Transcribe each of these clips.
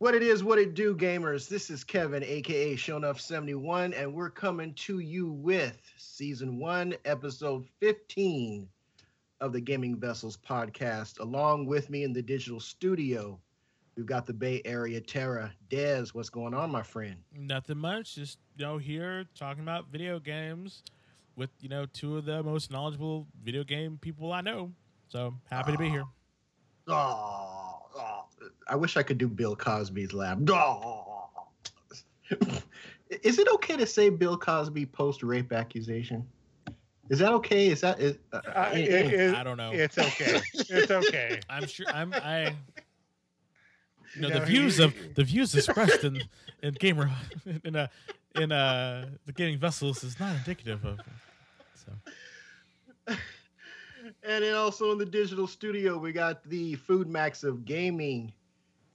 What it is, what it do, gamers. This is Kevin, aka Shonuff71, and we're coming to you with season one, episode 15 of the Gaming Vessels podcast. Along with me in the digital studio, we've got the Bay Area Terra. Dez, what's going on, my friend? Nothing much. Just you know, here talking about video games with you know two of the most knowledgeable video game people I know. So happy to be ah. here. Oh, oh, I wish I could do Bill Cosby's laugh. Oh. is it okay to say Bill Cosby post rape accusation? Is that okay? Is that is, uh, Uh, it- it- I don't know. It's okay. It's okay. I'm sure. I'm. I. You know, You the views he- of the views expressed in in gamer in uh in uh the gaming vessels is not indicative of. So and then also in the digital studio, we got the Food Max of Gaming,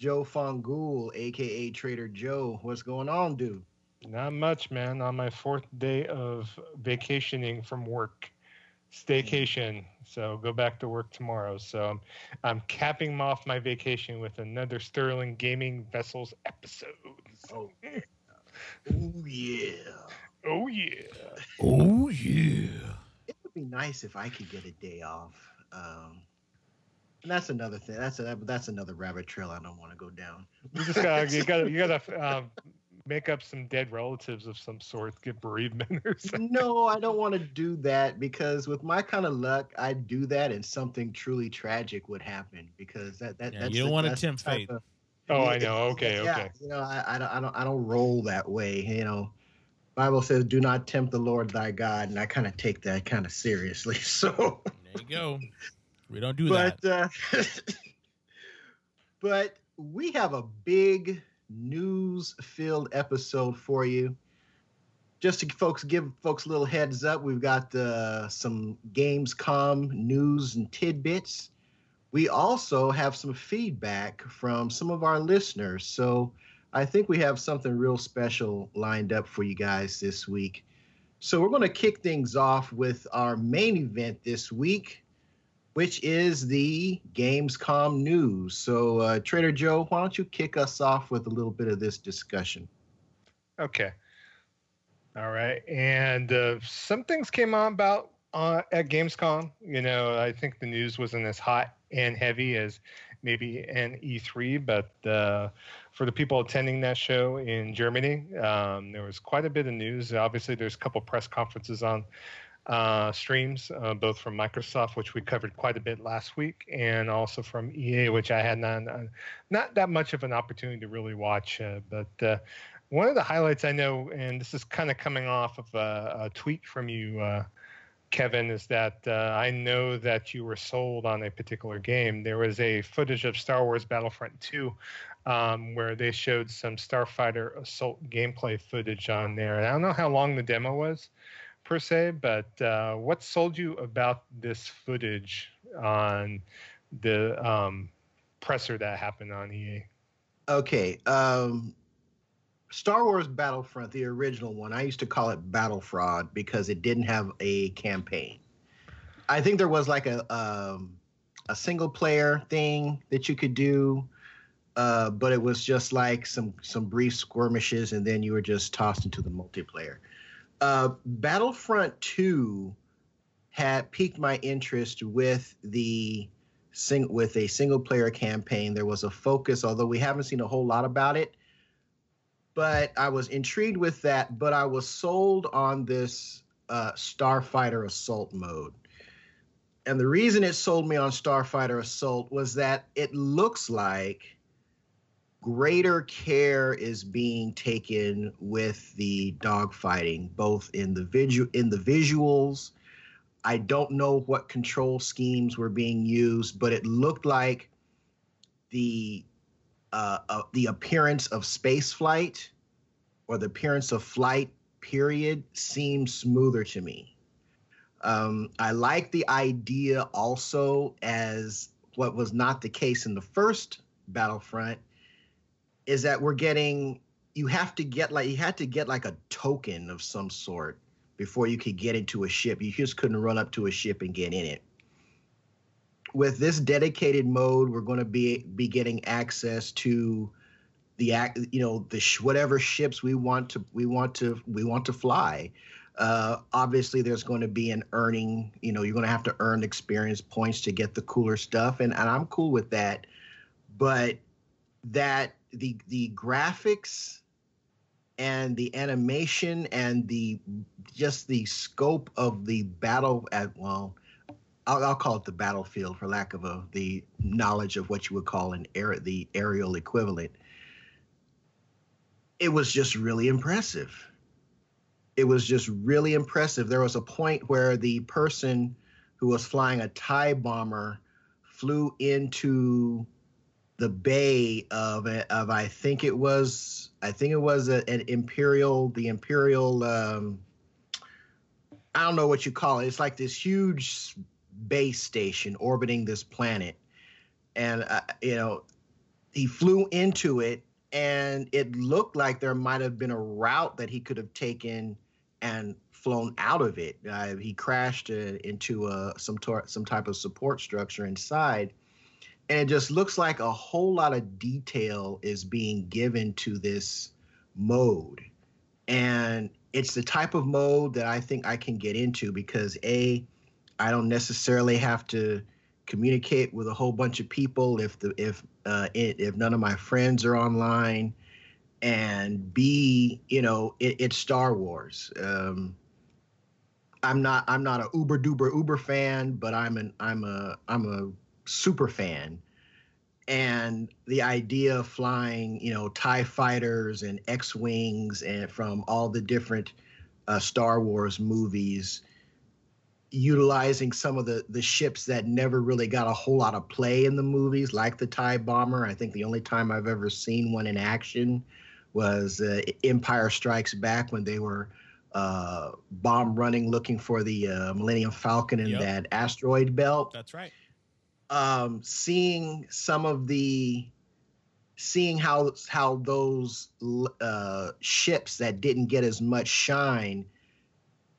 Joe Fongul, aka Trader Joe. What's going on, dude? Not much, man. On my fourth day of vacationing from work, staycation. So go back to work tomorrow. So I'm, I'm capping off my vacation with another Sterling Gaming Vessels episode. Oh, oh yeah. Oh yeah. oh yeah. It would be nice if I could get a day off. Um, and that's another thing. That's a, that's another rabbit trail I don't want to go down. You just gotta you gotta you gotta um, make up some dead relatives of some sort. Get bereavement or something. no, I don't want to do that because with my kind of luck, I'd do that and something truly tragic would happen because that that Yeah, that's you don't wanna tempt fate. of- Oh, I know. Okay, yeah, okay. You know, I, I don't I don't I don't roll that way. You know, Bible says, "Do not tempt the Lord thy God," and I kind of take that kind of seriously. So, There you go. We don't do but that. uh, but we have a big news-filled episode for you. Just to folks give folks a little heads up, we've got uh, some Gamescom news and tidbits. We also have some feedback from some of our listeners. So I think we have something real special lined up for you guys this week. So we're going to kick things off with our main event this week, which is the Gamescom news. So, uh, Trader Joe, why don't you kick us off with a little bit of this discussion? Okay. All right. And uh, some things came on about uh, at Gamescom. You know, I think the news wasn't as hot and heavy as maybe an E3, but uh, for the people attending that show in Germany, um, there was quite a bit of news. Obviously, there's a couple press conferences on uh, streams, uh, both from Microsoft, which we covered quite a bit last week, and also from EA, which I had not not that much of an opportunity to really watch. Uh, but uh, one of the highlights I know, and this is kind of coming off of a, a tweet from you, uh, Kevin, is that uh, I know that you were sold on a particular game. There was a footage of Star Wars Battlefront 2 um, where they showed some Starfighter Assault gameplay footage on there. And I don't know how long the demo was per se, but uh, what sold you about this footage on the um, presser that happened on EA? Okay. Um, Star Wars Battlefront, the original one, I used to call it Battle Fraud because it didn't have a campaign. I think there was like a um, a single player thing that you could do, uh, but it was just like some some brief skirmishes, and then you were just tossed into the multiplayer. Uh, Battlefront Two had piqued my interest with the sing with a single player campaign. There was a focus, although we haven't seen a whole lot about it. But I was intrigued with that. But I was sold on this uh, Starfighter Assault mode. And the reason it sold me on Starfighter Assault was that it looks like greater care is being taken with the dogfighting, both in the visual in the visuals. I don't know what control schemes were being used, but it looked like the uh, uh, the appearance of space flight or the appearance of flight period seemed smoother to me. Um, I like the idea also as what was not the case in the first Battlefront is that we're getting you have to get like you had to get like a token of some sort before you could get into a ship. You just couldn't run up to a ship and get in it. With this dedicated mode, we're going to be be getting access to the act you know the sh- whatever ships we want to we want to we want to fly uh, obviously there's going to be an earning you know you're going to have to earn experience points to get the cooler stuff and, and i'm cool with that but that the the graphics and the animation and the just the scope of the battle at well I'll, I'll call it the battlefield for lack of a the knowledge of what you would call an air the aerial equivalent. It was just really impressive. It was just really impressive. There was a point where the person who was flying a tie bomber flew into the bay of of I think it was I think it was a, an imperial the imperial um, I don't know what you call it. It's like this huge base station orbiting this planet, and uh, you know he flew into it, and it looked like there might have been a route that he could have taken and flown out of it. Uh, he crashed uh, into a, some tor- some type of support structure inside and it just looks like a whole lot of detail is being given to this mode. And it's the type of mode that i think i can get into because a i don't necessarily have to communicate with a whole bunch of people if the if uh, it, if none of my friends are online. And b you know it, it's star wars. Um, i'm not i'm not a uber duper uber fan but i'm an i'm a i'm a super fan and the idea of flying you know tie fighters and x-wings and from all the different uh, star wars movies utilizing some of the the ships that never really got a whole lot of play in the movies like the tie bomber i think the only time i've ever seen one in action was uh, empire strikes back when they were uh, bomb running looking for the uh, millennium falcon in Yep. that asteroid belt That's right. Um, seeing some of the seeing how how those uh, ships that didn't get as much shine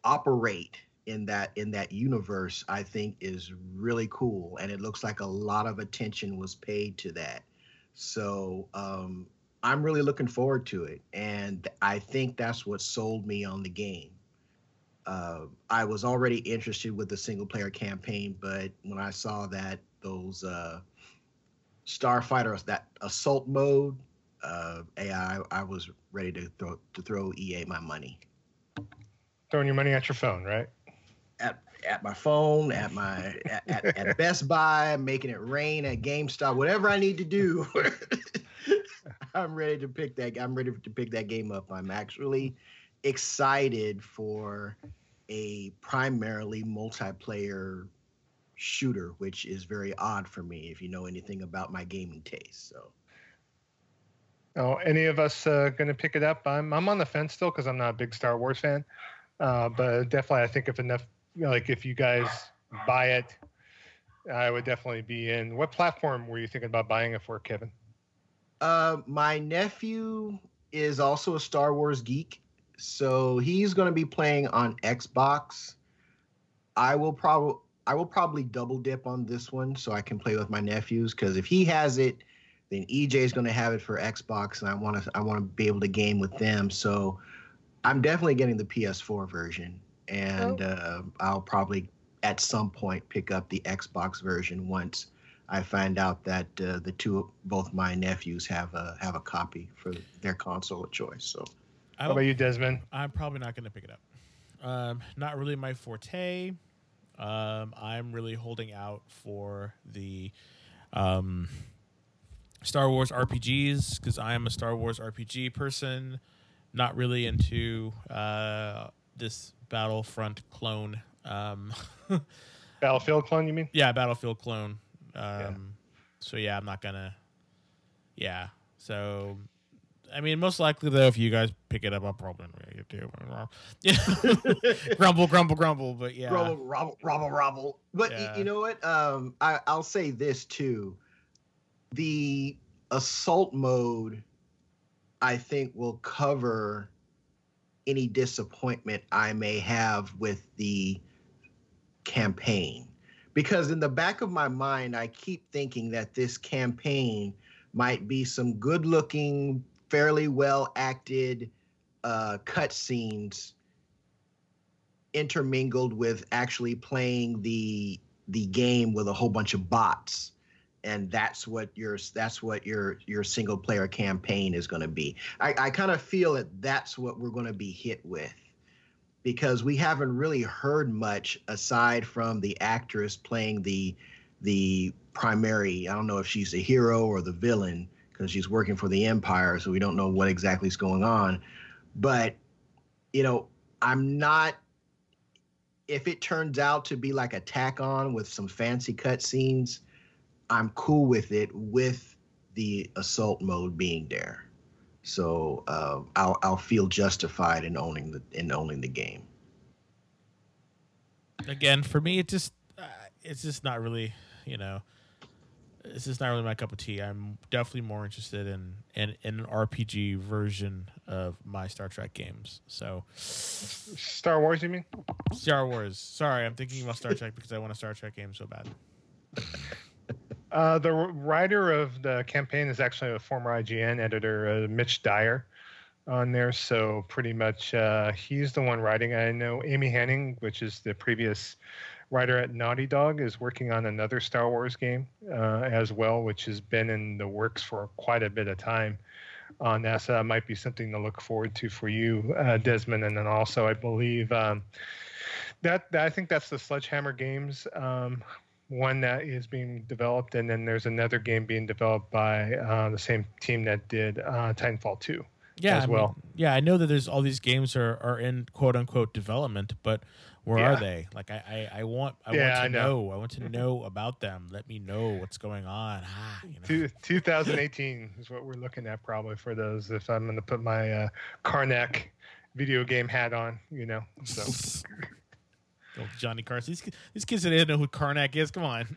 operate in that in that universe i think is really cool. And it looks like a lot of attention was paid to that. So um, i'm really looking forward to it. And i think that's what sold me on the game. Uh, I was already interested with the single player campaign, but when I saw that those uh, starfighters, that assault mode, uh, AI, I was ready to throw to throw EA my money Throwing your money at your phone, right? at at my phone, at my at, at, at Best Buy, making it rain at GameStop, whatever I need to do. I'm ready to pick that. I'm ready to pick that game up. I'm actually excited for a primarily multiplayer shooter, which is very odd for me if you know anything about my gaming taste. So Oh, any of us uh, going to pick it up? I'm I'm on the fence still because I'm not a big Star Wars fan, uh, but definitely I think if enough, you know, like if you guys buy it, I would definitely be in. What platform were you thinking about buying it for, Kevin? Uh, my nephew is also a Star Wars geek, so he's going to be playing on Xbox. I will probably I will probably double dip on this one so I can play with my nephews because if he has it, then EJ is going to have it for Xbox, and I want to I want to be able to game with them. So I'm definitely getting the PS4 version, and uh, I'll probably at some point pick up the Xbox version once I find out that uh, the two, both my nephews have a have a copy for their console of choice. So I How about don't, you, Desmond? I'm probably not going to pick it up. Um, not really my forte. Um, I'm really holding out for the um, Star Wars RPGs because I am a Star Wars RPG person. Not really into uh, this Battlefront clone. Um, Battlefield clone, you mean? yeah, Battlefield clone. Um, So yeah, I'm not gonna. Yeah. So, I mean, most likely though, if you guys pick it up, I'll probably to. Yeah. grumble, grumble, grumble. But yeah, Robble, robble, robble, robble. But y- you know what? Um, I, I'll say this too: the assault mode, I think, will cover any disappointment I may have with the campaign. Because in the back of my mind, I keep thinking that this campaign might be some good-looking fairly well acted uh, cutscenes intermingled with actually playing the the game with a whole bunch of bots. And that's what your that's what your your single player campaign is going to be. I, I kind of feel that that's what we're going to be hit with. Because we haven't really heard much aside from the actress playing the the primary i don't know if she's the hero or the villain because she's working for the empire so we don't know what exactly is going on but you know i'm not if it turns out to be like a tack on with some fancy cut scenes, I'm cool with it with the assault mode being there. So uh, I'll I'll feel justified in owning the in owning the game. Again, for me, it just uh, it's just not really you know this is not really my cup of tea. I'm definitely more interested in in, in an RPG version of my Star Trek games. So, Star Wars, you mean? Star Wars. Sorry, I'm thinking about Star Trek because I want a Star Trek game so bad. Uh, the writer of the campaign is actually a former IGN editor, uh, Mitch Dyer, on there. So pretty much, uh, he's the one writing. I know Amy Hennig, which is the previous writer at Naughty Dog is working on another Star Wars game uh, as well, which has been in the works for quite a bit of time on that. So that might be something to look forward to for you, uh, Desmond. And then also, I believe um, that, that, I think that's the Sledgehammer Games um, one that is being developed, and then there's another game being developed by uh, the same team that did uh, Titanfall 2 yeah, as I well. mean, yeah, I know that there's all these games are, are in quote unquote development, but where Yeah. are they? Like I, I, I want I Yeah, want to I know. know. I want to know about them. Let me know what's going on. Ah, you know. Two, 2018 is what we're looking at probably for those. If I'm going to put my uh, Carnac video game hat on, you know. So Oh, Johnny Carson. These, these kids didn't know who Carnac is. Come on.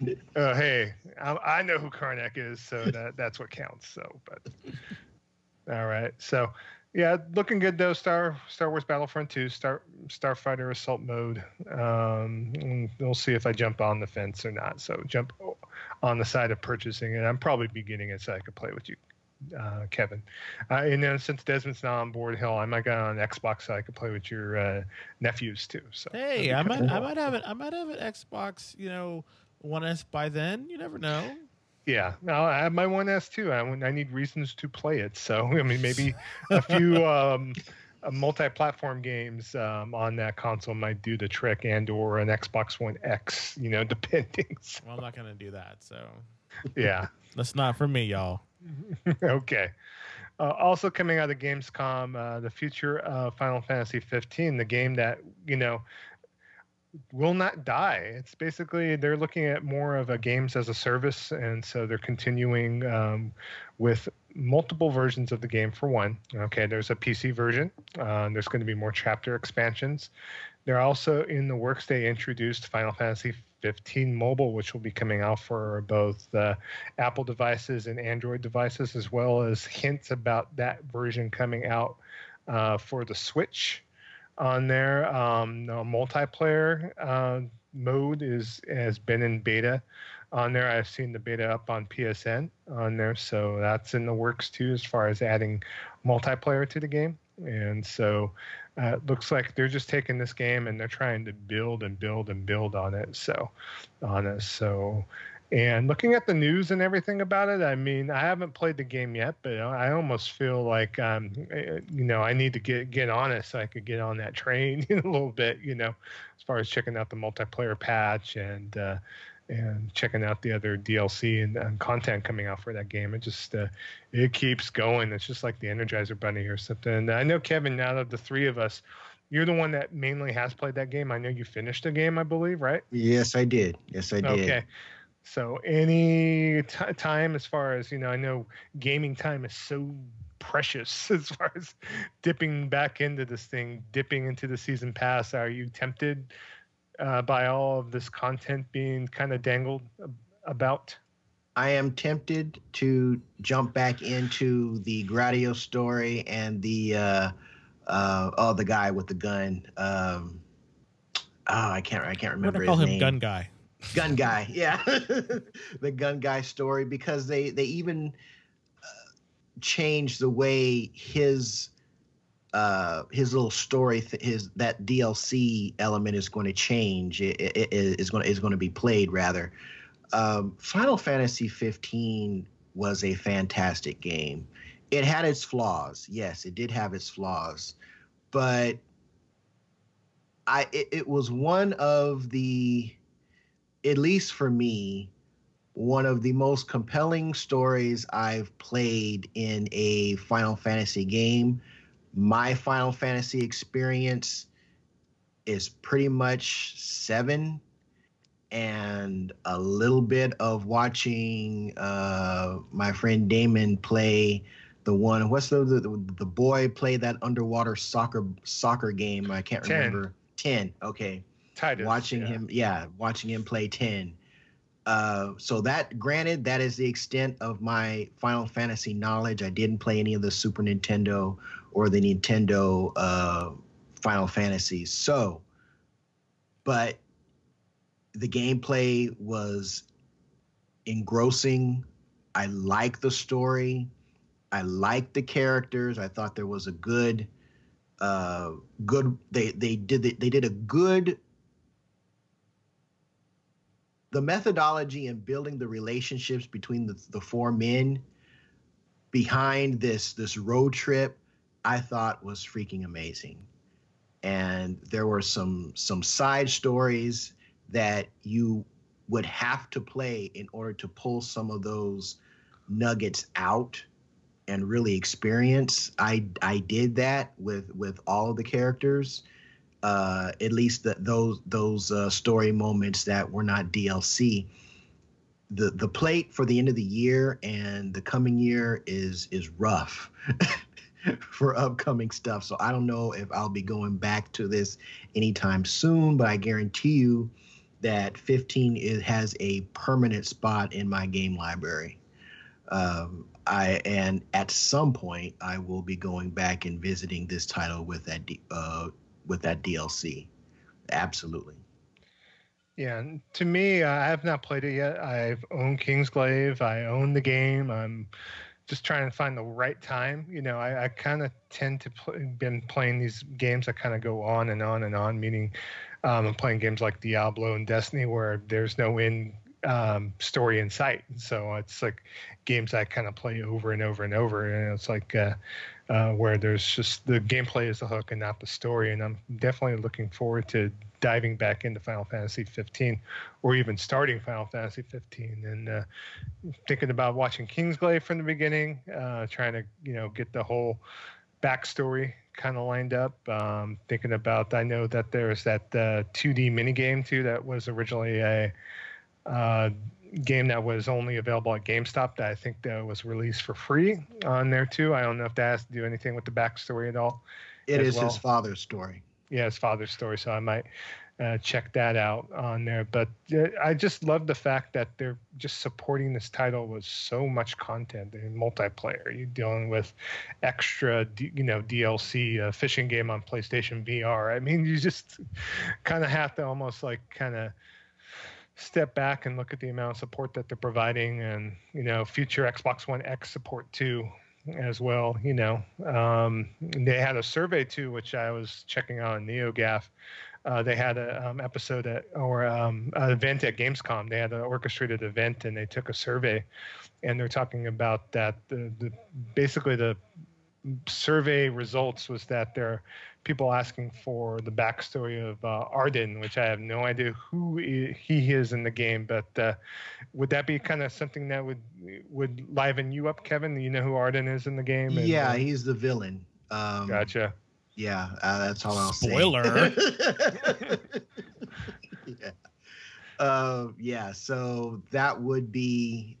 uh, hey, I, I know who Carnac is, so that that's what counts. So, but all right. So, yeah, looking good though. Star Star Wars Battlefront 2, Star Starfighter Assault Mode. Um, we'll see if I jump on the fence or not. So jump on the side of purchasing it. I'm probably be getting it so I could play with you, uh, Kevin. Uh, and then since Desmond's not on board, hell, I might get on Xbox so I could play with your uh, nephews too. So Hey, I might I might have it. I might have an Xbox. You know, One S by then. You never know. Yeah, no, I have my one S too. I, I need reasons to play it. So I mean, maybe a few um, uh, multi-platform games um, on that console might do the trick, and or an Xbox One X. You know, depending. So, Well, I'm not gonna do that. So yeah. that's not for me, y'all. okay. Uh, also coming out of Gamescom, uh, the future of Final Fantasy 15, the game that you know will not die. It's basically they're looking at more of a games as a service, and so they're continuing um, with multiple versions of the game. For one, okay, there's a PC version. Uh, there's going to be more chapter expansions. They're also in the works. They introduced Final Fantasy 15 mobile, which will be coming out for both uh, Apple devices and Android devices, as well as hints about that version coming out uh, for the Switch on there. Um, the multiplayer uh, mode is has been in beta on there. I've seen the beta up on PSN on there, so that's in the works too, as far as adding multiplayer to the game. And so uh, it looks like they're just taking this game and they're trying to build and build and build on it. So on it. So and looking at the news and everything about it, I mean, I haven't played the game yet, but I almost feel like, um, eh, you know, I need to get get on it so I could get on that train in a little bit, you know, as far as checking out the multiplayer patch and uh, and checking out the other DLC and, and content coming out for that game. It just uh, it keeps going. It's just like the Energizer Bunny or something. And I know Kevin, out of the three of us, you're the one that mainly has played that game. I know you finished the game, I believe, right? Yes, I did. Yes, I did. Okay. So any t- time as far as you know, I know gaming time is so precious as far as dipping back into this thing, dipping into the season pass. Are you tempted uh, by all of this content being kind of dangled about? I am tempted to jump back into the Gladio story and the uh, uh, oh the guy with the gun. Um, oh, I can't I can't remember gonna call his him name. Gun Guy. Gun guy yeah the gun guy story because they they even uh, change the way his uh, his little story, th- his that DLC element is going to change. It, it, it is going to is going to be played rather. Um, Final Fantasy 15 was a fantastic game. It had its flaws, yes, it did have its flaws, but I it, it was one of the, at least for me, one of the most compelling stories I've played in a Final Fantasy game. My Final Fantasy experience is pretty much seven and a little bit of watching uh, my friend Damon play the one. What's the, the the boy play that underwater soccer soccer game? I can't 10. remember. Ten. Okay. Tidus, watching yeah. him, yeah, watching him play ten. Uh, so that, granted, that is the extent of my Final Fantasy knowledge. I didn't play any of the Super Nintendo or the Nintendo uh, Final Fantasies. So, but the gameplay was engrossing. I like the story. I like the characters. I thought there was a good, uh, good. They they did the, they did a good. The methodology in building the relationships between the, the four men behind this this road trip, I thought was freaking amazing, and there were some some side stories that you would have to play in order to pull some of those nuggets out and really experience. I I did that with with all the characters. Uh, at least the, those those uh, story moments that were not DLC. The the plate for the end of the year and the coming year is is rough for upcoming stuff. So I don't know if I'll be going back to this anytime soon, but I guarantee you that 15 is, has a permanent spot in my game library. Um, I and at some point I will be going back and visiting this title with that uh, with that DLC. Absolutely. Yeah, to me, I have not played it yet. I've owned Kingsglaive. I own the game. I'm just trying to find the right time. You know, I, I kind of tend to been playing these games that kind of go on and on and on. Meaning, um, I'm playing games like Diablo and Destiny where there's no end um, story in sight. So it's like games I kind of play over and over and over, and it's like uh, uh, where there's just the gameplay is the hook and not the story. And I'm definitely looking forward to diving back into Final Fantasy 15, or even starting Final Fantasy 15, and uh, thinking about watching Kingsglaive from the beginning, uh, trying to you know get the whole backstory kind of lined up. Um, thinking about, I know that there's that uh, 2D minigame too that was originally a uh, game that was only available at GameStop that I think that was released for free on there too. I don't know if that has to do anything with the backstory at all. It is well. his father's story. Yeah, his father's story. So I might uh, check that out on there. But uh, I just love the fact that they're just supporting this title with so much content and multiplayer. You're dealing with extra, D- you know, DLC, a fishing game on PlayStation VR. I mean, you just kind of have to almost like kind of step back and look at the amount of support that they're providing and you know future xbox one x support too as well you know. Um, they had a survey too which i was checking out on neogaf. Uh, they had an um, episode at or um, an event at gamescom. They had an orchestrated event and they took a survey and they're talking about that the, the basically the survey results was that there are people asking for the backstory of uh, Ardyn, which I have no idea who he is in the game. But uh, would that be kind of something that would would liven you up, Kevin? You know who Ardyn is in the game? And, yeah, uh, he's the villain. Um, gotcha. Yeah, uh, that's all I'll Spoiler. say. yeah. Uh, yeah. So that would be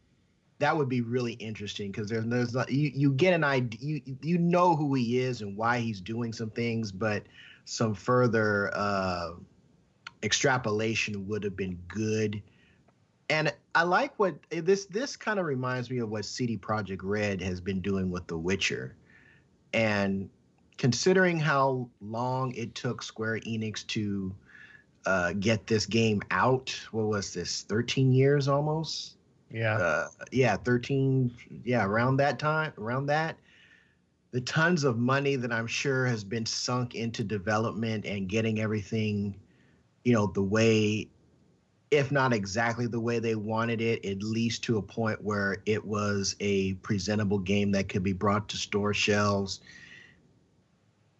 that would be really interesting because there's there's not, you you get an idea you you know who he is and why he's doing some things, but some further uh, extrapolation would have been good. And I like what this this kind of reminds me of what CD Projekt Red has been doing with The Witcher, and considering how long it took Square Enix to uh, get this game out, what was this, 13 years almost? Yeah. Uh, yeah, 13. Yeah, around that time, around that. The tons of money that I'm sure has been sunk into development and getting everything, you know, the way, if not exactly the way they wanted it, at least to a point where it was a presentable game that could be brought to store shelves.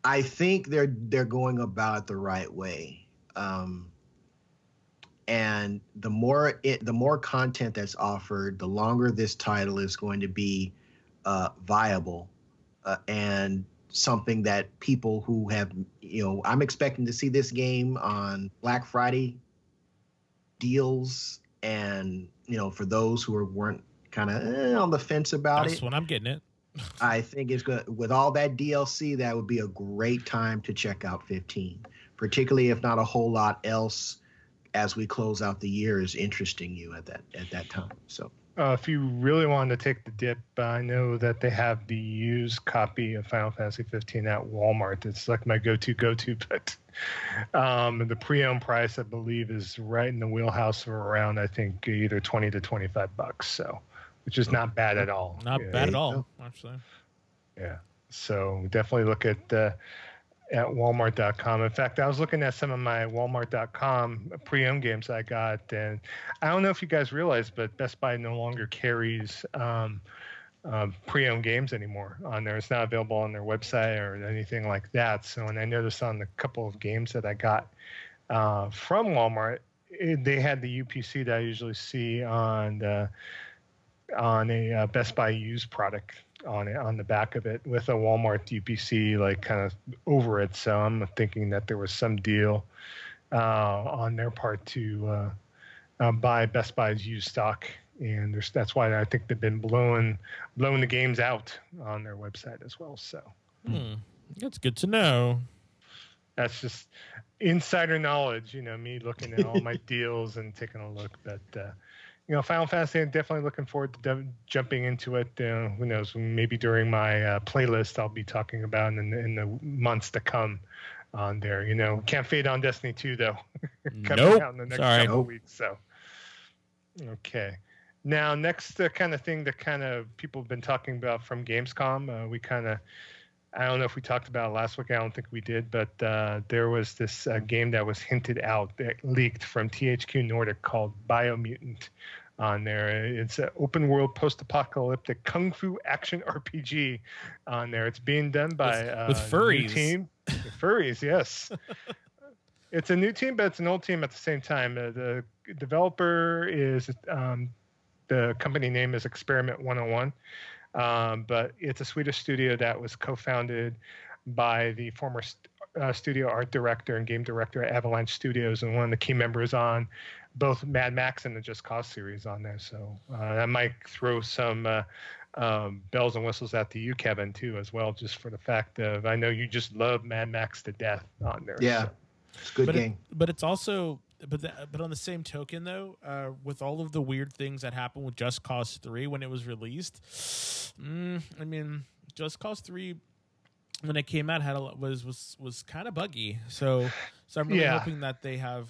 I think they're they're going about it the right way. Um, and the more it the more content that's offered the longer this title is going to be uh, viable uh, and something that people who have you know i'm expecting to see this game on black friday deals and you know for those who are, weren't kind of eh, on the fence about it. That's it when I'm getting it. i think it's good with all that dlc that would be a great time to check out 15 particularly if not a whole lot else as we close out the year is interesting you at that at that time. So uh, if you really wanted to take the dip, I know that they have the used copy of Final Fantasy 15 at Walmart. It's like my go-to go-to, but um, the pre-owned price I believe is right in the wheelhouse of around I think either 20 to 25 bucks. So, which is not bad at all. Not yeah. bad at all, actually. Yeah. So definitely look at uh, at walmart.com. In fact, I was looking at some of my walmart.com pre-owned games I got, and I don't know if you guys realize, but Best Buy no longer carries um, um, pre-owned games anymore on there. It's not available on their website or anything like that. So, and I noticed on the couple of games that I got uh, from Walmart, it, they had the UPC that I usually see on the, on a uh, Best Buy used product on it on the back of it with a Walmart UPC like kind of over it. So I'm thinking that there was some deal uh, on their part to uh, uh, buy Best Buy's used stock, and there's that's why I think they've been blowing blowing the games out on their website as well. So hmm. that's good to know. That's just insider knowledge, you know, me looking at all my deals and taking a look, but uh, you know, Final Fantasy. I'm definitely looking forward to de- jumping into it. Uh, who knows? Maybe during my uh, playlist, I'll be talking about in, in the months to come on there. You know, can't fade on Destiny 2 though. Coming nope. out in the next Sorry. couple nope. weeks. So, okay. Now, next uh, kind of thing that kind of people have been talking about from Gamescom, uh, we kind of I don't know if we talked about it last week. I don't think we did, but uh, there was this uh, game that was hinted out that leaked from THQ Nordic called Biomutant on there. It's an open world post apocalyptic kung fu action RPG on there. It's being done by with, uh, with furries. team. furries, yes. it's a new team, but it's an old team at the same time. Uh, the developer is um, the company name is Experiment 101. Um, but it's a Swedish studio that was co-founded by the former st- uh, studio art director and game director at Avalanche Studios, and one of the key members on both Mad Max and the Just Cause series on there. So uh, that might throw some uh, um, bells and whistles at to you, Kevin, too, as well, just for the fact of I know you just love Mad Max to death on there. Yeah, so. it's a good but game. It, but it's also but the, but on the same token though, uh, with all of the weird things that happened with Just Cause Three when it was released, mm, I mean, Just Cause Three when it came out had a was was was kind of buggy. So so I'm really Yeah. hoping that they have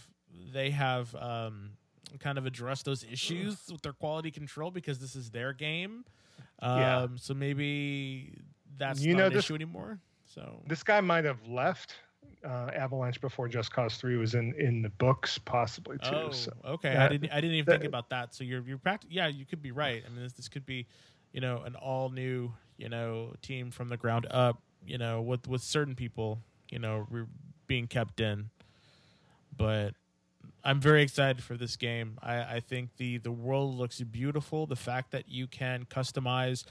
they have um, kind of addressed those issues with their quality control because this is their game. Um, Yeah. So maybe that's You not know, an this- issue anymore. So This guy might have left uh, Avalanche before Just Cause Three was in in the books, possibly too. Oh, so okay. that- I didn't. I didn't even think about that. So you're you're practic- Yeah, you could be right. I mean, this, this could be, you know, an all new, you know, team from the ground up. You know, with with certain people, you know, re- being kept in. But I'm very excited for this game. I, I think the the world looks beautiful. The fact that you can customize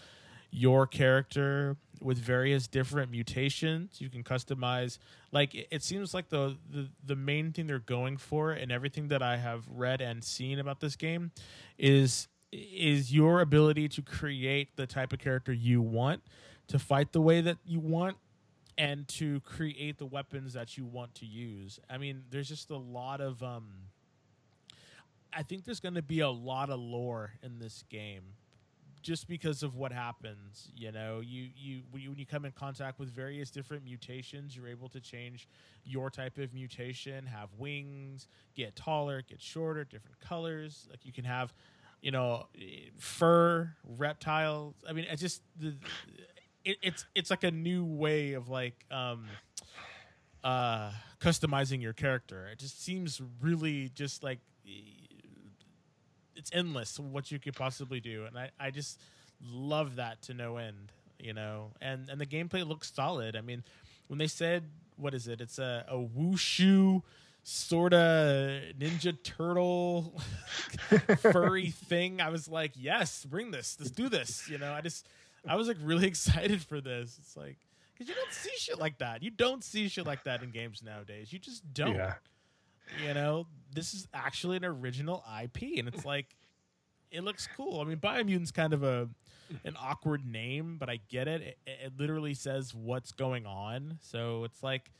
your character with various different mutations. You can customize like it, it seems like the, the the main thing they're going for and everything that I have read and seen about this game is is your ability to create the type of character you want, to fight the way that you want and to create the weapons that you want to use. I mean, there's just a lot of um I think there's going to be a lot of lore in this game just because of what happens you know you you when you come in contact with various different mutations you're able to change your type of mutation have wings get taller get shorter different colors like you can have you know, fur reptiles. I mean, it's just the it, it's it's like a new way of like um uh customizing your character. It just seems really just like it's endless what you could possibly do, and I I just love that to no end. You know, and and the gameplay looks solid. I mean, when they said what is it? It's a a wushu sort of ninja turtle furry thing. I was like, yes, bring this. Let's do this. You know, I just I was like really excited for this. It's like because you don't see shit like that. You don't see shit like that in games nowadays. You just don't. Yeah. You know, this is actually an original IP, and it's like it looks cool. I mean, Biomutant's kind of a an awkward name, but I get it. It, it literally says what's going on, so it's like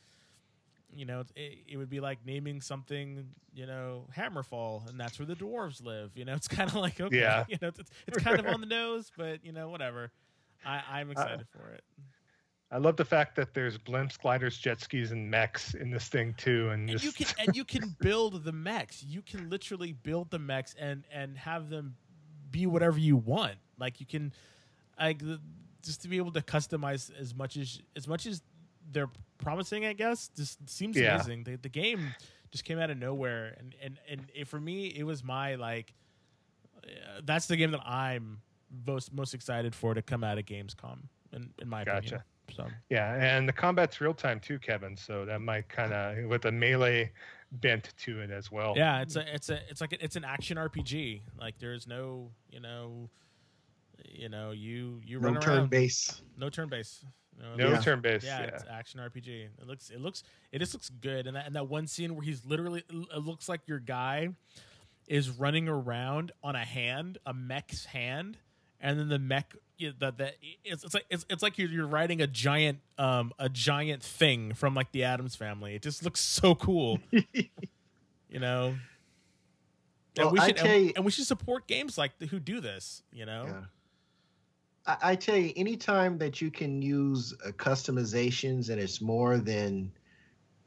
you know, it, it, would be like naming something, you know, Hammerfall, and that's where the dwarves live. You know, it's kind of like okay, yeah. you know, it's, it's kind of on the nose, but you know, whatever. I, I'm excited uh, for it. I love the fact that there's blimps, gliders, jet skis, and mechs in this thing too, and, and you can and you can build the mechs. You can literally build the mechs and and have them be whatever you want. Like you can, like just to be able to customize as much as as much as they're promising. I guess just seems yeah. amazing. The, the game just came out of nowhere, and and and it, for me, it was my like. Uh, that's the game that I'm most most excited for to come out of Gamescom. In, in my gotcha. opinion. So yeah, and the combat's real time too, Kevin. So that might kind of with a melee bent to it as well. Yeah, it's a it's a it's like a, it's an action RPG. Like there's no you know, you know you you no run turn around. base. No turn base. No, no yeah. turn base Yeah, yeah, it's action RPG. It looks it looks it just looks good. And that and that one scene where he's literally it looks like your guy is running around on a hand, a mech's hand, and then the mech that that it's, it's like it's, it's like you're, you're riding a giant um a giant thing from like the Addams family. It just looks so cool. you know. Well, and we should and, and, we should support games like the, who do this, you know. Yeah. I, I tell you, anytime that you can use uh, customizations and it's more than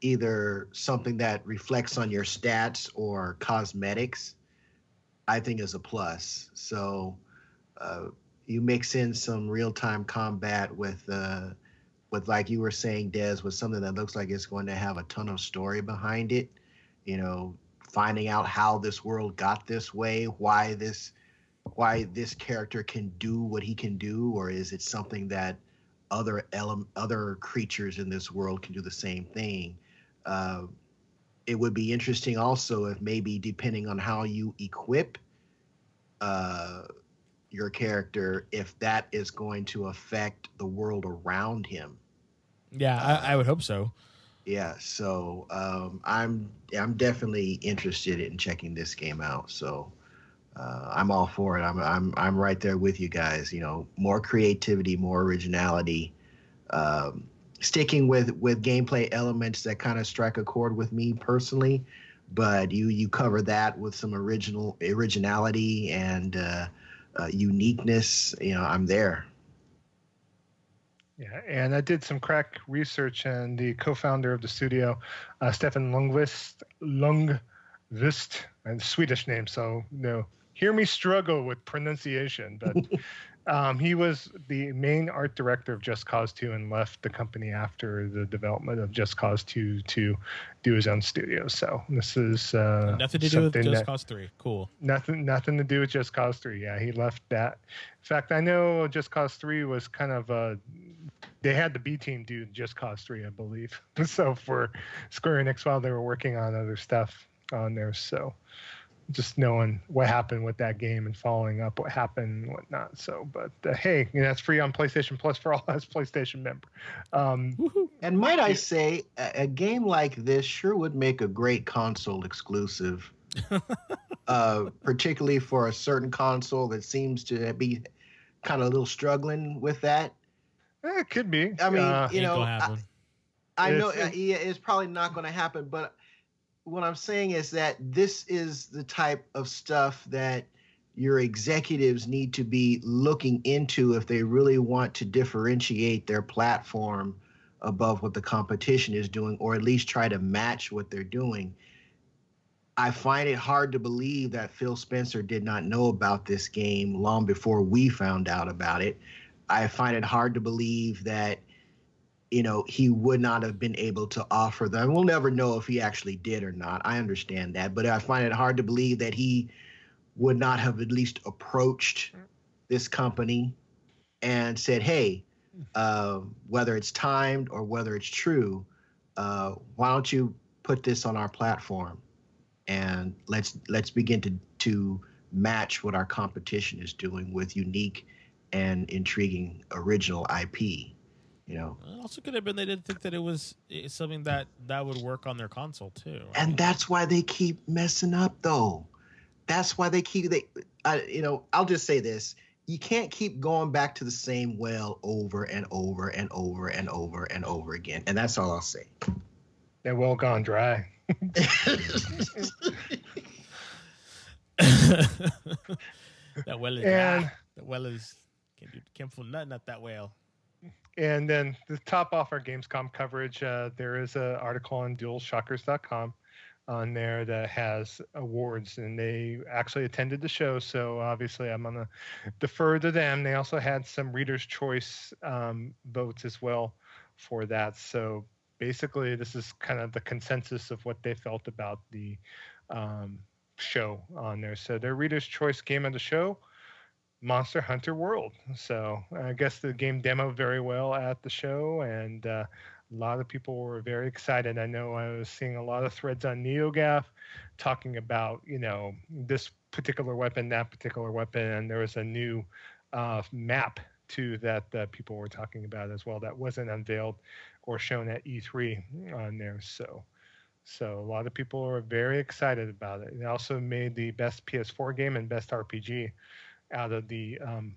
either something that reflects on your stats or cosmetics, I think is a plus. So you mix in some real time combat with uh, with like you were saying, Des, with something that looks like it's going to have a ton of story behind it. You know, finding out how this world got this way, why this why this character can do what he can do, or is it something that other ele- other creatures in this world can do the same thing? Uh, it would be interesting also if maybe depending on how you equip uh, your character, if that is going to affect the world around him. Yeah, uh, I, I, would hope so. Yeah, so um, I'm I'm definitely interested in checking this game out. So uh, I'm all for it. I'm I'm I'm right there with you guys. You know, more creativity, more originality, um, sticking with with gameplay elements that kind of strike a chord with me personally. But you you cover that with some original originality and uh, uh, uniqueness. You know, I'm there. Yeah, and I did some crack research, and the co-founder of the studio, uh, Stefan Lundqvist, Lundqvist, and Swedish name, so you know hear me struggle with pronunciation, but um, he was the main art director of Just Cause 2 and left the company after the development of Just Cause 2 to do his own studio. So this is uh, nothing to do with Just that, Cause 3. Cool. Nothing, nothing to do with Just Cause 3. Yeah, he left that. In fact, I know Just Cause 3 was kind of a. They had the B team do Just Cause 3, I believe. so for Square Enix while they were working on other stuff on there. So just knowing what happened with that game and following up what happened and whatnot. So, but uh, hey, you know, it's free on PlayStation Plus for all us PlayStation member. Um, and might I say, a, a, game like this sure would make a great console exclusive, uh, particularly for a certain console that seems to be kind of a little struggling with that. Eh, it could be. I mean, uh, you know, I, I know it's, it's probably not going to happen, but what I'm saying is that this is the type of stuff that your executives need to be looking into if they really want to differentiate their platform above what the competition is doing, or at least try to match what they're doing. I find it hard to believe that Phil Spencer did not know about this game long before we found out about it. I find it hard to believe that you know he would not have been able to offer them. We'll never know if he actually did or not. I understand that, but I find it hard to believe that he would not have at least approached this company and said, "Hey, uh, whether it's timed or whether it's true, uh, why don't you put this on our platform and let's let's begin to to match what our competition is doing with unique and intriguing original IP. You know, It also could have been they didn't think that it was eh, something that that would work on their console too. I and that's why they keep messing up, though. That's why they keep they. I, you know, I'll just say this: you can't keep going back to the same well over and over and over and over and over again. And that's all I'll say. They're well gone dry. that well is And- ah, that well is can't do can't fool nothing at that whale. And then to top off our Gamescom coverage, uh, there is an article on DualShockers.com on there that has awards, and they actually attended the show. So obviously, I'm gonna defer to them. They also had some Readers' Choice um, votes as well for that. So basically, this is kind of the consensus of what they felt about the um, show on there. So their Readers' Choice game of the show Monster Hunter World. So I guess the game demoed very well at the show, and uh, a lot of people were very excited. I know I was seeing a lot of threads on NeoGaf talking about, you know, this particular weapon, that particular weapon, and there was a new uh, map too that uh, people were talking about as well that wasn't unveiled or shown at E3 on there. So. So a lot of people were very excited about it. It also made the best PS4 game and best RPG out of the um,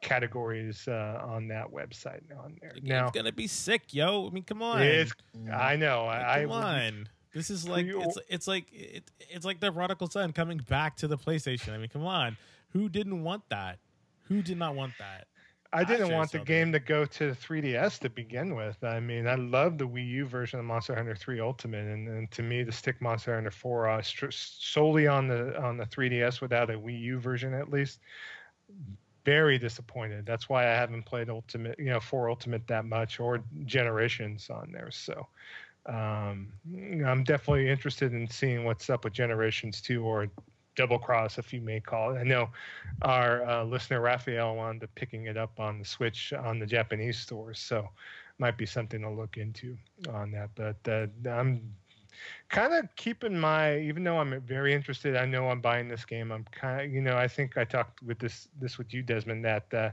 categories uh, on that website on there. The Now, game's gonna be sick, yo. I mean, come on. it's, I know. Like, I, come I on. This is like Pre- it's it's like it, it's like the prodigal son coming back to the PlayStation. I mean, come on. Who didn't want that? Who did not want that? I didn't want the game to go to 3DS to begin with. I mean, I love the Wii U version of Monster Hunter 3 Ultimate, and, and to me, the stick Monster Hunter 4 uh, str- solely on the on the 3DS without a Wii U version at least. Very disappointed. That's why I haven't played Ultimate, you know, 4 Ultimate that much or Generations on there. So. Um, I'm definitely interested in seeing what's up with Generations 2 or Double Cross, if you may call it. I know our uh, listener Raphael up picking it up on the Switch on the Japanese stores, so might be something to look into on that. But uh, I'm kind of keeping my, even though I'm very interested, I know I'm buying this game. I'm kind of, you know, I think I talked with this this with you, Desmond, that uh,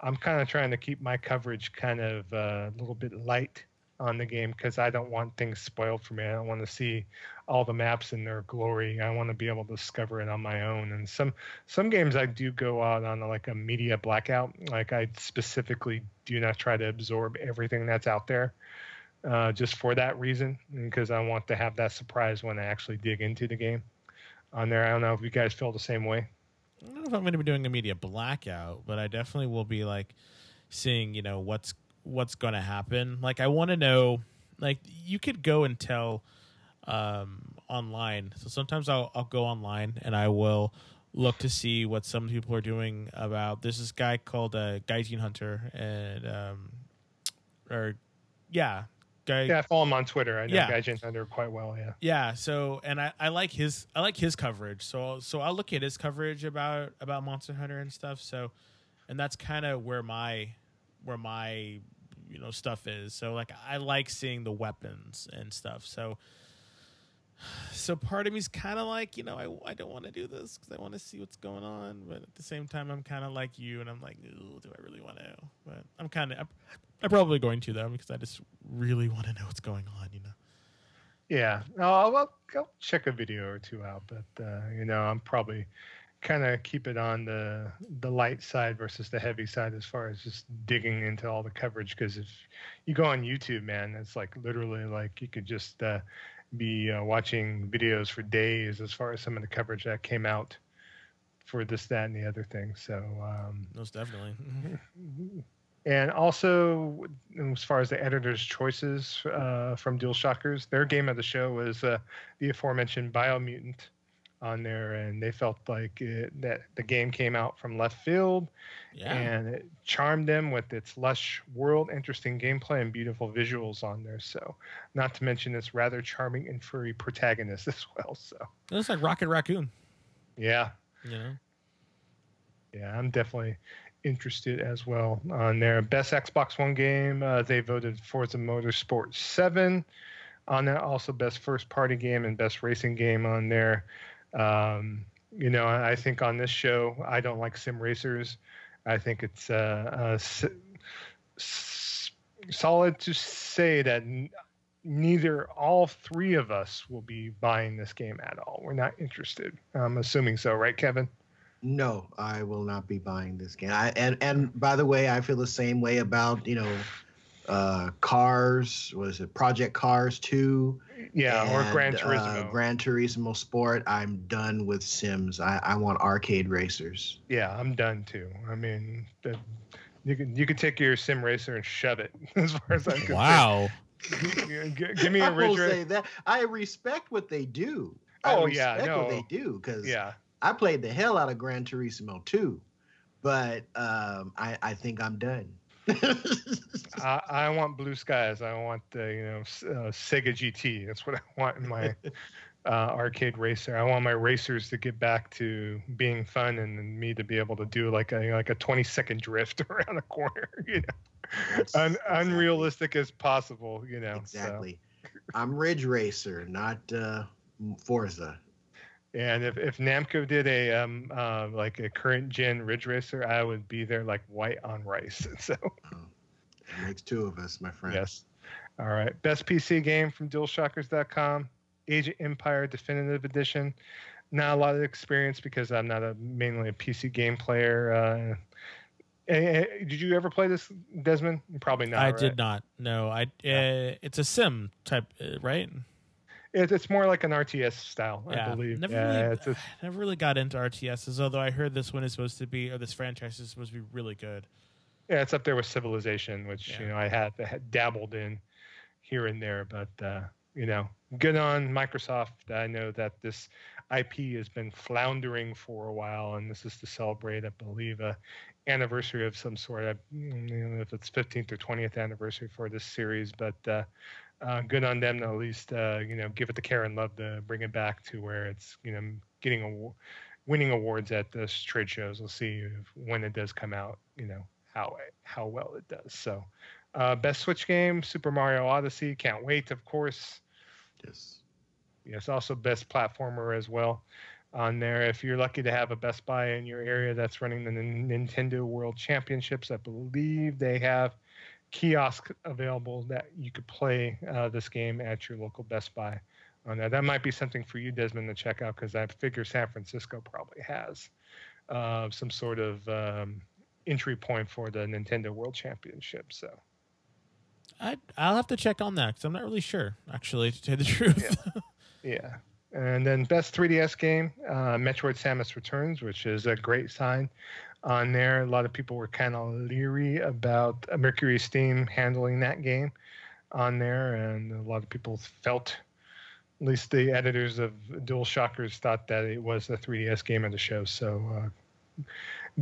I'm kind of trying to keep my coverage kind of uh, a little bit light on the game because I don't want things spoiled for me. I don't want to see all the maps in their glory. I want to be able to discover it on my own. And some some games I do go out on like a media blackout. Like I specifically do not try to absorb everything that's out there. Uh, just for that reason, because I want to have that surprise when I actually dig into the game on there. I don't know if you guys feel the same way. I don't know if I'm going to be doing a media blackout, but I definitely will be like seeing, you know, what's what's going to happen. Like I want to know like you could go and tell um online. So sometimes I'll I'll go online and I will look to see what some people are doing about there's this guy called uh Gaijin Hunter and um or yeah, guy Yeah, I follow him on Twitter. I know Yeah. Gaijin Hunter quite well. Yeah. yeah so and I, I like his i like his coverage so so i'll look at his coverage about about monster hunter and stuff so and that's kind of where my where my you know stuff is. So like i like seeing the weapons and stuff. So so part of me's kind of like you know i, I don't want to do this because i want to see what's going on but at the same time i'm kind of like you and i'm like do i really want to but i'm kind of I'm, I'm probably going to though because i just really want to know what's going on you know? Yeah, I'll, I'll, I'll check a video or two out, but uh, you know, I'm probably kind of keep it on the the light side versus the heavy side as far as just digging into all the coverage. Because if you go on YouTube, man, it's like literally like you could just uh, be uh, watching videos for days as far as some of the coverage that came out for this, that, and the other thing. So um, most definitely And also, as far as the editor's choices uh, from DualShockers, their game of the show was uh, the aforementioned Biomutant on there, and they felt like it, that the game came out from left field, Yeah. and it charmed them with its lush world, interesting gameplay, and beautiful visuals on there. So, not to mention its rather charming and furry protagonist as well. So, It looks like Rocket Raccoon. yeah, Yeah. Yeah, I'm definitely interested as well on there. Best Xbox One game, uh, they voted Forza Motorsport 7 on that. Also, best first party game and best racing game on there. Um, you know, I think on this show, I don't like sim racers. I think it's uh, uh, s- solid to say that n- neither all three of us will be buying this game at all. We're not interested. I'm assuming so, right, Kevin? No, I will not be buying this game. I, and and by the way, I feel the same way about you know, uh, Cars. Was it Project Cars Two? Yeah, or Gran and, Turismo. Uh, Gran Turismo Sport. I'm done with Sims. I, I want arcade racers. yeah, I'm done too. I mean, the, you can you could take your sim racer and shove it as far as I'm concerned. Wow. G- g- Give me I a will Ridge say that I respect what they do. I Oh, yeah, respect what they do because Yeah, I played the hell out of Gran Turismo too, but um, I I think I'm done. I, I want blue skies. I want the you know uh, Sega GT. That's what I want in my uh, arcade racer. I want my racers to get back to being fun and me to be able to do like a like a 20 second drift around a corner. You know, That's- Un- exactly. unrealistic as possible. You know, so. Exactly. I'm Ridge Racer, not uh, Forza. And if, if Namco did a um uh, like a current gen Ridge Racer, I would be there like white on rice. So It makes two of us, my friend. yes. All right. Best PC game from DualShockers.com. Age of Empire Definitive Edition. Not a lot of experience because I'm not a mainly a PC game player. Uh, eh, eh, did you ever play this, Desmond? Probably not. I right? did not. No, I. Yeah. Uh, it's a sim type, uh, right? It, it's more like an RTS style, yeah. I believe. Never yeah, really, it's never really got into RTSs. Although I heard this one is supposed to be, or this franchise is supposed to be really good. Yeah, it's up there with Civilization, which Yeah. you know I had, had dabbled in here and there, but uh, you know, good on Microsoft. I know that this IP has been floundering for a while, and this is to celebrate, I believe, a anniversary of some sort. I don't know if it's 15th or 20th anniversary for this series, but uh, uh, good on them to at least uh, you know give it the care and love to bring it back to where it's you know getting a winning awards at this trade shows. We'll see if, when it does come out. You know how how well it does. So, uh, best Switch game, Super Mario Odyssey. Can't wait, of course. Yes. Yes, also best platformer as well on there. If you're lucky to have a Best Buy in your area that's running the Nin- Nintendo World Championships, I believe they have kiosks available that you could play uh, this game at your local Best Buy. On that, that might be something for you, Desmond, to check out because I figure San Francisco probably has uh, some sort of um, entry point for the Nintendo World Championship. So. I I'll have to check on that because I'm not really sure. Actually, to tell you the truth. Yeah. And then best 3DS game, uh, Metroid Samus Returns, which is a great sign on there. A lot of people were kind of leery about Mercury Steam handling that game on there, and a lot of people felt, at least the editors of Dual Shockers thought that it was the 3DS game of the show. So uh,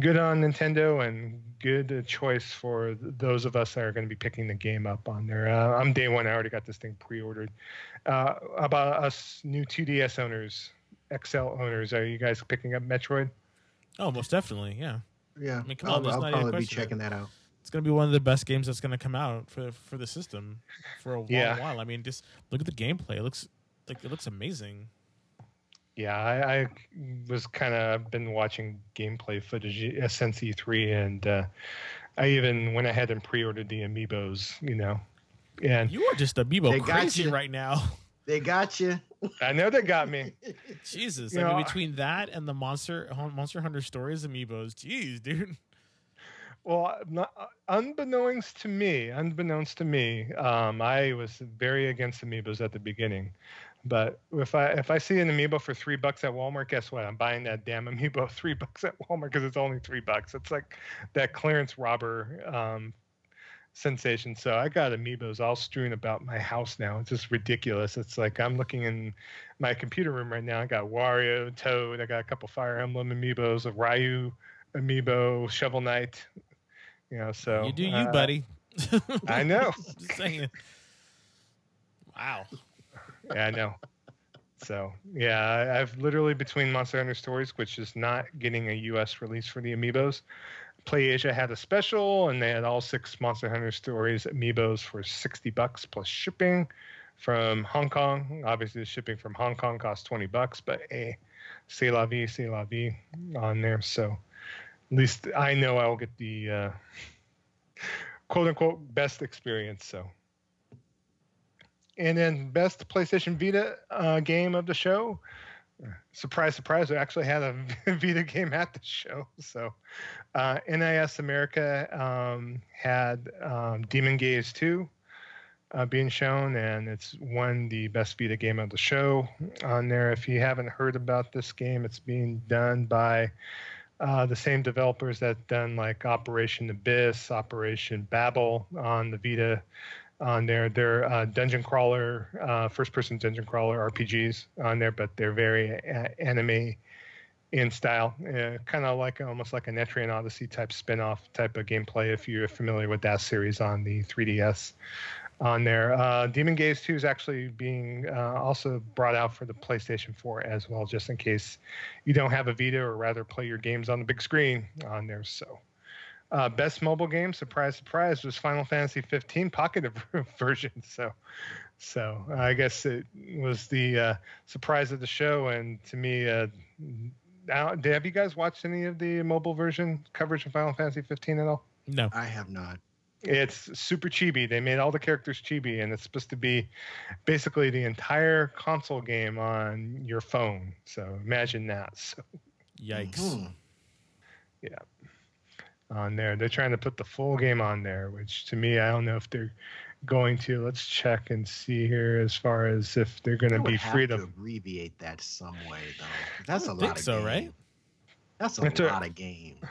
good on Nintendo and good choice for those of us that are going to be picking the game up on there. Uh, I'm day one. I already got this thing pre-ordered. Uh, about us new 2DS owners, XL owners, are you guys picking up Metroid? oh, most definitely. Yeah, Yeah. mean, come I'll, on, I'll not even probably be checking that out. it's gonna be one of the best games that's gonna come out for for the system for a long Yeah. while. I mean, just look at the gameplay. It looks like it looks amazing. Yeah, I, I was kind of been watching gameplay footage at SNC3, and uh, I even went ahead and pre-ordered the amiibos. You know, and You are just amiibo They got crazy you. right now. They got you. I know they got me. Jesus, You I know, mean, between that and the monster Monster Hunter Stories amiibos, jeez, dude. Well, not, unbeknownst to me, unbeknownst to me, um, I was very against amiibos at the beginning. But if I if I see an amiibo for three bucks at Walmart, guess what? I'm buying that damn amiibo three bucks at Walmart because it's only three bucks. It's like that clearance robber um, sensation. So I got amiibos all strewn about my house now. It's just ridiculous. It's like I'm looking in my computer room right now. I got Wario, Toad. I got a couple Fire Emblem amiibos, a Ryu amiibo, Shovel Knight. You know, so you do you, uh, buddy. I know. Just saying. Wow. Yeah, I know. So yeah, I've literally between Monster Hunter Stories, which is not getting a U.S. release for the amiibos. Play Asia had a special, and they had all six Monster Hunter Stories amiibos for sixty bucks plus shipping from Hong Kong. Obviously, the shipping from Hong Kong costs twenty bucks, but a c'est la vie, c'est la vie on there. So at least I know I will get the uh, quote unquote best experience. So. And then best PlayStation Vita uh, game of the show. Surprise, surprise! We actually had a Vita game at the show. So, uh, NIS America um, had um, Demon Gaze 2 uh, being shown, and it's won the best Vita game of the show on there. If you haven't heard about this game, it's being done by uh, the same developers that done like Operation Abyss, Operation Babel on the Vita on there. They're uh, dungeon crawler, uh, first person dungeon crawler RPGs on there, but they're very uh, anime in style, uh, kind of like almost like a Etrian Odyssey type spin off type of gameplay if you're familiar with that series on the 3DS. On there, uh, Demon Gaze 2 is actually being uh, also brought out for the PlayStation 4 as well, just in case you don't have a Vita or rather play your games on the big screen on there. So, uh, best mobile game, surprise, surprise, was Final Fantasy 15 Pocket version. So, so I guess it was the uh, surprise of the show. And to me, uh, now, have you guys watched any of the mobile version coverage of Final Fantasy 15 at all? No. I have not. It's super chibi. They made all the characters chibi, and it's supposed to be basically the entire console game on your phone. So imagine that. So Yikes. Mhm. On there. They're trying to put the full game on there, which to me, I don't know if they're going to. Let's check and see here as far as if they're going to be free to to. abbreviate that some way, though. That's a don't lot think of so, game. right? That's a That's a- lot of game.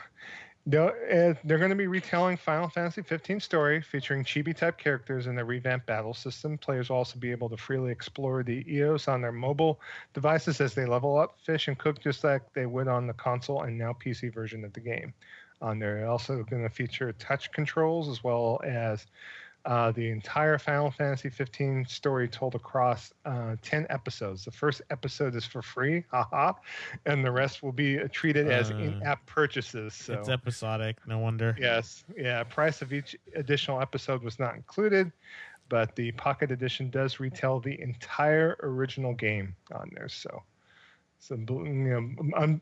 They're, uh, they're going to be retelling Final Fantasy 15 story featuring chibi type characters in the revamped battle system. Players will also be able to freely explore the EOS on their mobile devices as they level up, fish, and cook just like they would on the console and now PC version of the game. On there, They're also going to feature touch controls as well as uh, the entire Final Fantasy 15 story told across uh, 10 episodes. The first episode is for free, haha, and the rest will be treated as Uh, in-app purchases. So It's episodic. No wonder. Yes, yeah. Price of each additional episode was not included, but the Pocket Edition does retail the entire original game on there. So, so you know, um,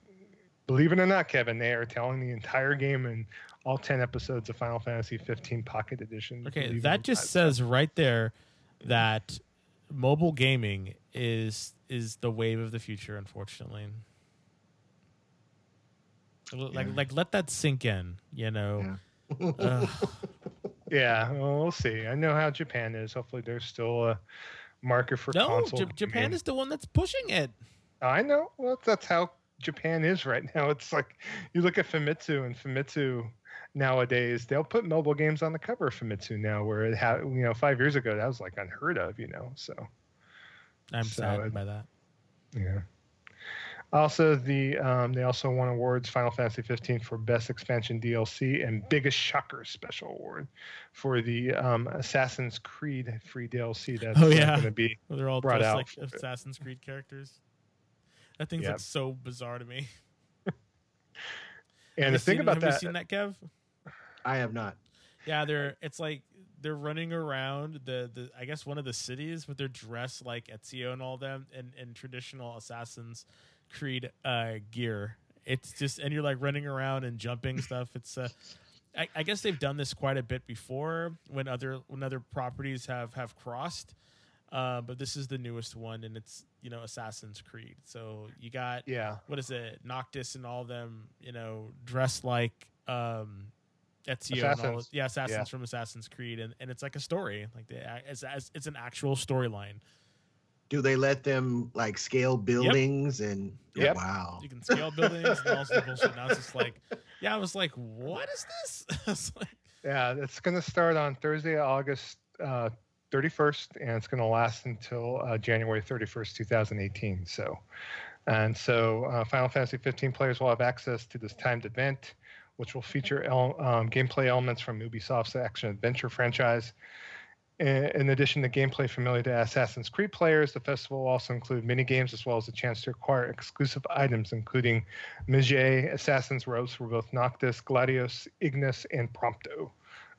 believe it or not, Kevin, they are telling the entire game in all ten episodes of Final Fantasy 15 Pocket Edition. Okay, that just not. says right there that mobile gaming is is the wave of the future. Unfortunately, like Yeah. like let that sink in. You know. Ugh. Yeah, well, we'll see. I know how Japan is. Hopefully, there's still a market for no, console. J- Japan gaming. is the one that's pushing it. I know. Well, that's how Japan is right now. It's like you look at Famitsu and Famitsu nowadays, they'll put mobile games on the cover of Famitsu now, where it had, you know, five years ago, that was like unheard of, you know. So, I'm So sad it- by that. yeah. Also, the um, they also won awards Final Fantasy 15 for Best Expansion DLC and Biggest Shocker Special Award for the um, Assassin's Creed free DLC that's Oh, yeah. going to be Well, they're all brought out like. Assassin's Creed characters. That thing's Yep. like so bizarre to me. And the thing seen- about have that, you seen that, Kev? I have not. Yeah, they're it's like they're running around the, the I guess one of the cities, but they're dressed like Ezio and all them in, in traditional Assassin's Creed uh, gear. It's just and you're like running around and jumping stuff. It's uh, I, I guess they've done this quite a bit before when other when other properties have have crossed. Uh, but this is the newest one, and it's you know Assassin's Creed. So you got yeah, what is it, Noctis and all them, you know, dressed like um Ezio and all yeah, assassins Yeah. from Assassin's Creed, and, and it's like a story, like the it's it's, it's an actual storyline. Do they let them like scale buildings and Yep. wow. You can scale buildings and all sorts of bullshit. Now it's just like, yeah, I was like, what is this? It's like, Yeah, it's going to start on Thursday, August uh, 31st, and it's going to last until uh, January 31st, 2018. So, and so uh, Final Fantasy 15 players will have access to this timed event, which will feature el- um, gameplay elements from Ubisoft's action adventure franchise. In addition to gameplay familiar to Assassin's Creed players, the festival will also include mini games as well as a chance to acquire exclusive items, including Medjay Assassin's Robes for both Noctis, Gladio, Ignis, and Prompto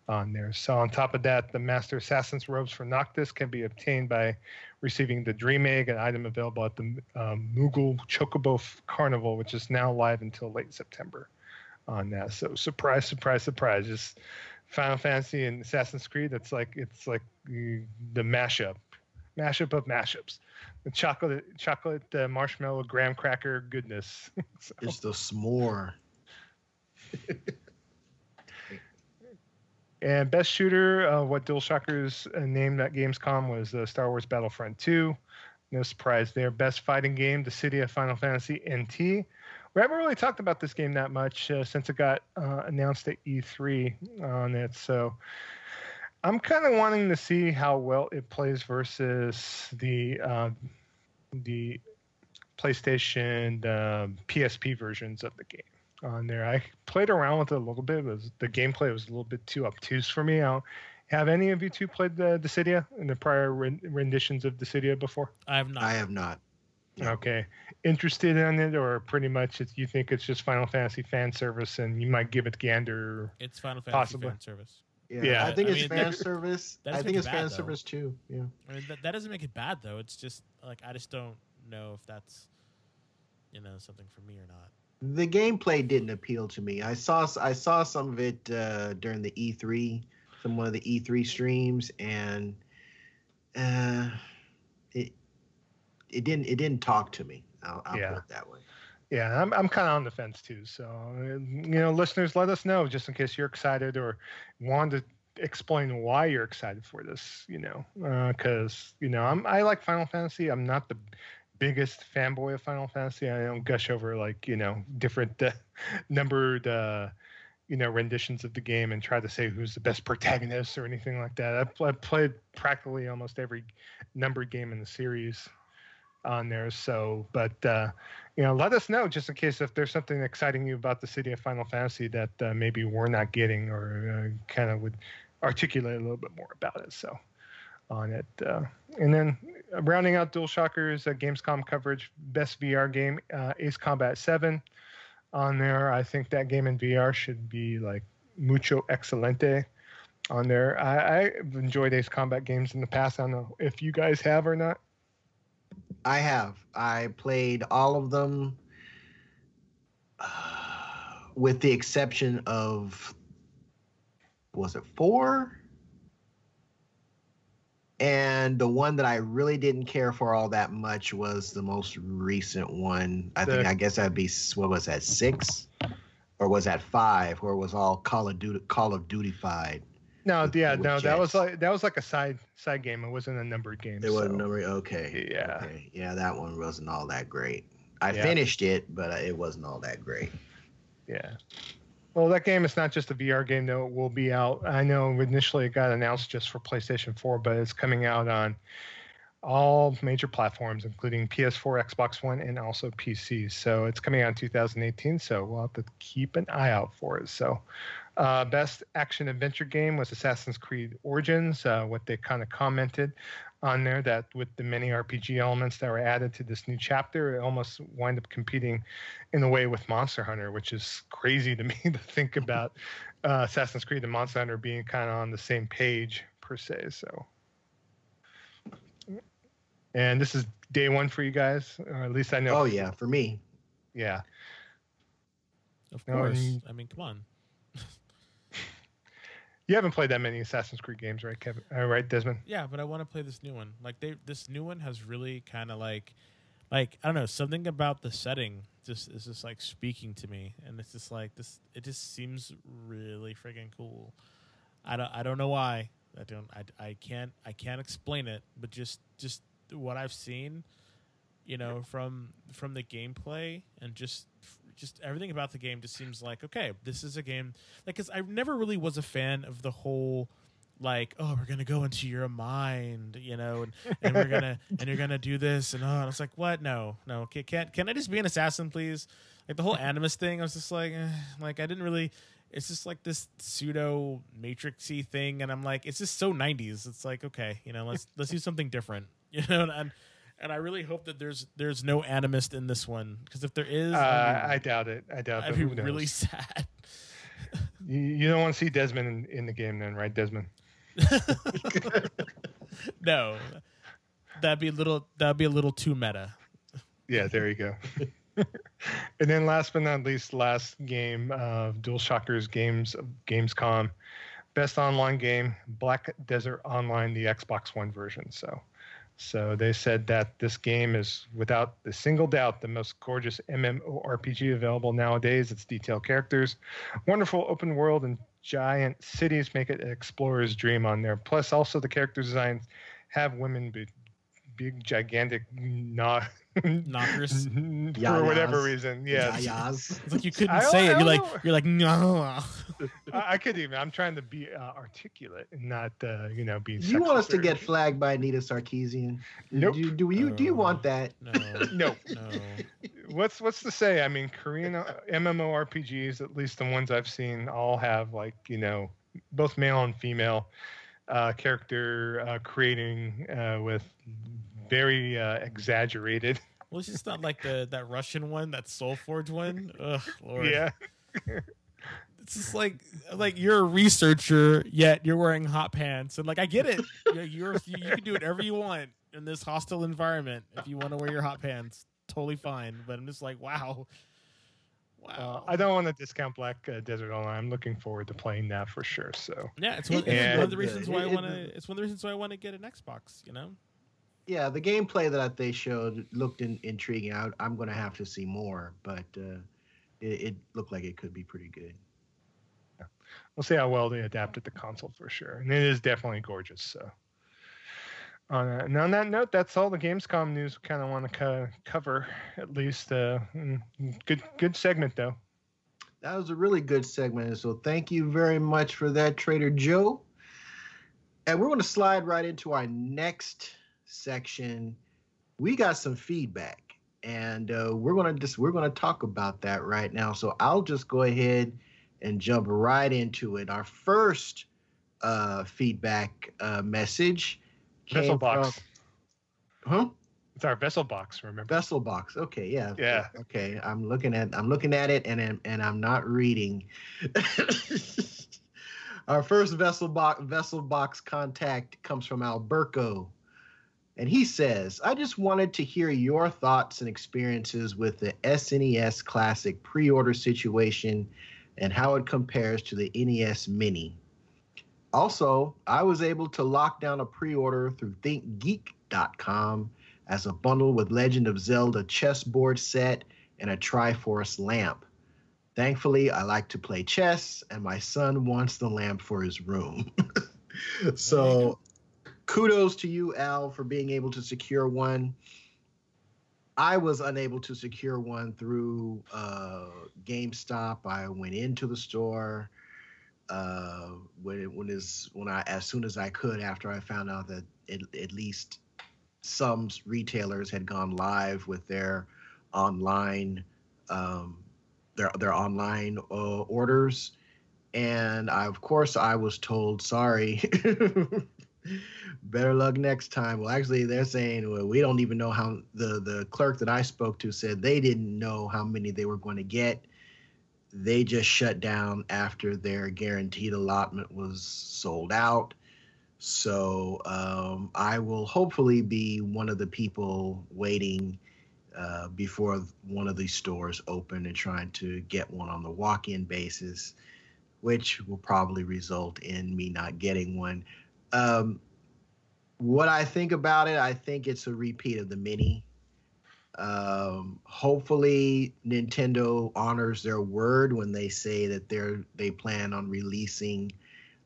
on there. So on top of that, the Master Assassin's Robes for Noctis can be obtained by receiving the Dream Egg, an item available at the um, Moogle Chocobo Carnival, which is now live until late September on that. So surprise, surprise, surprise! Just Final Fantasy and Assassin's Creed. That's like it's like the, mashup, mashup of mashups. The chocolate, chocolate uh, marshmallow graham cracker goodness. so. It's the s'more. and best shooter, uh, what DualShockers uh, named at Gamescom was uh, Star Wars Battlefront 2. No surprise there. Best fighting game, Dissidia Final Fantasy NT we haven't really talked about this game that much uh, since it got uh, announced at E3 on it. So I'm kind of wanting to see how well it plays versus the uh, the PlayStation PSP versions of the game on there. I played around with it a little bit. It was the gameplay was a little bit too obtuse for me. I have any of you two played the Dissidia in the prior renditions of Dissidia before? I have not. I have not. Okay. Interested in it, or pretty much it's, you think it's just Final Fantasy fan service, and you might give it gander? It's Final Fantasy possibly. fan service. Yeah, yeah, I think I it's mean, fan service. I think it's fan though. service too. Yeah. I mean, that, that doesn't make it bad though. It's just like I just don't know if that's you know something for me or not. The gameplay didn't appeal to me. I saw I saw some of it uh, during the E3, some one of the E3 streams, and uh, it it didn't it didn't talk to me. I'll, I'll yeah. put it that way. Yeah, I'm I'm kind of on the fence too. So you know, listeners, let us know just in case you're excited or want to explain why you're excited for this. You know, because uh, you know I'm I like Final Fantasy. I'm not the biggest fanboy of Final Fantasy. I don't gush over like you know different uh, numbered. Uh, you know renditions of the game and try to say who's the best protagonist or anything like that. I've, I've played practically almost every numbered game in the series on there. So, but uh, you know, let us know just in case if there's something exciting you about Dissidia Final Fantasy that uh, maybe we're not getting or uh, kind of would articulate a little bit more about it. So, on it, uh, and then rounding out DualShockers uh, Gamescom coverage, best VR game, uh, Ace Combat Seven. On there, I think that game in VR should be like mucho excelente on there. I, I've enjoyed Ace Combat games in the past. I don't know if you guys have or not. I have. I played all of them, uh, with the exception of was it four? And the one that I really didn't care for all that much was the most recent one. I think I guess that'd be what was that six, or was that five, where it was all Call of Duty Call of Duty fied. No, with, yeah, with no, Jets. that was like that was like a side side game. It wasn't a numbered game. It so. wasn't numbered. Okay. Yeah. Okay. Yeah, that one wasn't all that great. I yeah. finished it, but it wasn't all that great. Yeah. Well, that game is not just a VR game, though. It will be out. I know initially it got announced just for PlayStation 4, but it's coming out on all major platforms, including PS4, Xbox One, and also PC. So it's coming out in 2018. So we'll have to keep an eye out for it. So uh, best action adventure game was Assassin's Creed Origins. Uh, what they kind of commented on there that with the many RPG elements that were added to this new chapter, it almost wind up competing in a way with Monster Hunter, which is crazy to me to think about uh, Assassin's Creed and Monster Hunter being kind of on the same page per se. So, and this is day one for you guys, or at least I know. Oh yeah, for me. Yeah. Of course. I mean, come on. You haven't played that many Assassin's Creed games, right, Kevin? Uh, right, Desmond? Yeah, but I want to play this new one. Like they, this new one has really kind of like, like I don't know, something about the setting just is just like speaking to me, and it's just like this. It just seems really freaking cool. I don't, I don't know why. I don't, I, I can't, I can't explain it. But just, just what I've seen, you know, from from the gameplay and just just everything about the game just seems like okay, this is a game like because I never really was a fan of the whole like oh we're gonna go into your mind you know and, and we're gonna and you're gonna do this and oh and I was like what? No no can can can I just be an assassin please? Like the whole animus thing I was just like eh, like I didn't really it's just like this pseudo matrixy thing and i'm like it's just so 90s it's like okay you know let's let's do something different you know and and i really hope that there's there's no Animus in this one because if there is Uh, I, I doubt it. I doubt it. be really sad You, you don't want to see Desmond in, in the game, then, right, Desmond? no that'd be a little that'd be a little too meta Yeah, there you go. and then last but not least, last game of DualShockers games Gamescom, best online game, Black Desert Online, the Xbox One version. So, so they said that this game is without a single doubt the most gorgeous MMORPG available nowadays. Its detailed characters, wonderful open world, and giant cities make it an explorer's dream on there. Plus, also the character designs have women be big gigantic not knockers for whatever Yayas. reason. Yes, Yayas. it's like you couldn't I say I it you're like know. you're like no I, I could even. I'm trying to be uh, articulate and not, uh, you know, be. You want us to get flagged by Anita Sarkeesian? Nope. Do, do you do you want that? no No. no What's what's to say? I mean, Korean uh, MMORPGs, at least the ones I've seen, all have like you know both male and female uh, character uh, creating uh, with very uh, exaggerated. well it's just not like the that russian one that soulforge one Ugh, Lord. Yeah, it's just like like you're a researcher yet you're wearing hot pants and like i get it you're, you're you, you can do whatever you want in this hostile environment if you want to wear your hot pants totally fine but i'm just like wow uh, wow I don't want to discount Black uh, Desert Online. I'm looking forward to playing that for sure. So yeah it's one, it's one of the reasons why i want to it's one of the reasons why i want to get an xbox you know Yeah, the gameplay that they showed looked in, intriguing. I, I'm going to have to see more, but uh, it, it looked like it could be pretty good. we'll see how well they adapted the console for sure. And it is definitely gorgeous. So, on, uh, and on that note, that's all the Gamescom news we kind of want to co- cover. At least, uh, mm, good good segment though. That was a really good segment. So thank you very much for that, Trader Joe. And we're going to slide right into our next section. We got some feedback, and uh, we're going to just we're to talk about that right now. So I'll just go ahead and jump right into it. Our first uh, feedback uh, message Vessel box. from, huh? It's our vessel box. Remember? Vessel box. Okay, yeah. Yeah. Okay, I'm looking at I'm looking at it and I'm- and I'm not reading. Our first vessel box vessel box contact comes from Alberto. And he says, I just wanted to hear your thoughts and experiences with the SNES Classic pre order situation and how it compares to the NES Mini. Also, I was able to lock down a pre order through ThinkGeek.com as a bundle with Legend of Zelda chessboard set and a Triforce lamp. Thankfully, I like to play chess, and my son wants the lamp for his room. so, kudos to you, Al, for being able to secure one. I was unable to secure one through uh, GameStop. I went into the store uh, when it, when is when I as soon as I could after I found out that it, at least some retailers had gone live with their online um, their their online uh, orders, and I, of course I was told sorry. Better luck next time. Well, actually, they're saying well, we don't even know how the the clerk that I spoke to said they didn't know how many they were going to get. They just shut down after their guaranteed allotment was sold out. So um, I will hopefully be one of the people waiting uh, before one of these stores open and trying to get one on the walk-in basis, which will probably result in me not getting one. Um, what I think about it, I think it's a repeat of the mini. Um, hopefully, Nintendo honors their word when they say that they're they plan on releasing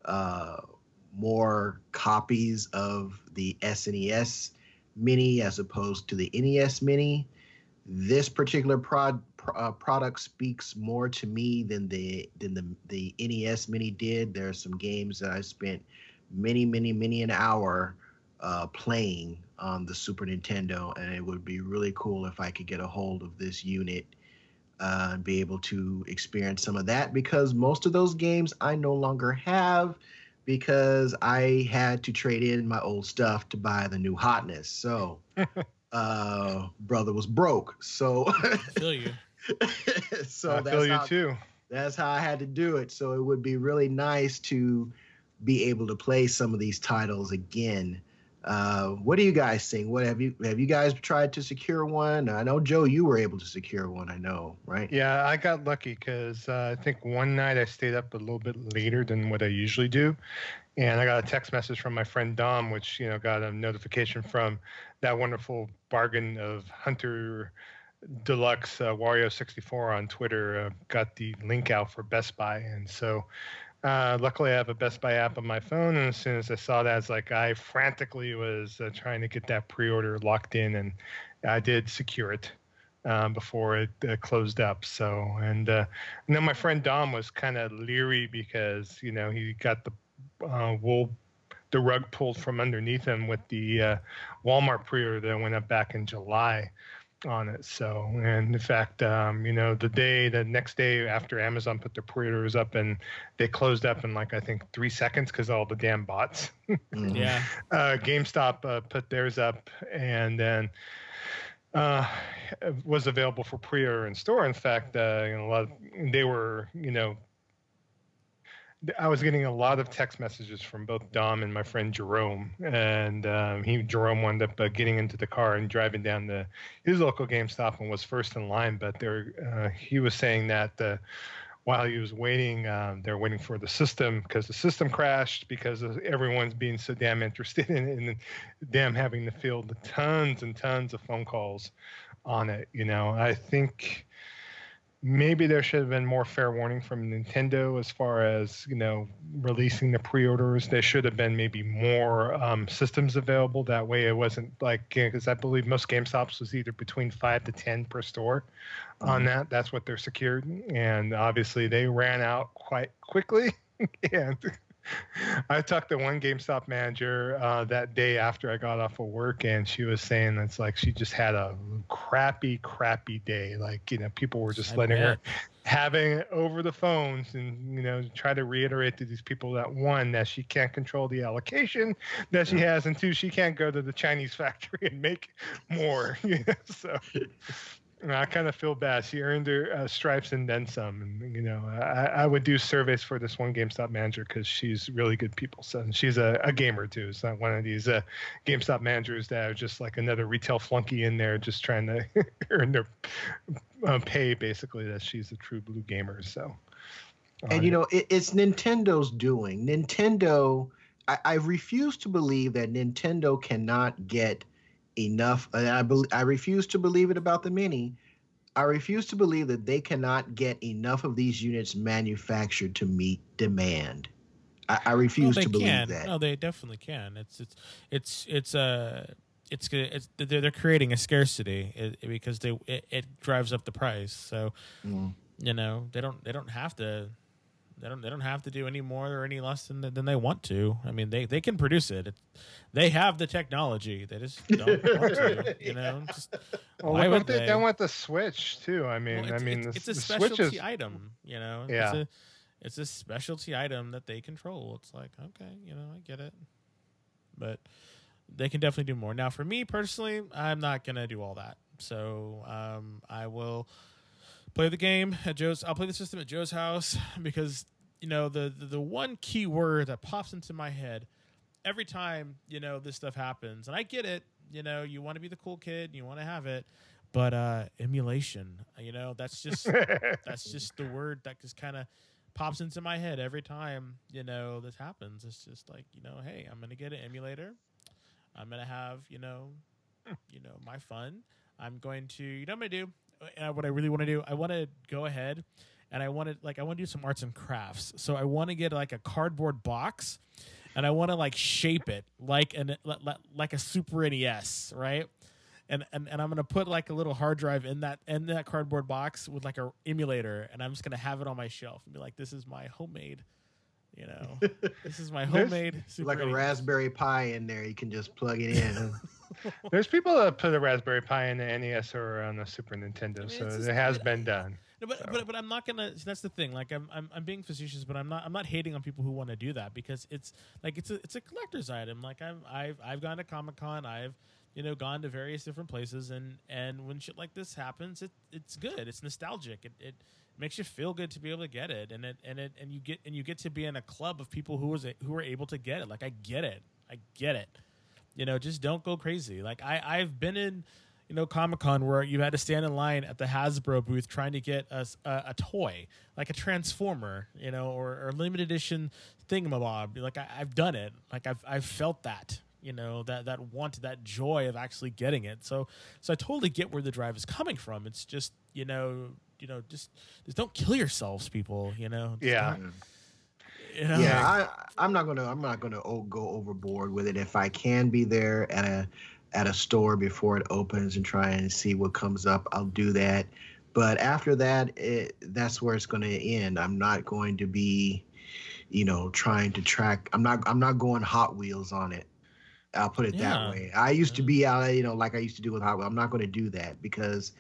uh, more copies of the SNES Mini as opposed to the NES Mini. This particular prod uh, product speaks more to me than the than the the NES Mini did. There are some games that I spent many, many, many an hour uh, playing on the Super Nintendo, and it would be really cool if I could get a hold of this unit uh, and be able to experience some of that because most of those games I no longer have because I had to trade in my old stuff to buy the new hotness. So, uh, brother was broke. So, I feel you. so I that's feel you how, too. that's how I had to do it. So it would be really nice to be able to play some of these titles again. Uh, what do you guys think? What have you have you guys tried to secure one? I know Joe, you were able to secure one. I know, right? Yeah, I got lucky because uh, I think one night I stayed up a little bit later than what I usually do, and I got a text message from my friend Dom, which you know got a notification from that wonderful bargain of Hunter Deluxe uh, Wario 64 on Twitter. Uh, got the link out for Best Buy, and so uh, luckily, I have a Best Buy app on my phone, and as soon as I saw that, it's like I frantically was uh, trying to get that pre-order locked in, and I did secure it um, before it uh, closed up. So, and, uh, and then my friend Dom was kind of leery because you know he got the uh, wool, the rug pulled from underneath him with the uh, Walmart pre-order that went up back in July on it. So, and in fact, um, you know, the day, the next day after Amazon put their pre-orders up, and they closed up in like I think three seconds because all the damn bots. Mhm. Yeah. uh, GameStop uh, put theirs up, and then uh, was available for pre-order in store. In fact, uh, you know, a lot of, they were, you know. I was getting a lot of text messages from both Dom and my friend Jerome, and um, he Jerome wound up uh, getting into the car and driving down to his local GameStop and was first in line. But there, uh, he was saying that uh, while he was waiting, um, they're waiting for the system because the system crashed because everyone's being so damn interested in it and them having to field tons and tons of phone calls on it. You know, I think maybe there should have been more fair warning from Nintendo as far as you know releasing the pre-orders. There should have been maybe more um, systems available. That way, it wasn't like because I believe most GameStops was either between five to ten per store. On that, that's what they're secured, and obviously they ran out quite quickly. and I talked to one GameStop manager uh, that day after I got off of work, and she was saying that's like she just had a crappy, crappy day. Like you know, people were just I letting her having it over the phones, and you know, try to reiterate to these people that one that she can't control the allocation that she has, and two she can't go to the Chinese factory and make more. You know, so. I kind of feel bad. She earned her uh, stripes and then some. And you know, I, I would do surveys for this one GameStop manager because she's really good people. So and she's a, a gamer too. It's not one of these uh, GameStop managers that are just like another retail flunky in there, just trying to earn their uh, pay. Basically, that she's a true blue gamer. So, and you know it, it's nintendo's doing nintendo I, I refuse to believe that nintendo cannot get enough and i bel i refuse to believe it about the mini i refuse to believe that they cannot get enough of these units manufactured to meet demand i, I refuse to believe can. that No, they definitely can. It's it's it's it's uh it's it's they're, they're creating a scarcity it, it- because they it, it drives up the price. So Mm. you know they don't they don't have to they don't they don't have to do any more or any less than than they want to. I mean they they can produce it. It's, they have the technology. They just don't want to. You know, just well, why look would they they? done with the Switch too. I mean, Well, I it's, mean, it's, the, it's a the specialty is item, you know. Yeah. It's a, it's a specialty item that they control. It's like, okay, you know, I get it. But they can definitely do more. Now, for me personally, I'm not going to do all that. So um, I will play the game at Joe's. I'll play the system at Joe's house because, you know, the, the, the one key word that pops into my head every time, you know, this stuff happens, and I get it, you know, you want to be the cool kid, you want to have it, but uh, emulation, you know, that's just that's just the word that just kind of pops into my head every time you know this happens. It's just like you know hey i'm gonna get an emulator. I'm gonna have you know you know my fun. I'm going to you know what i'm gonna do uh, what i really want to do i want to go ahead and i want to like i want to do some arts and crafts so i want to get like a cardboard box and i want to like shape it like an li- li- like a super nes right and, and and I'm gonna put like a little hard drive in that in that cardboard box with like a emulator, and I'm just gonna have it on my shelf and be like, "This is my homemade." You know, this is my homemade. Super like a 80s. Raspberry Pi in there, you can just plug it in. There's people that put a Raspberry Pi in the NES or on the Super Nintendo, I mean, so it's it just- has been done. No, but, So- but but I'm not gonna. That's the thing. Like I'm, I'm I'm being facetious, but I'm not I'm not hating on people who want to do that because it's like it's a it's a collector's item. Like I'm I've I've gone to Comic Con. I've you know gone to various different places and and when shit like this happens, it it's good. It's nostalgic. It it makes you feel good to be able to get it and it and it and you get and you get to be in a club of people who was a, who are able to get it. Like I get it. I get it. You know, just don't go crazy. Like I I've been in you know Comic Con where you had to stand in line at the Hasbro booth trying to get a a toy like a Transformer, you know, or, or limited edition thingamabob. Like I, I've done it. Like I've I've felt that. You know that that want, that joy of actually getting it. So so I totally get where the drive is coming from. It's just you know you know just just don't kill yourselves, people. You know. Just Yeah. don't- you know? yeah, I, I'm not gonna I'm not gonna go overboard with it. If I can be there at a at a store before it opens and try and see what comes up, I'll do that. But after that, it, that's where it's going to end. I'm not going to be, you know, trying to track. I'm not. I'm not going Hot Wheels on it. I'll put it Yeah. that way. I used to be out, you know, like I used to do with Hot Wheels. I'm not going to do that because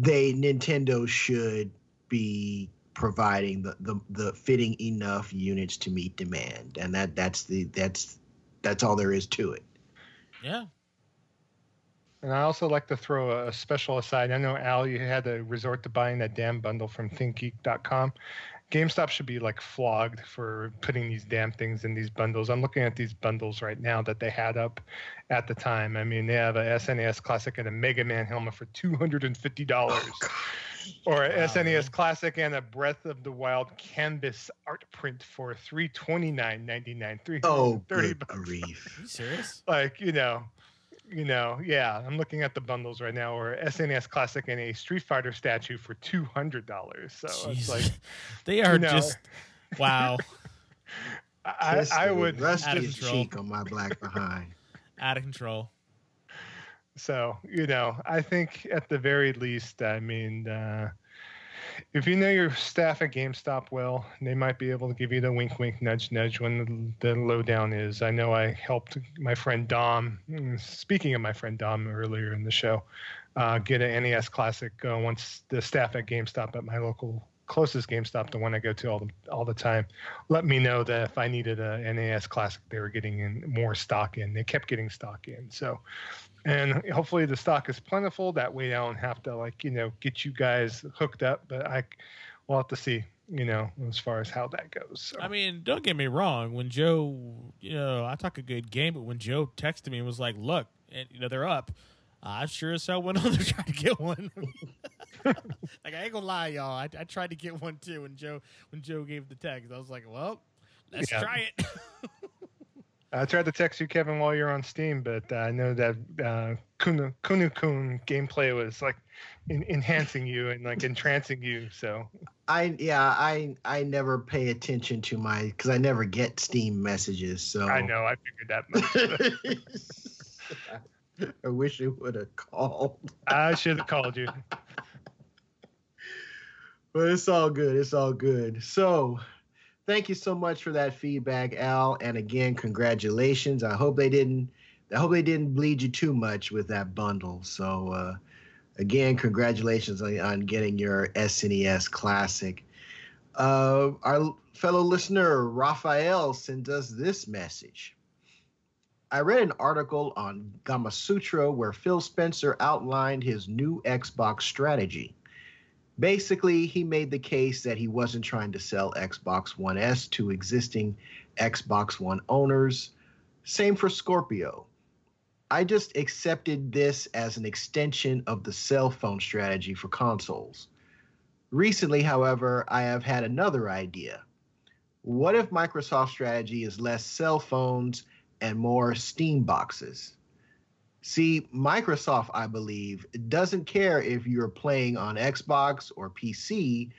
they Nintendo should be providing the, the the fitting enough units to meet demand, and that that's the that's that's all there is to it. yeah. And I also like to throw a special aside. I know Al, you had to resort to buying that damn bundle from ThinkGeek.com. GameStop should be like flogged for putting these damn things in these bundles. I'm looking at these bundles right now that they had up at the time. I mean, they have a SNES Classic and a Mega Man helmet for two hundred and fifty dollars, oh, or a Wow. SNES Classic and a Breath of the Wild canvas art print for three twenty nine ninety nine. Three Oh, thirty good bucks grief! Are you serious? like you know you know yeah i'm looking at the bundles right now or snes classic and a street fighter statue for $200 so it's like they are you know. just wow. i, Kiss I would Out rust of his control. cheek on my black behind. out of control. so you know i think at the very least i mean uh if you know your staff at GameStop well, they might be able to give you the wink, wink, nudge, nudge when the, the lowdown is. I know I helped my friend Dom. mm, Speaking of my friend Dom earlier in the show, uh, get an NES Classic uh, once the staff at GameStop at my local closest GameStop, the one I go to all the all the time, let me know that if I needed a NES Classic, they were getting in more stock in. They kept getting stock in, so and hopefully the stock is plentiful. That way, I don't have to like you know get you guys hooked up. But I, we'll have to see, you know, as far as how that goes. So. I mean, don't get me wrong. When Joe, you know, I talk a good game, but when Joe texted me and was like, "Look, and, you know, they're up," I sure as hell went on there trying to get one. like I ain't gonna lie, y'all. I, I tried to get one too. When Joe, when Joe gave the text, I was like, "Well, let's Yeah. try it." I tried to text you, Kevin, while you're on Steam, but uh, I know that uh, Kunu Kunu Kun gameplay was like in, enhancing you and like entrancing you. So I yeah I I never pay attention to my because I never get Steam messages. So I know I figured that much. I wish it would have called. I should have called you. But it's all good. It's all good. So, thank you so much for that feedback, Al. And again, congratulations. I hope they didn't. I hope they didn't bleed you too much with that bundle. So, uh, again, congratulations on, on getting your SNES Classic. Uh, our fellow listener Raphael sent us this message. I read an article on Gamasutra where Phil Spencer outlined his new Xbox strategy. Basically, he made the case that he wasn't trying to sell Xbox One S to existing Xbox One owners. Same for Scorpio. I just accepted this as an extension of the cell phone strategy for consoles. Recently, however, I have had another idea. What if Microsoft's strategy is less cell phones and more Steam boxes? See, Microsoft, I believe, doesn't care if you're playing on Xbox or PC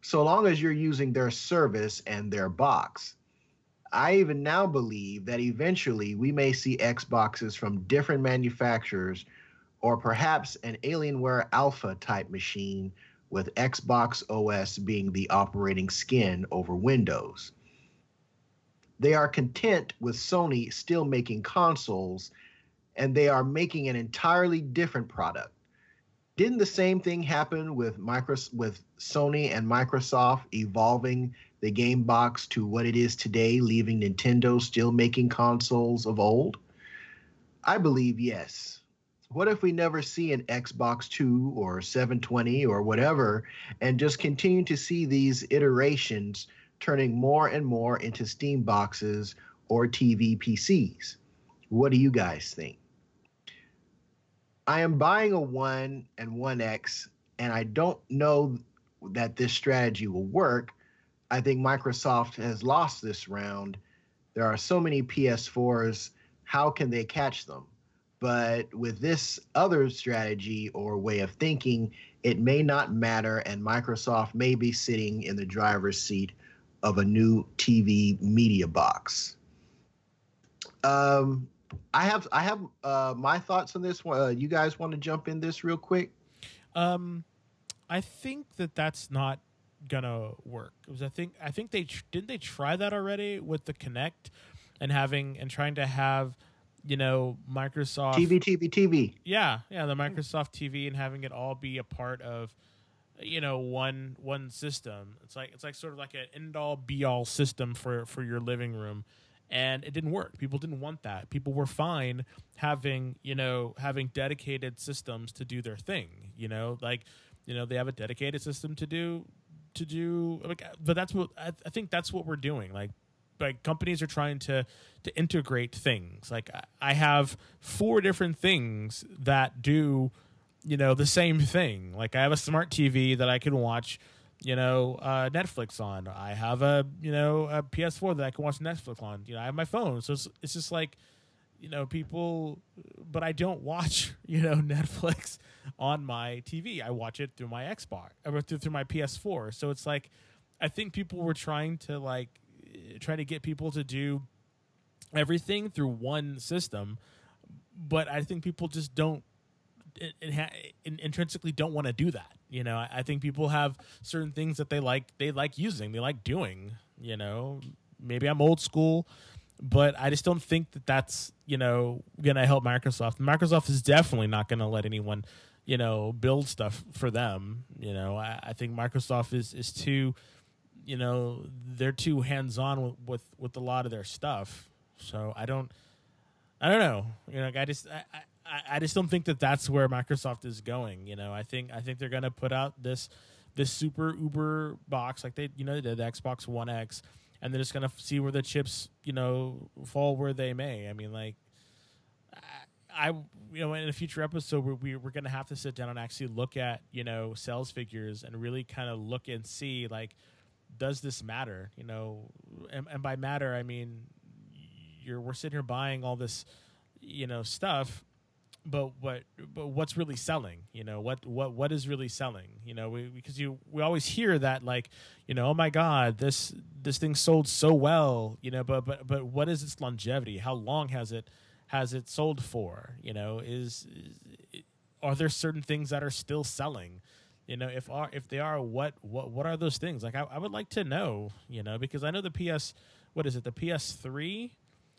so long as you're using their service and their box. I even now believe that eventually we may see Xboxes from different manufacturers or perhaps an Alienware Alpha type machine with Xbox OS being the operating skin over Windows. They are content with Sony still making consoles and they are making an entirely different product. Didn't the same thing happen with Microsoft with Sony and Microsoft evolving the game box to what it is today, leaving Nintendo still making consoles of old? I believe yes. What if we never see an Xbox 2 or 720 or whatever and just continue to see these iterations turning more and more into Steam boxes or TV PCs? What do you guys think? I am buying a 1 and 1X, and I don't know that this strategy will work I think Microsoft has lost this round. There are so many PS4s. How can they catch them? But with this other strategy or way of thinking, it may not matter, and Microsoft may be sitting in the driver's seat of a new TV media box. Um, I have I have uh, my thoughts on this. Uh, you guys want to jump in this real quick? Um, I think that that's not gonna work. Because I think I think they tr- didn't they try that already with the Kinect and having and trying to have you know Microsoft TV TV TV. Yeah, yeah, the Microsoft TV and having it all be a part of you know one one system. It's like it's like sort of like an end all be all system for for your living room. And it didn't work. People didn't want that. People were fine having, you know, having dedicated systems to do their thing. You know, like, you know, they have a dedicated system to do to do like but that's what I, I think that's what we're doing like like companies are trying to to integrate things like i have four different things that do you know the same thing like i have a smart tv that i can watch you know uh, netflix on. I have a you know a ps4 that i can watch netflix on. You know i have my phone. So it's, it's just like you know people but i don't watch you know netflix on my tv i watch it through my xbox or through, through my ps4 so it's like i think people were trying to like try to get people to do everything through one system but i think people just don't intrinsically don't want to do that you know I, I think people have certain things that they like they like using they like doing you know maybe i'm old school but I just don't think that that's you know gonna help Microsoft. Microsoft is definitely not gonna let anyone you know build stuff for them. You know, I, I think Microsoft is is too you know they're too hands on with, with, with a lot of their stuff. So I don't I don't know. You know, I just I, I, I just don't think that that's where Microsoft is going. You know, I think I think they're gonna put out this this super uber box like they you know did the Xbox One X and they're just gonna see where the chips, you know, fall where they may. I mean, like, I, you know, in a future episode, we, we we're gonna have to sit down and actually look at, you know, sales figures and really kind of look and see, like, does this matter? You know, and, and by matter, I mean, you're we're sitting here buying all this, you know, stuff, but what but what's really selling you know what what what is really selling you know we, because you we always hear that like you know oh my god this this thing sold so well you know but but but what is its longevity? How long has it has it sold for? You know is, is are there certain things that are still selling? You know if are if they are what what what are those things? Like I, I would like to know you know because i know the ps what is it? The ps3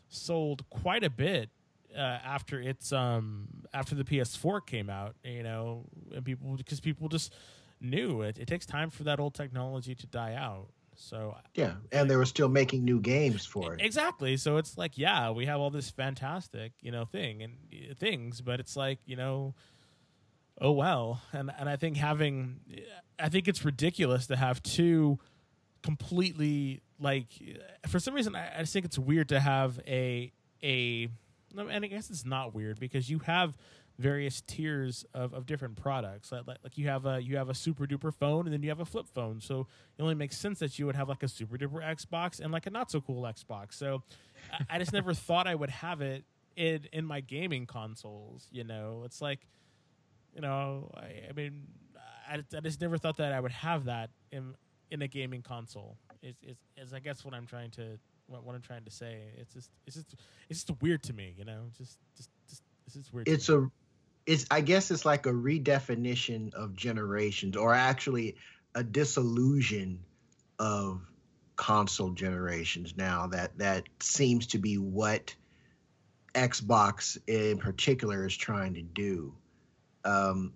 sold quite a bit uh, after it's um after the PS4 came out, you know, and people because people just knew it. It takes time for that old technology to die out. So yeah, and they were still making new games for it. Exactly. So it's like, yeah, we have all this fantastic, you know, thing and uh, things, but it's like, you know, oh well. And and I think having, I think it's ridiculous to have two completely like, for some reason, I, I just think it's weird to have a a and I guess it's not weird because you have various tiers of, of different products. Like, like, like you have a you have a super duper phone and then you have a flip phone. So it only makes sense that you would have like a super duper Xbox and like a not so cool Xbox. So I, I just never thought I would have it in in my gaming consoles. You know, it's like you know, I, I mean, I, I just never thought that I would have that in in a gaming console. Is is, is I guess what I'm trying to what, what I'm trying to say. It's just it's just it's just weird to me, you know. Just just just it's just weird. It's a it's I guess it's like a redefinition of generations, or actually a disillusion of console generations now that that seems to be what Xbox in particular is trying to do. Um,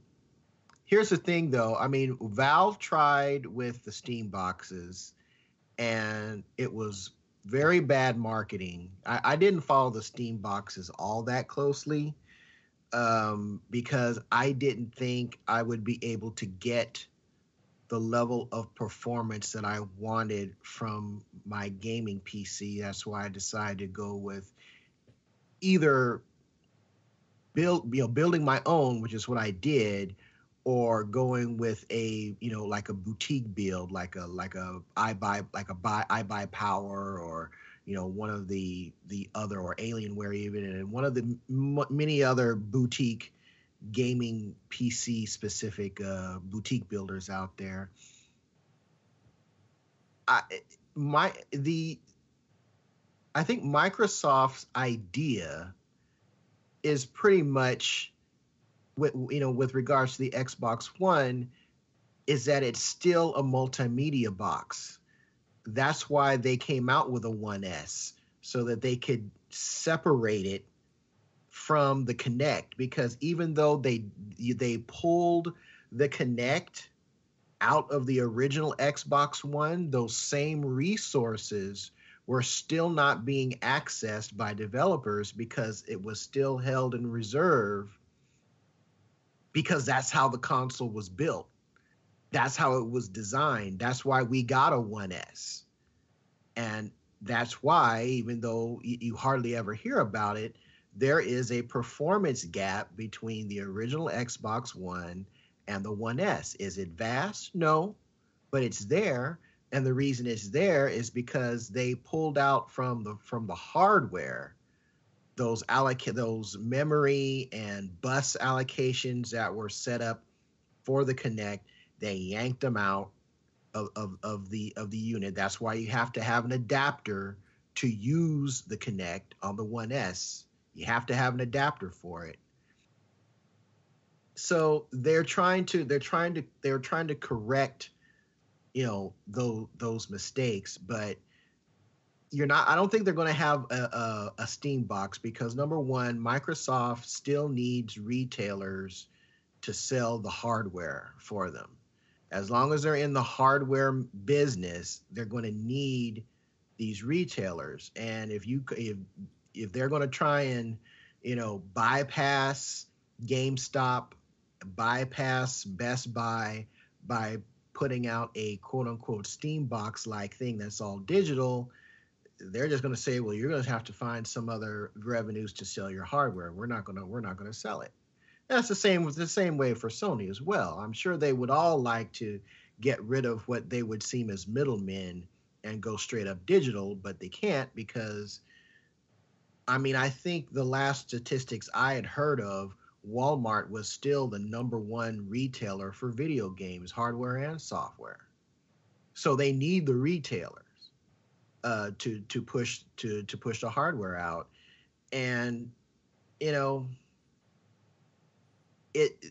here's the thing though, I mean, Valve tried with the Steam boxes and it was very bad marketing. I, I didn't follow the Steam boxes all that closely um, because I didn't think I would be able to get the level of performance that I wanted from my gaming PC. That's why I decided to go with either build, you know, building my own, which is what I did, or going with a, you know, like a boutique build, like a like a I buy like a buy iBuyPower or you know one of the the other or Alienware even and one of the m- many other boutique gaming PC specific uh, boutique builders out there. I my the I think Microsoft's idea is pretty much with you know with regards to the Xbox One is that it's still a multimedia box. That's why they came out with a 1S so that they could separate it from the Kinect because even though they they pulled the Kinect out of the original Xbox One, those same resources were still not being accessed by developers because it was still held in reserve because that's how the console was built. That's how it was designed. That's why we got a 1S. And that's why, even though you hardly ever hear about it, there is a performance gap between the original Xbox One and the 1S. Is it vast? No, but it's there. And the reason it's there is because they pulled out from the from the hardware those alloc those memory and bus allocations that were set up for the Kinect, They yanked them out of, of, of the of the unit. That's why you have to have an adapter to use the Kinect on the 1S you have to have an adapter for it. So they're trying to they're trying to they're trying to correct, you know, those those mistakes, but you're not i don't think they're going to have a, a, a, steam box because number one microsoft still needs retailers to sell the hardware for them. As long as they're in the hardware business they're going to need these retailers. And if you if if they're going to try and you know bypass GameStop, bypass Best Buy by putting out a quote unquote Steam box like thing that's all digital, they're just going to say, well, you're going to have to find some other revenues to sell your hardware. We're not going to we're not going to sell it. That's the same with the same way for Sony as well. I'm sure they would all like to get rid of what they would seem as middlemen and go straight up digital, but they can't because I mean, I think the last statistics I had heard of, Walmart was still the number one retailer for video games, hardware and software. So they need the retailers uh, to to push to to push the hardware out, and you know, it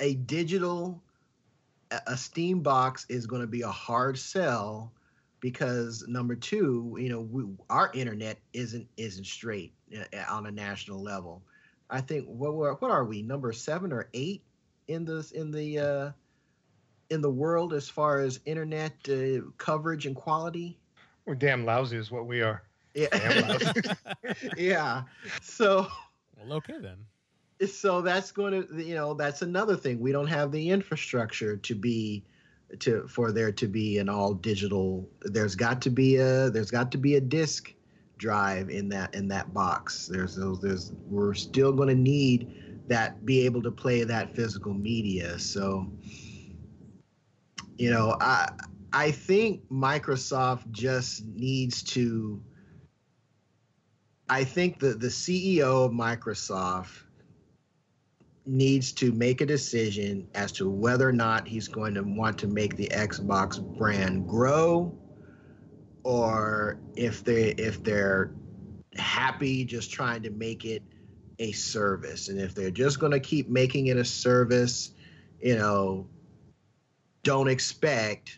a digital a Steam box is going to be a hard sell because number two, you know, we, our internet isn't isn't straight uh, on a national level. I think what what are we number seven or eight in this in the uh, in the world as far as internet uh, coverage and quality? We're damn lousy, is what we are. Yeah, yeah. So, well, okay then. So that's going to you know that's another thing. We don't have the infrastructure to be to for there to be an all digital there's got to be a there's got to be a disk drive in that in that box there's those there's we're still going to need that be able to play that physical media so you know i i think microsoft just needs to i think the the ceo of microsoft needs to make a decision as to whether or not he's going to want to make the Xbox brand grow or if they if they're happy just trying to make it a service. And if they're just going to keep making it a service you know don't expect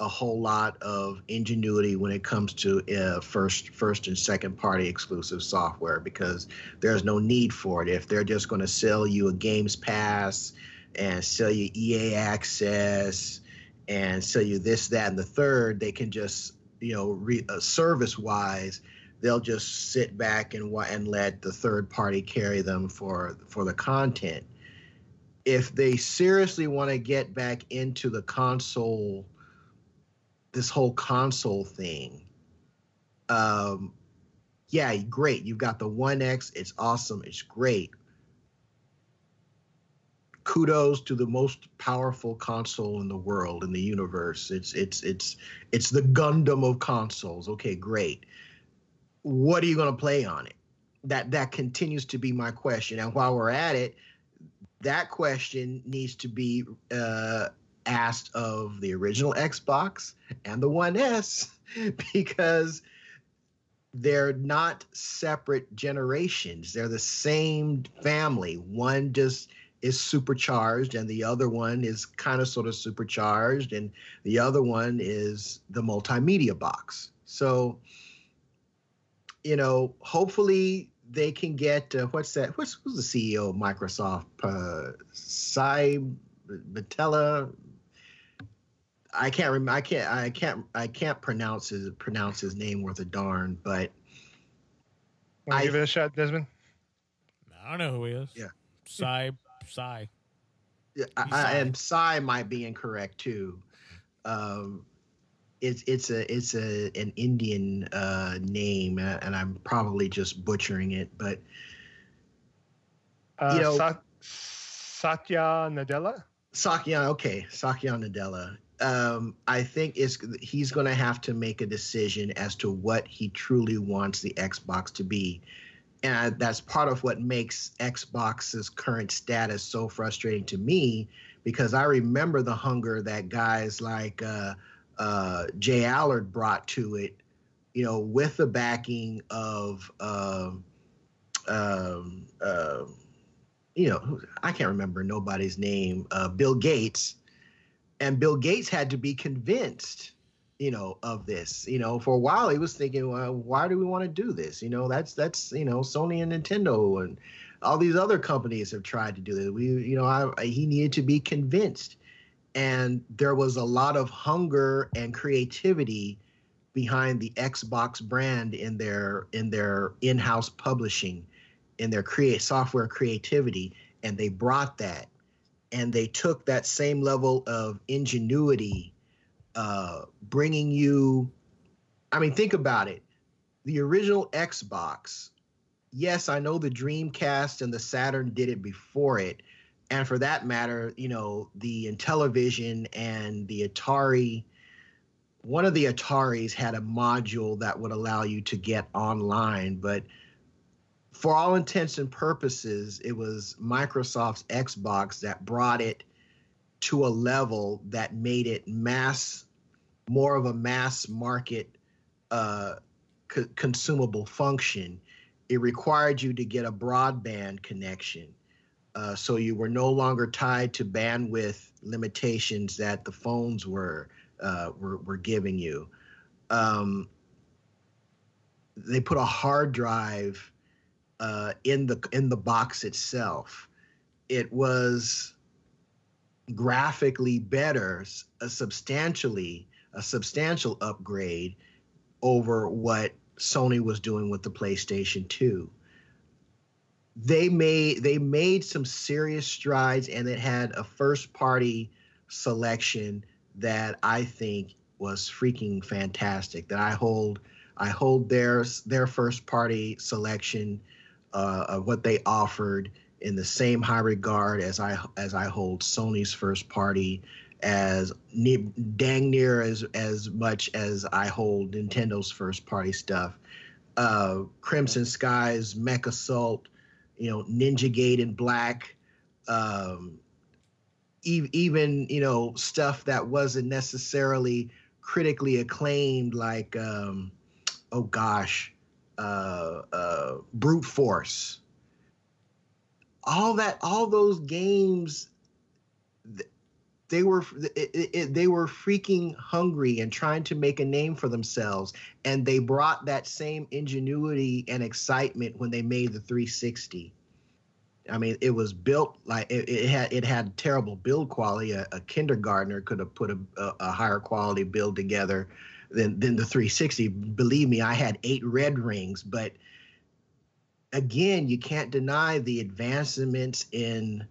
a whole lot of ingenuity when it comes to uh, first first and second party exclusive software because there's no need for it. If they're just going to sell you a games pass and sell you ea access and sell you this that and the third they can just you know re, uh, service wise they'll just sit back and and let the third party carry them for for the content. If they seriously want to get back into the console this whole console thing. Um yeah great. You've got the 1x it's awesome. It's great. Kudos to the most powerful console in the world in the universe. It's it's it's it's the gundam of consoles. Okay great. What are you going to play on it? That that continues to be my question. And while we're at it that question needs to be uh, asked of the original xbox and the 1s because they're not separate generations. They're the same family. One just is supercharged and the other one is kind of sort of supercharged and the other one is the multimedia box. So you know hopefully they can get uh, what's that what's, who's the ceo of microsoft? Uh Cy Batella I can't remember. I can't. I can't. I can't pronounce his pronounce his name worth a darn. But Want to give it a shot, Desmond? I don't know who he is. Yeah. Cy Cy. Yeah, I, and Cy might be incorrect too. Um, it's it's a it's a an Indian uh, name, and I'm probably just butchering it. But uh, you know, Sa- Satya Nadella. Satya, okay, Satya Nadella. Um, I think is he's going to have to make a decision as to what he truly wants the Xbox to be and that's part of what makes Xbox's current status so frustrating to me because I remember the hunger that guys like uh, uh, J Allard brought to it, you know, with the backing of, uh, um, uh, you know, I can't remember nobody's name, uh, Bill Gates. And Bill Gates had to be convinced you know of this. You know for a while he was thinking well, why do we want to do this? You know that's that's you know sony and nintendo and all these other companies have tried to do this we you know I, he needed to be convinced. And there was a lot of hunger and creativity behind the xbox brand in their in their in-house publishing in their create software creativity and they brought that and they took that same level of ingenuity uh, bringing you. I mean, think about it. The original Xbox. Yes, I know the Dreamcast and the Saturn did it before it, and for that matter, you know, the Intellivision and the Atari. One of the Ataris had a module that would allow you to get online, but for all intents and purposes, it was Microsoft's Xbox that brought it to a level that made it mass more of a mass market uh, co- consumable function, it required you to get a broadband connection. Uh, so you were no longer tied to bandwidth limitations that the phones were uh, were, were giving you. Um, they put a hard drive uh, in the in the box itself. It was graphically better, a substantially a substantial upgrade over what Sony was doing with the PlayStation 2. They made they made some serious strides and it had a first party selection that I think was freaking fantastic. That I hold I hold their their first party selection uh, of what they offered in the same high regard as I as I hold Sony's first party as ne- dang near as as much as I hold Nintendo's first party stuff. Uh, Crimson Skies, MechAssault, you know, Ninja Gate Gaiden Black, um, e- even you know stuff that wasn't necessarily critically acclaimed, like um, oh gosh, uh, uh, brute force. All that, all those games, they were it, it, they were freaking hungry and trying to make a name for themselves, and they brought that same ingenuity and excitement when they made the 360. I mean, it was built like it, it had it had terrible build quality. A, a kindergartner could have put a, a, a higher quality build together than than the 360. Believe me, I had eight red rings, but again, you can't deny the advancements in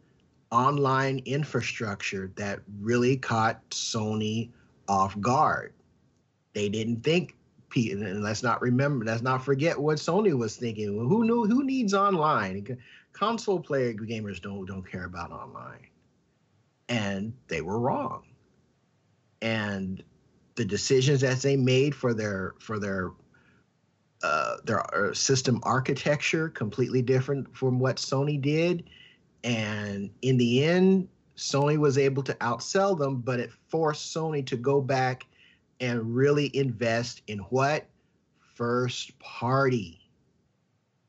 online infrastructure that really caught Sony off guard. They didn't think and let's not remember let's not forget what Sony was thinking. Who knew who needs online? Console player gamers don't don't care about online. And they were wrong. And the decisions that they made for their for their uh, their uh, system architecture completely different from what Sony did, and in the end, Sony was able to outsell them, but it forced Sony to go back and really invest in what first party.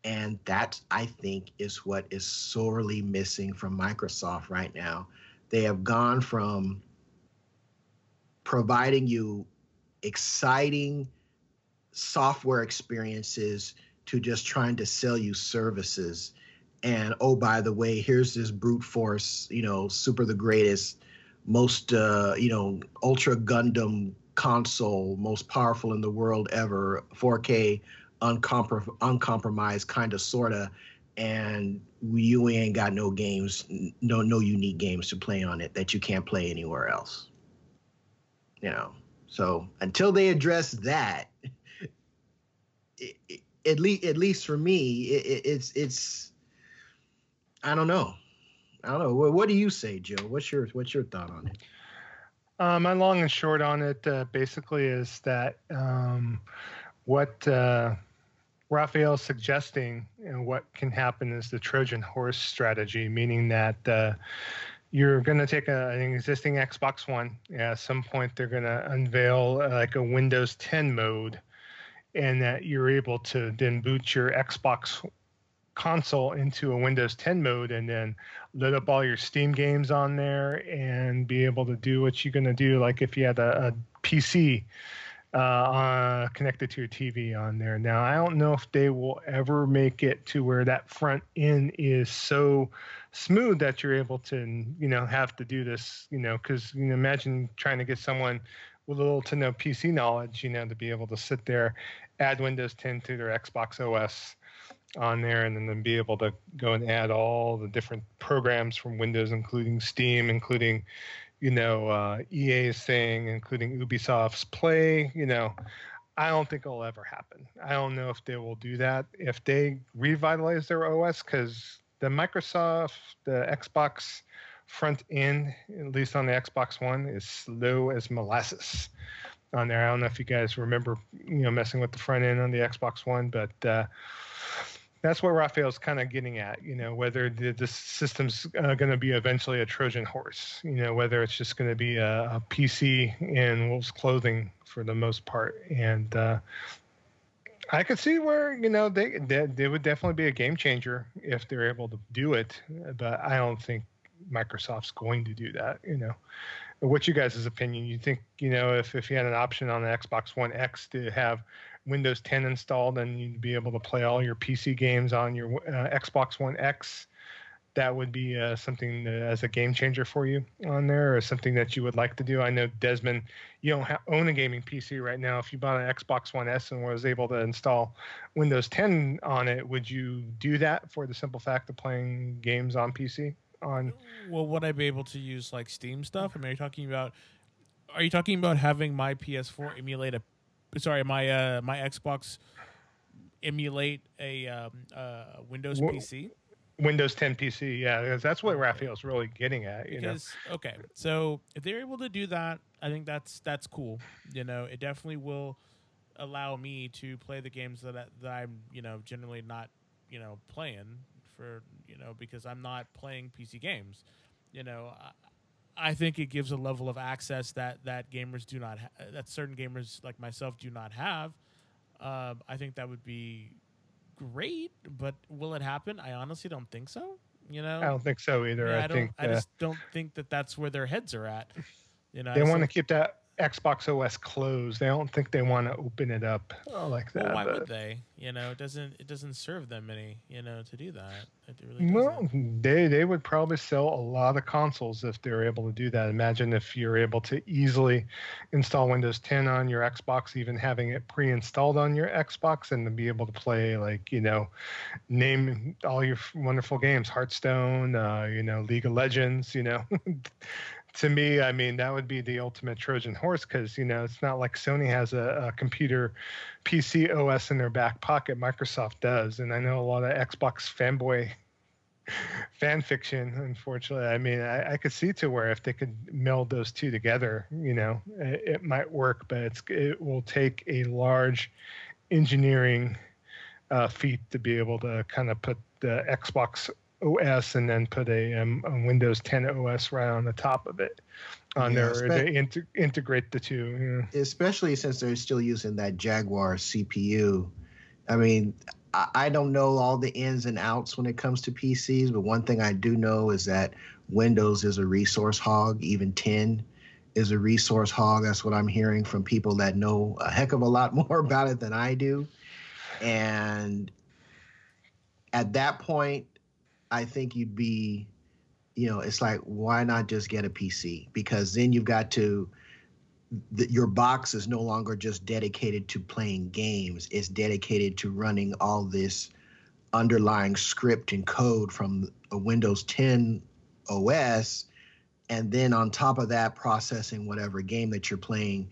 And that, I think, is what is sorely missing from Microsoft right now. They have gone from providing you exciting software experiences to just trying to sell you services. And oh by the way here's this brute force you know super the greatest most uh you know ultra gundam console most powerful in the world ever 4k uncomprom- uncompromised kind of sorta. And you ain't got no games no no unique games to play on it that you can't play anywhere else you know. So until they address that it, it, at least at least for me it, it's it's i don't know. I don't know. What, what, do you say joe? What's your what's your thought on it? Uh, my long and short on it uh, basically is that um, what uh, Raphael's suggesting and what can happen is the Trojan horse strategy, meaning that uh, you're going to take a, an existing Xbox One. At some point, they're going to unveil uh, like a Windows 10 mode, and that you're able to then boot your Xbox console into a Windows 10 mode and then load up all your Steam games on there and be able to do what you're going to do, like if you had a, a PC uh, uh, connected to your TV on there. Now, I don't know if they will ever make it to where that front end is so smooth that you're able to, you know, have to do this, you know, because you know, imagine trying to get someone with little to no PC knowledge, you know, to be able to sit there, add Windows 10 to their Xbox OS on there, and then be able to go and add all the different programs from Windows, including Steam, including you know, uh, EA's thing, including Ubisoft's Play. You know, I don't think it'll ever happen. I don't know if they will do that if they revitalize their OS because the Microsoft, the Xbox front end, at least on the Xbox One, is slow as molasses on there. I don't know if you guys remember, you know, messing with the front end on the Xbox One, but uh, that's what Raphael's kind of getting at, you know, whether the, the system's uh, going to be eventually a Trojan horse, you know, whether it's just going to be a, a, PC in wolf's clothing for the most part. And uh, I could see where, you know, they, they, they would definitely be a game changer if they're able to do it. But I don't think Microsoft's going to do that, you know. What's your guys' opinion? You think, you know, if, if you had an option on the Xbox One X to have Windows 10 installed and you'd be able to play all your PC games on your uh, Xbox One X, that would be uh, something as a game changer for you on there, or something that you would like to do. I know Desmond, you don't ha- own a gaming PC right now. If you bought an Xbox One S and was able to install Windows 10 on it, would you do that for the simple fact of playing games on PC? On well, would I be able to use like Steam stuff? I mean, are you talking about? Are you talking about having my PS4 emulate a sorry, my uh, my Xbox emulate a um, uh, Windows w- PC. Windows 10 PC, yeah, that's what Raphael's really getting at. You because, know? okay, so if they're able to do that, I think that's that's cool. You know, it definitely will allow me to play the games that I, that I'm you know generally not you know playing for you know because I'm not playing PC games. You know, I think it gives a level of access that that gamers do not ha- that certain gamers like myself do not have. Um, I think that would be great, but will it happen? I honestly don't think so. You know, I don't think so either. Yeah, I, I, don't, think I uh, just don't think that that's where their heads are at. You know, they want to keep that Xbox OS closed. They don't think they want to open it up uh, like that. Well, why would they? You know, it doesn't it doesn't serve them any. You know, to do that. Really Well, they they would probably sell a lot of consoles if they're able to do that. Imagine if you're able to easily install Windows 10 on your Xbox, even having it pre-installed on your Xbox, and to be able to play like you know, name all your wonderful games, Hearthstone, uh, you know, League of Legends, you know. to me, I mean, that would be the ultimate Trojan horse because, you know, it's not like Sony has a, a computer PC OS in their back pocket. Microsoft does. And I know a lot of Xbox fanboy fan fiction, unfortunately. I mean, I, I could see to where if they could meld those two together, you know, it, it might work, but it's, it will take a large engineering uh, feat to be able to kind of put the Xbox OS and then put a, um, a Windows 10 OS right on the top of it on Yeah, there espe- to inte- integrate the two. Yeah. especially since they're still using that Jaguar CPU. I mean, I, I don't know all the ins and outs when it comes to PCs, but one thing I do know is that Windows is a resource hog. Even 10 is a resource hog. That's what I'm hearing from people that know a heck of a lot more about it than I do. And at that point, I think you'd be, you know, it's like, why not just get a PC? Because then you've got to, your box is no longer just dedicated to playing games it's dedicated to running all this underlying script and code from a windows 10 os and then on top of that processing whatever game that you're playing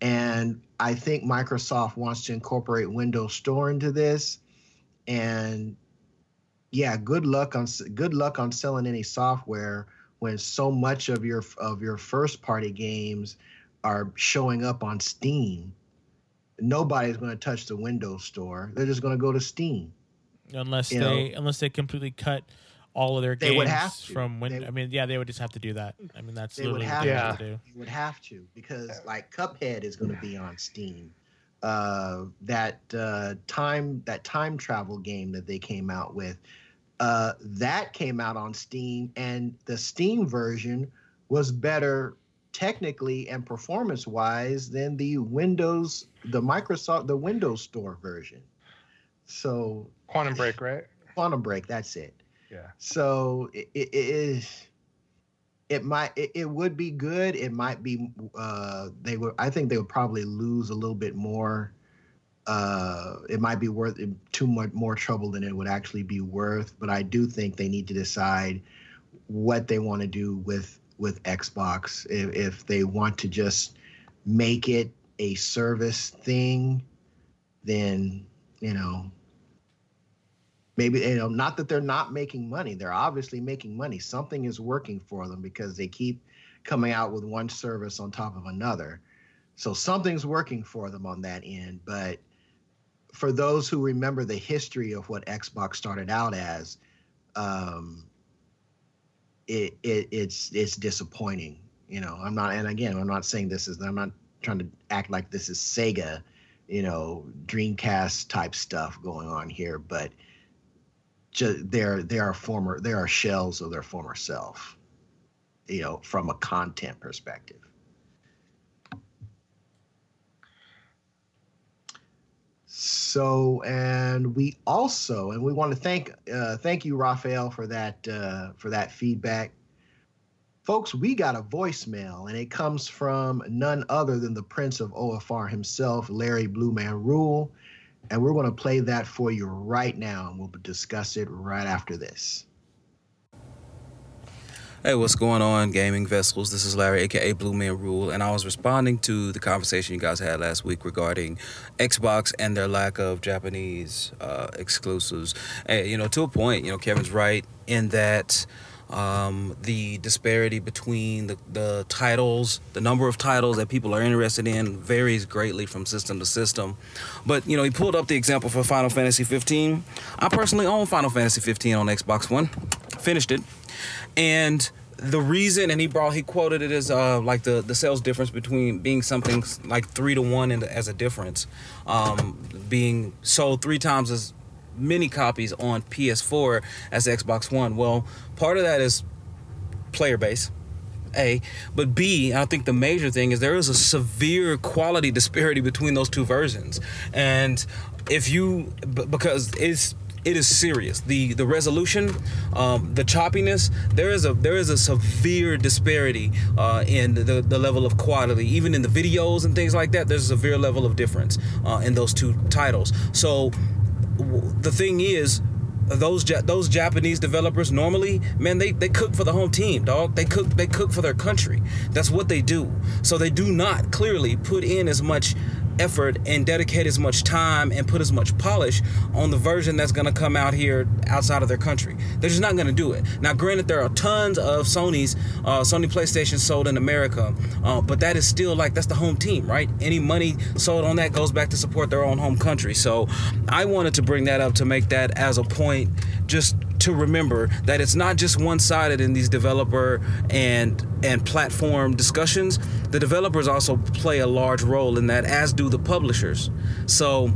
and i think microsoft wants to incorporate windows store into this and yeah good luck on good luck on selling any software when so much of your of your first party games are showing up on Steam, nobody's going to touch the Windows Store. They're just going to go to Steam. unless you they unless they completely cut all of their They games would have to. from when They- I mean, yeah, they would just have to do that. I mean, that's They would have what to. have to do. You would have to because like Cuphead is going to be on Steam. Uh, that uh, time that time travel game that they came out with, uh, that came out on Steam, and the Steam version was better technically and performance wise than the Windows, the Microsoft, the Windows Store version. So Quantum Break, right? Quantum Break, that's it. Yeah. So it, it, it is. It might. It, it would be good. It might be. Uh, they would. I think they would probably lose a little bit more. Uh, it might be worth too much more trouble than it would actually be worth. But I do think they need to decide what they want to do with with Xbox. If, if they want to just make it a service thing, then you know maybe you know not that they're not making money they're obviously making money something is working for them because they keep coming out with one service on top of another so something's working for them on that end but for those who remember the history of what xbox started out as um it, it it's it's disappointing you know? I'm not and again i'm not saying this is i'm not trying to act like this is sega you know dreamcast type stuff going on here but ju- they're they are former they are shells of their former self you know from a content perspective so and we also and we want to thank uh, thank you raphael for that uh, for that feedback. Folks we got a voicemail and it comes from none other than the prince of ofr himself larry blue man rule. And we're going to play that for you right now and we'll discuss it right after this Hey, what's going on, gaming vessels? This is Larry, aka Blue Man Rule, and I was responding to the conversation you guys had last week regarding Xbox and their lack of Japanese uh, exclusives. Hey, you know, to a point, you know, Kevin's right in that um, the disparity between the, the titles, the number of titles that people are interested in, varies greatly from system to system. But you know, he pulled up the example for Final Fantasy 15. I personally own Final Fantasy 15 on Xbox One, finished it and the reason, and he brought he quoted it as uh, like the the sales difference between being something like three to one and as a difference, um, being sold three times as many copies on PS4 as Xbox One. Well, part of that is player base. A, but B, I think the major thing is there is a severe quality disparity between those two versions, and if you because it's it is serious. The the resolution, um, the choppiness, there is a there is a severe disparity uh, in the, the level of quality. Even in the videos and things like that, there's a severe level of difference uh, in those two titles. So w- the thing is, those those Japanese developers normally, man, they, they cook for the home team, dog. They cook they cook for their country. That's what they do. So they do not clearly put in as much effort and dedicate as much time and put as much polish on the version that's going to come out here outside of their country. They're just not going to do it. Now, granted, there are tons of Sony's uh, Sony PlayStation sold in America, uh, but that is still like that's the home team, right? Any money sold on that goes back to support their own home country. So, I wanted to bring that up to make that as a point, just to remember that it's not just one-sided in these developer and and platform discussions. The developers also play a large role in that, as do the publishers. So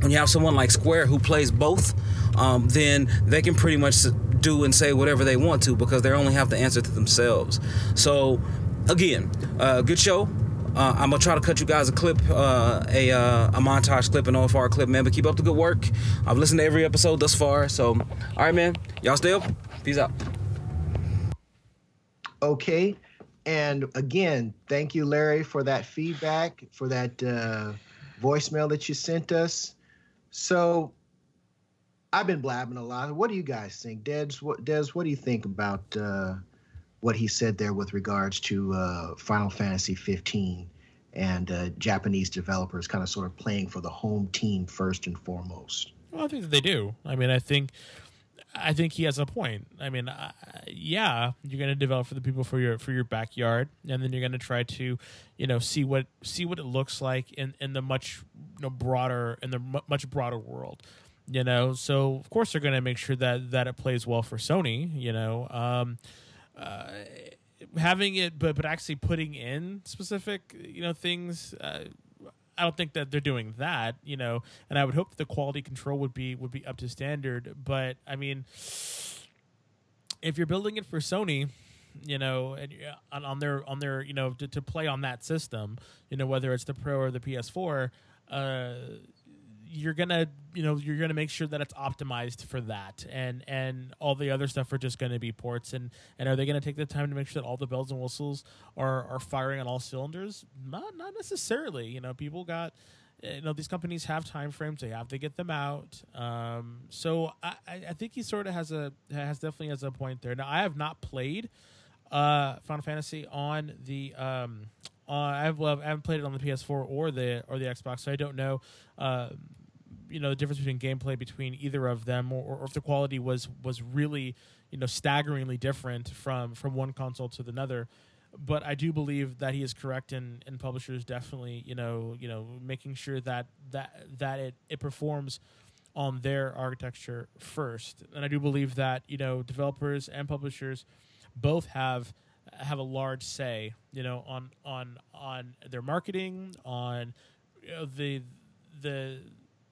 when you have someone like Square who plays both, um, then they can pretty much do and say whatever they want to because they only have to answer to themselves. So again, uh, good show. Uh, I'm gonna try to cut you guys a clip, uh, a uh, a montage clip, an OFR clip, man. But keep up the good work. I've listened to every episode thus far. So, all right, man. Y'all stay up. Peace out. Okay. And again, thank you, Larry, for that feedback, for that uh, voicemail that you sent us. So, I've been blabbing a lot. What do you guys think, Des? What Des? What do you think about? Uh, what he said there with regards to uh, Final Fantasy 15 and uh, Japanese developers kind of sort of playing for the home team first and foremost. Well, I think that they do. I mean, I think I think he has a point. I mean, uh, yeah, you're going to develop for the people for your for your backyard, and then you're going to try to, you know, see what see what it looks like in in the much you know, broader in the much broader world. You know, so of course they're going to make sure that that it plays well for Sony. You know, um, uh, having it, but but actually putting in specific you know things. Uh, I don't think that they're doing that, you know, and I would hope that the quality control would be would be up to standard. But I mean, if you're building it for Sony, you know, and on, on their on their you know to, to, play on that system, you know, whether it's the Pro or the PS4, uh, you're gonna you know you're gonna make sure that it's optimized for that. And and all the other stuff are just gonna be ports. And and are they gonna take the time to make sure that all the bells and whistles are are firing on all cylinders? Not not necessarily. You know people got you know these companies have time frames. They have to get them out. Um, so I, I think he sort of has a has definitely has a point there. Now i have not played uh, final fantasy on the um, uh, I've well, I haven't played it on the PS4 or the or the Xbox, so I don't know. Uh, you know the difference between gameplay between either of them, or, or if the quality was was really you know staggeringly different from from one console to another. But I do believe that he is correct in, in publishers definitely you know you know making sure that that that it, it performs on their architecture first. And I do believe that you know developers and publishers both have have a large say, you know, on on on their marketing, on you know, the the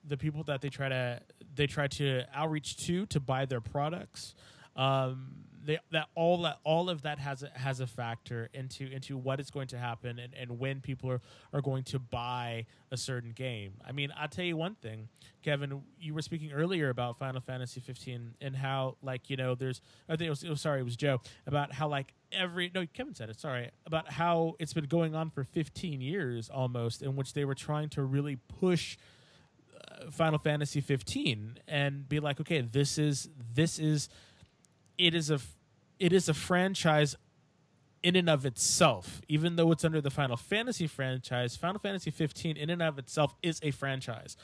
the people that they try to they try to outreach to to buy their products. Um, they, that all that all of that has a, has a factor into into what is going to happen and, and when people are, are going to buy a certain game. I mean, I'll tell you one thing, Kevin. You were speaking earlier about Final Fantasy 15 and how like you know there's I think it was, it was sorry it was Joe about how like every no Kevin said it sorry about how it's been going on for 15 years almost in which they were trying to really push Final Fantasy 15 and be like okay this is this is it is a it is a franchise in and of itself. Even though it's under the Final Fantasy franchise Final Fantasy 15 in and of itself is a franchise.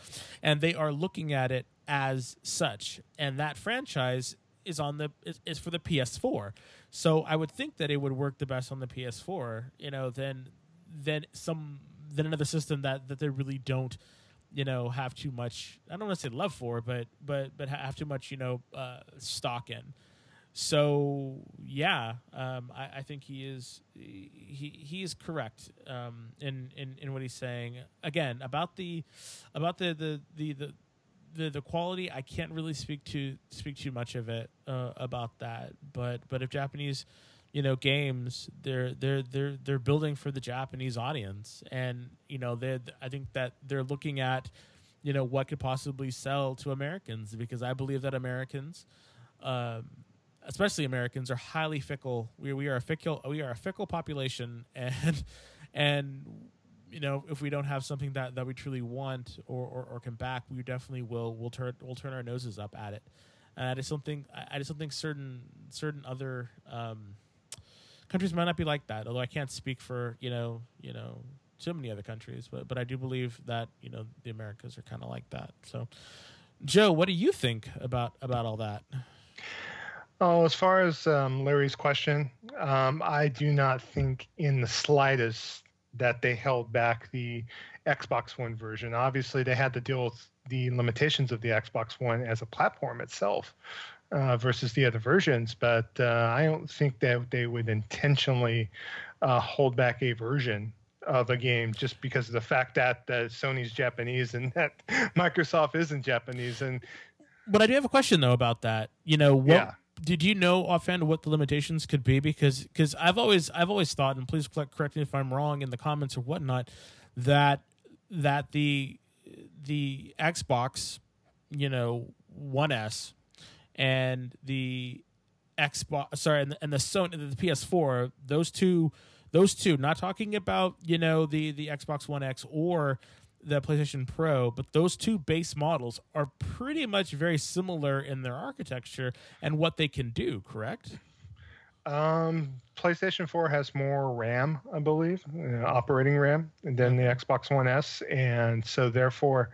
And they are looking at it as such. And that franchise is on the is, is for the PS4 so I would think that it would work the best on the PS4 you know than than some than another system that that they really don't you know have too much I don't want to say love for but but but have too much you know uh, stock in so yeah, um, I, I, think he is he he is correct um, in, in in what he's saying. Again, about the about the the the the, the, the quality, I can't really speak to speak too much of it uh, about that. But but if Japanese, you know, games, they're they're they're they're building for the Japanese audience, and you know, they I think that they're looking at, you know, what could possibly sell to Americans because I believe that Americans. Um, especially Americans, are highly fickle. We we are a fickle we are a fickle population, and and you know if we don't have something that, that we truly want or, or, or can back, we definitely will will turn will turn our noses up at it. And I just don't think I just don't think certain certain other um, countries might not be like that. Although I can't speak for you know you know so many other countries, but but I do believe that you know the Americas are kind of like that. So, Joe, what do you think about about all that? Oh, as far as um, Larry's question, um, I do not think in the slightest that they held back the Xbox One version. Obviously, they had to deal with the limitations of the Xbox One as a platform itself uh, versus the other versions, but uh, I don't think that they would intentionally uh, hold back a version of a game just because of the fact that Sony's Japanese and that Microsoft isn't Japanese. And but I do have a question though about that. You know, what yeah did you know offhand what the limitations could be? Because because I've always I've always thought, and please correct me if I'm wrong in the comments or whatnot, that that the the Xbox, you know, One S, and the Xbox, sorry, and the, and the Sony, the PS4, those two, those two, not talking about you know the the Xbox One X or the PlayStation Pro, but those two base models are pretty much very similar in their architecture and what they can do, correct? Um, PlayStation 4 has more RAM, I believe, uh, operating RAM, than the Xbox One S, and so therefore,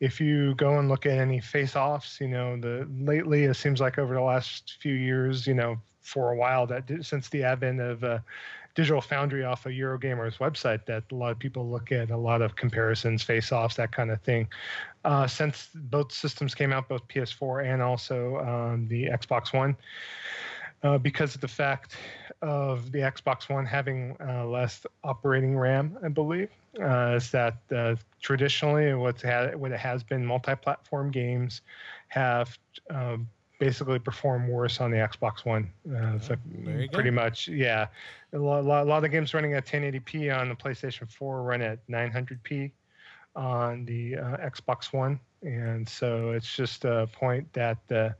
if you go and look at any face-offs, you know, the lately it seems like over the last few years, you know, for a while that since the advent of uh, Digital Foundry off of Eurogamer's website that a lot of people look at, a lot of comparisons, face offs, that kind of thing. Uh, since both systems came out, both PS4 and also um, the Xbox One, uh, because of the fact of the Xbox One having uh, less operating RAM, I believe, uh, is that uh, traditionally what's had, what it has been multi-platform games have um, basically perform worse on the Xbox One. Uh, so pretty much, yeah. A lot, a lot, of games running at 1080p on the PlayStation 4 run at 900p on the uh, Xbox One, and so it's just a point that uh,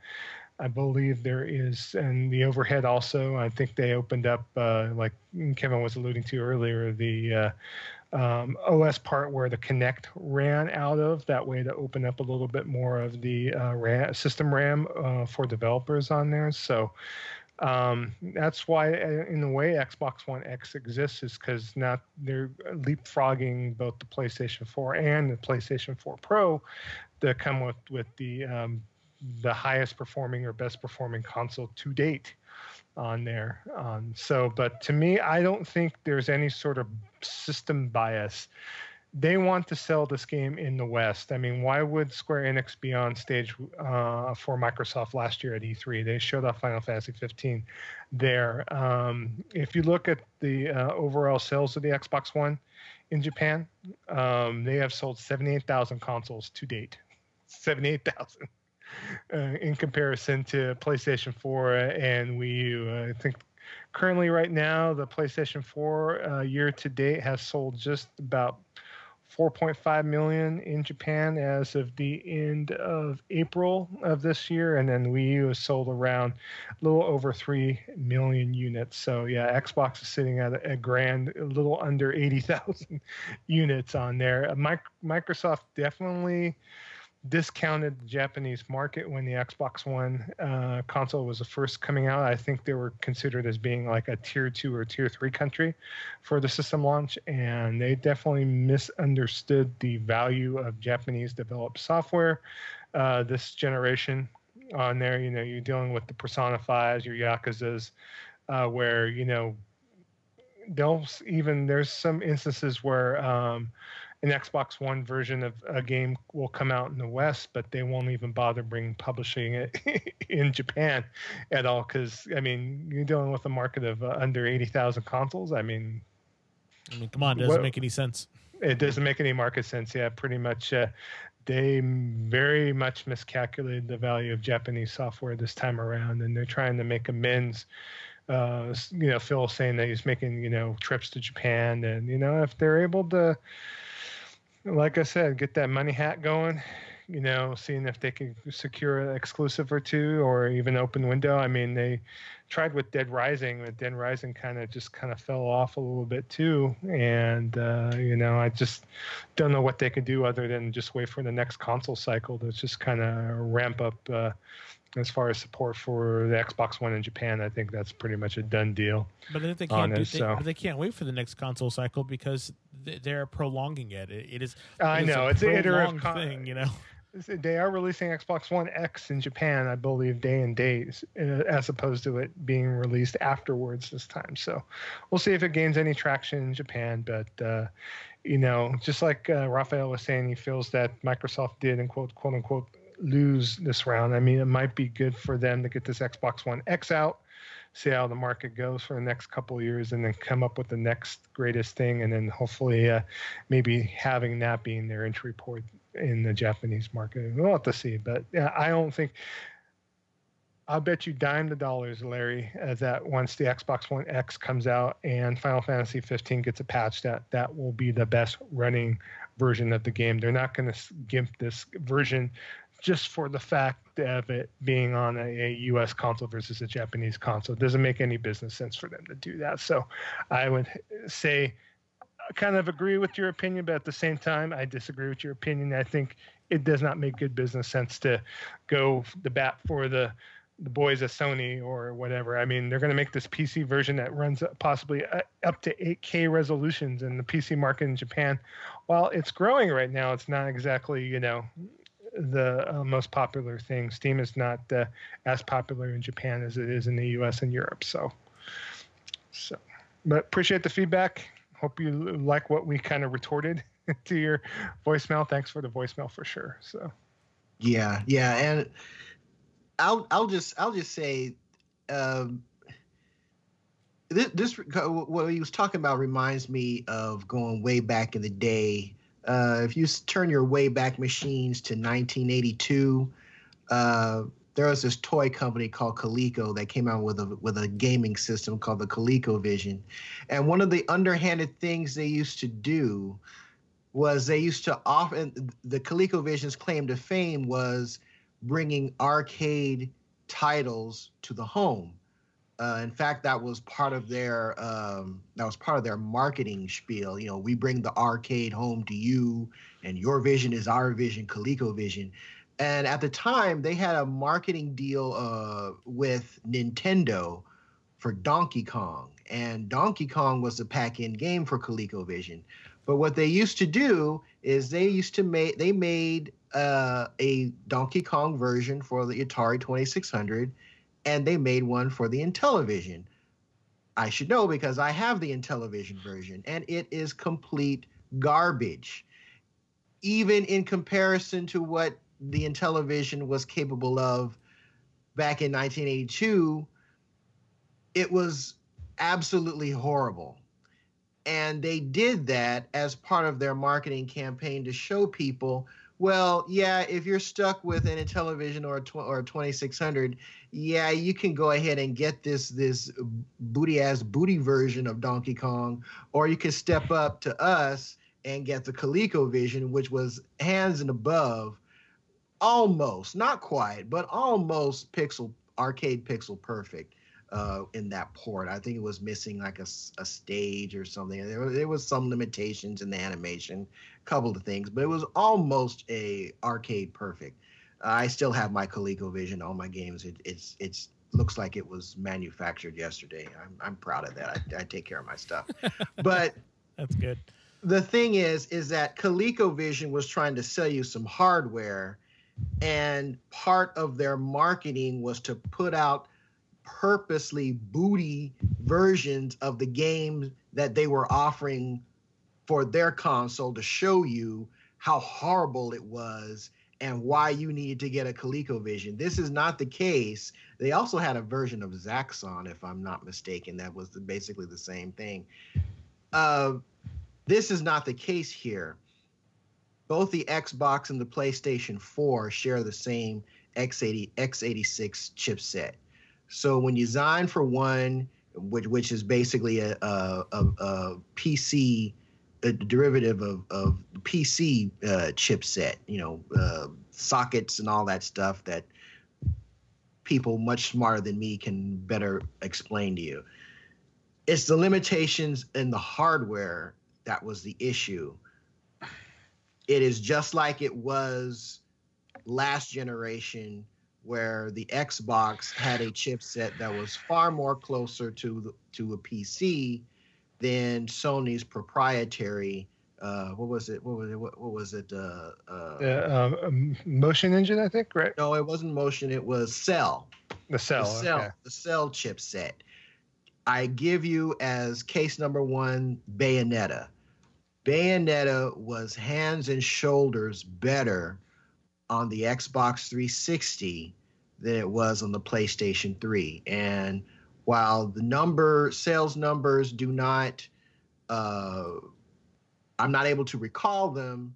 I believe there is, and the overhead also. I think they opened up, uh, like Kevin was alluding to earlier, the uh, um, OS part where the Kinect ran out of. That way to open up a little bit more of the uh, RAM, system RAM uh, for developers on there. So um, that's why, uh, in a way, Xbox One X exists is because now they're leapfrogging both the PlayStation 4 and the PlayStation 4 Pro to come with with the um, the highest performing or best performing console to date on there. Um, so, but to me, I don't think there's any sort of system bias. They want to sell this game in the West. I mean, why would Square Enix be on stage uh, for Microsoft last year at E3? They showed off Final Fantasy 15 there. Um, if you look at the uh, overall sales of the Xbox One in Japan, um, they have sold 78,000 consoles to date. 78,000 uh, in comparison to PlayStation 4 and Wii U. I think currently, right now, the PlayStation 4 uh, year to date has sold just about 4.5 million in Japan as of the end of April of this year, and then Wii U has sold around a little over 3 million units. So, yeah, Xbox is sitting at a grand, a little under 80,000 units on there. Uh, Microsoft definitely discounted the Japanese market when the Xbox One uh, console was the first coming out. I think they were considered as being like a tier two or tier three country for the system launch, and they definitely misunderstood the value of Japanese developed software uh, this generation. On there, you know, you're dealing with the Persona 5s, your Yakuza's, uh, where, you know, they'll even, there's some instances where, um, an Xbox One version of a game will come out in the West, but they won't even bother bring publishing it in Japan at all. Because I mean, you're dealing with a market of uh, under eighty thousand consoles. I mean, I mean, come on, doesn't what, make any sense. It doesn't make any market sense. Yeah, pretty much. Uh, they very much miscalculated the value of Japanese software this time around, and they're trying to make amends. Uh, you know, Phil saying that he's making you know trips to Japan, and you know if they're able to, like I said, get that money hat going, you know, seeing if they can secure an exclusive or two, or even open window. I mean, they tried with Dead Rising, but Dead Rising kind of just kind of fell off a little bit too. And uh, you know, I just don't know what they could do other than just wait for the next console cycle to just kind of ramp up. Uh, as far as support for the Xbox One in Japan, I think that's pretty much a done deal. But if they can't, do, they, so. they can't wait for the next console cycle because they're prolonging it. It is. I know it's an iterative thing, you know they are releasing Xbox One X in Japan, I believe, day and days, uh, as opposed to it being released afterwards this time. So we'll see if it gains any traction in Japan. But uh, you know, just like uh, Raphael was saying, he feels that Microsoft did, and quote, quote unquote, lose this round. I mean, it might be good for them to get this Xbox One X out see how the market goes for the next couple years and then come up with the next greatest thing and then hopefully uh, maybe having that being their entry point in the Japanese market. We'll have to see, but I don't think. I'll bet you dime the dollars, Larry, as that once the Xbox One X comes out and Final Fantasy 15 gets a patch, that that will be the best running version of the game. They're not going to gimp this version just for the fact of it being on a, a, U.S. console versus a Japanese console. It doesn't make any business sense for them to do that. So I would say I kind of agree with your opinion, but at the same time, I disagree with your opinion. I think it does not make good business sense to go the bat for the the boys at Sony or whatever. I mean, they're going to make this PC version that runs possibly uh, up to 8K resolutions in the PC market in Japan. While it's growing right now, it's not exactly you know the uh, most popular thing. Steam is not uh, as popular in Japan as it is in the U.S. and Europe. So, so, but appreciate the feedback. Hope you like what we kind of retorted to your voicemail. Thanks for the voicemail for sure. So, yeah, yeah, and I'll I'll just I'll just say. Um, this, this what he was talking about reminds me of going way back in the day uh, if you turn your Wayback Machines to 1982, uh, there was this toy company called Coleco that came out with a with a gaming system called the ColecoVision, and one of the underhanded things they used to do was they used to often the ColecoVision's claim to fame was bringing arcade titles to the home. Uh, in fact, that was part of their um, that was part of their marketing spiel. You know, we bring the arcade home to you, and your vision is our vision, ColecoVision. And at the time, they had a marketing deal uh, with Nintendo for Donkey Kong, and Donkey Kong was the pack-in game for ColecoVision. But what they used to do is they used to make they made uh, a Donkey Kong version for the Atari 2600 and they made one for the Intellivision. I should know because I have the Intellivision version, and it is complete garbage. Even in comparison to what the Intellivision was capable of back in 1982, it was absolutely horrible. And they did that as part of their marketing campaign to show people well, yeah, if you're stuck with an Intellivision or a tw- or a 2600, yeah, you can go ahead and get this this booty ass booty version of Donkey Kong, or you can step up to us and get the ColecoVision, which was hands and above, almost not quite, but almost pixel arcade pixel perfect uh, in that port. I think it was missing like a, a stage or something. There, there was some limitations in the animation, a couple of things, but it was almost a arcade perfect. Uh, I still have my ColecoVision on my games. It, it's it's looks like it was manufactured yesterday. I'm I'm proud of that. I, I take care of my stuff, but that's good. The thing is, is that ColecoVision was trying to sell you some hardware, and part of their marketing was to put out purposely booty versions of the games that they were offering for their console to show you how horrible it was and why you needed to get a ColecoVision. This is not the case. They also had a version of Zaxxon, if I'm not mistaken, that was basically the same thing. Uh, this is not the case here. Both the Xbox and the PlayStation 4 share the same X80 x86 chipset. So when you design for one, which which is basically a a, a, a PC, a derivative of of PC uh, chipset, you know, uh, sockets and all that stuff that people much smarter than me can better explain to you. It's the limitations in the hardware that was the issue. It is just like it was last generation where the Xbox had a chipset that was far more closer to the, to a PC than Sony's proprietary. Uh, what was it? What was it? What, what was it? Uh, uh, The um, motion engine, I think, right? no, it wasn't Motion. It was Cell. The cell. the Cell. okay. The Cell chipset. I give you as case number one Bayonetta. Bayonetta was hands and shoulders better on the Xbox 360 than it was on the PlayStation 3. And while the number sales numbers do not, uh, I'm not able to recall them.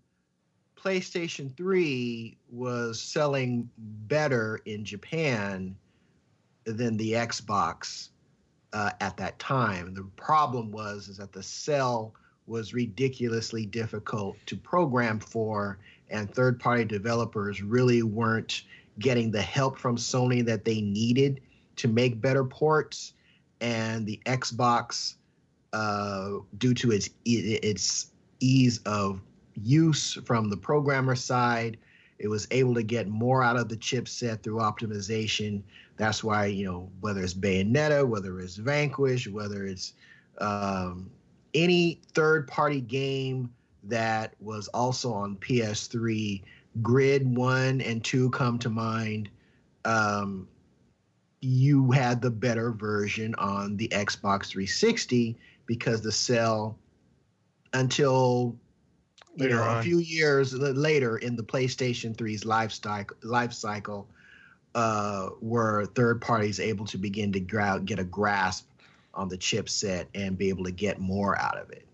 PlayStation 3 was selling better in Japan than the Xbox uh, at that time. The problem was is that the cell was ridiculously difficult to program for, and third-party developers really weren't getting the help from Sony that they needed to make better ports. And the Xbox, uh, due to its its ease of use from the programmer side, it was able to get more out of the chipset through optimization. That's why you know whether it's Bayonetta, whether it's Vanquish, whether it's um, any third-party game that was also on PS3, Grid One and Two come to mind. Um, you had the better version on the Xbox 360 because the cell until you Later know a few years later in the PlayStation 3's life cycle, life cycle uh, were third parties able to begin to get a grasp on the chipset and be able to get more out of it.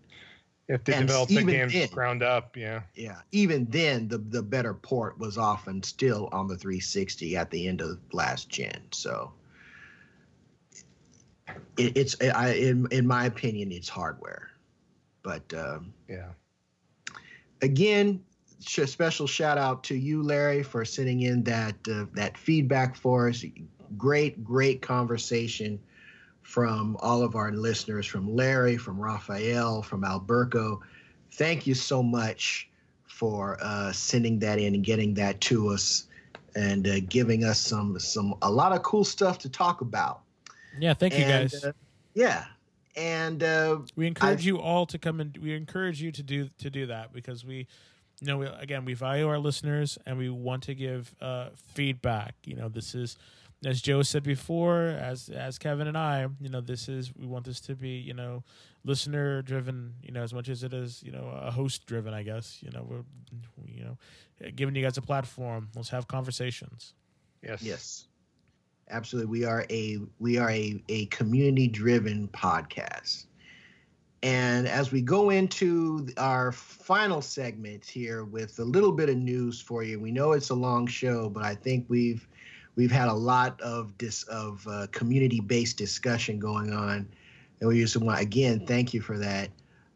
If they And develop the game then- ground up, yeah. Yeah, even then, the the better port was often still on the 360 at the end of last gen. So it, it's I, in in my opinion, it's hardware. But um, Yeah. again, sh- special shout out to you, Larry, for sending in that uh, that feedback for us. Great, great conversation from all of our listeners, from Larry, from Raphael, from Alberto. Thank you so much for uh, sending that in and getting that to us, and uh, giving us some some a lot of cool stuff to talk about. Yeah, thank you guys. uh, yeah, and uh, we encourage I've- you all to come and we encourage you to do to do that because we you know we, again we value our listeners and we want to give uh, feedback you know this is as joe said before as as kevin and i you know this is we want this to be you know listener driven you know as much as it is you know a host driven i guess you know we're you know giving you guys a platform let's have conversations Yes. Yes. Absolutely. We are a we are a, a community driven podcast. And as we go into our final segment here with a little bit of news for you, we know it's a long show, but I think we've we've had a lot of dis of uh, community based discussion going on, and we just want again thank you for that.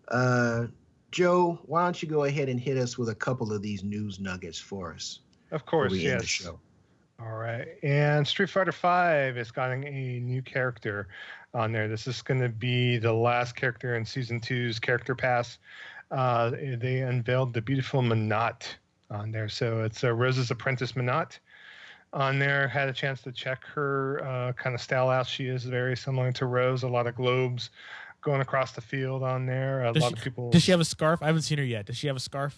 Uh, Joe, why don't you go ahead and hit us with a couple of these news nuggets for us? Of course, yes. All right. And Street Fighter Five is getting a new character on there. This is going to be the last character in Season Two's Character Pass. Uh, they unveiled the beautiful Menat on there. So it's uh, Rose's apprentice Menat on there. Had a chance to check her uh, kind of style out. She is very similar to Rose. A lot of globes going across the field on there. A Does lot she- of people. does she have a scarf i haven't seen her yet does she have a scarf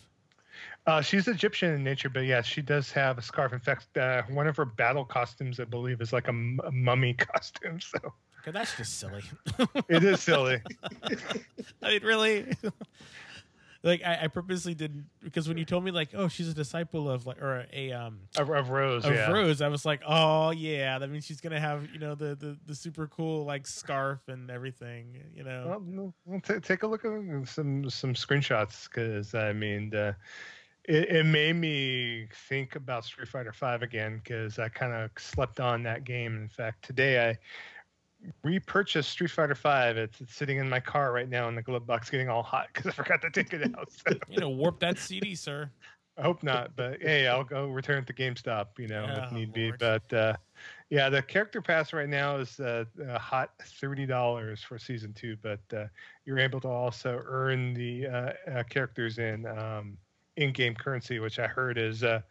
Uh, she's Egyptian in nature, but yes, she does have a scarf. In fact, uh, one of her battle costumes, I believe, is like a, m- a mummy costume. So okay that's just silly it is silly. I mean, really? like I, I purposely didn't because when you told me like, oh, she's a disciple of like or a um Of, of Rose, of yeah. Rose, I was like, oh yeah, that means she's gonna have you know the the, the super cool like scarf and everything, you know. Well, no, well, ta take a look at some some screenshots because I mean, uh, it, it made me think about Street Fighter Five again because I kind of slept on that game. In fact, today I repurchased Street Fighter Five. It's, it's sitting in my car right now in the glove box, getting all hot because I forgot to take it out. So you know, warp that CD, sir. I hope not, but hey, I'll go return it to GameStop, you know, if need oh, be. But uh, yeah, the character pass right now is uh, a hot thirty dollars for season two, but uh, you're able to also earn the uh, uh, characters in um, in-game currency, which I heard is uh,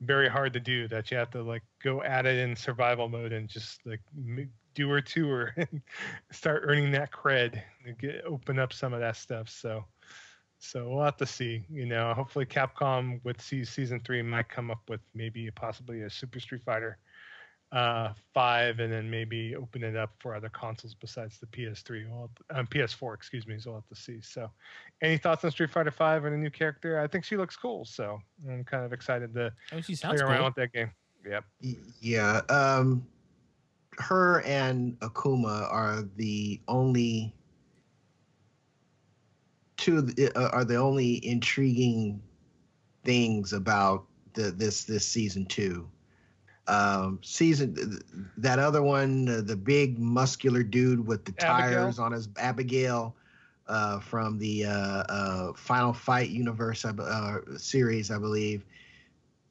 very hard to do. That you have to like go at it in survival mode and just like do or tour and start earning that cred to get open up some of that stuff. So. So we'll have to see. You know, hopefully Capcom with se- season three might come up with maybe possibly a Super Street Fighter uh, five, and then maybe open it up for other consoles besides the PS3, we'll have to- um, PS4, excuse me. So we'll have to see. So, any thoughts on Street Fighter five and a new character? I think she looks cool, so I'm kind of excited to I mean, she play sounds around cool. with that game. Yep. Yeah. Um, her and Akuma are the only two of the- uh, are the only intriguing things about the this this season two. Um, season that other one, uh, the big muscular dude with the Abigail? tires on his Abigail uh, from the uh, uh, Final Fight universe uh, series, I believe.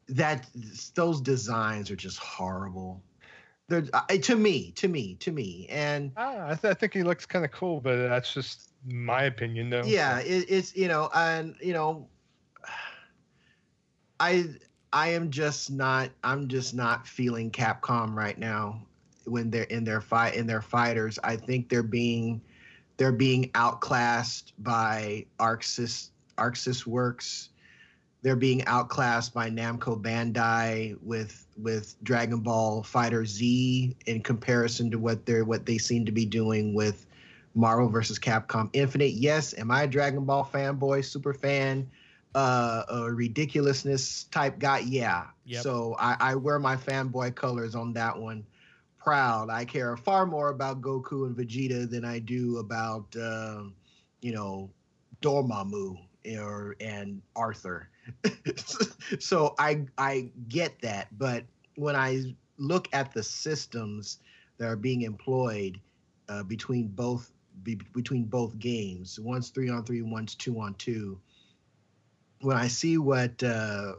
That those designs are just horrible. Uh, to me, to me, to me, and Ah, I, th- I think he looks kind of cool, but that's just my opinion, though. yeah it, it's you know and you know i i am just not i'm just not feeling capcom right now when they're in their fight in their fighters i think they're being they're being outclassed by Arc Sys arxis works they're being outclassed by namco bandai with with dragon ball fighter z in comparison to what they're what they seem to be doing with Marvel versus Capcom Infinite. Yes, am I a Dragon Ball fanboy, super fan, uh, a ridiculousness type guy? Yeah. Yep. So I, I wear my fanboy colors on that one. Proud. I care far more about Goku and Vegeta than I do about, um, you know, Dormammu or and Arthur. so I I get that, but when I look at the systems that are being employed uh, between both be, between both games. One's three on three, one's two on two. When I see what uh,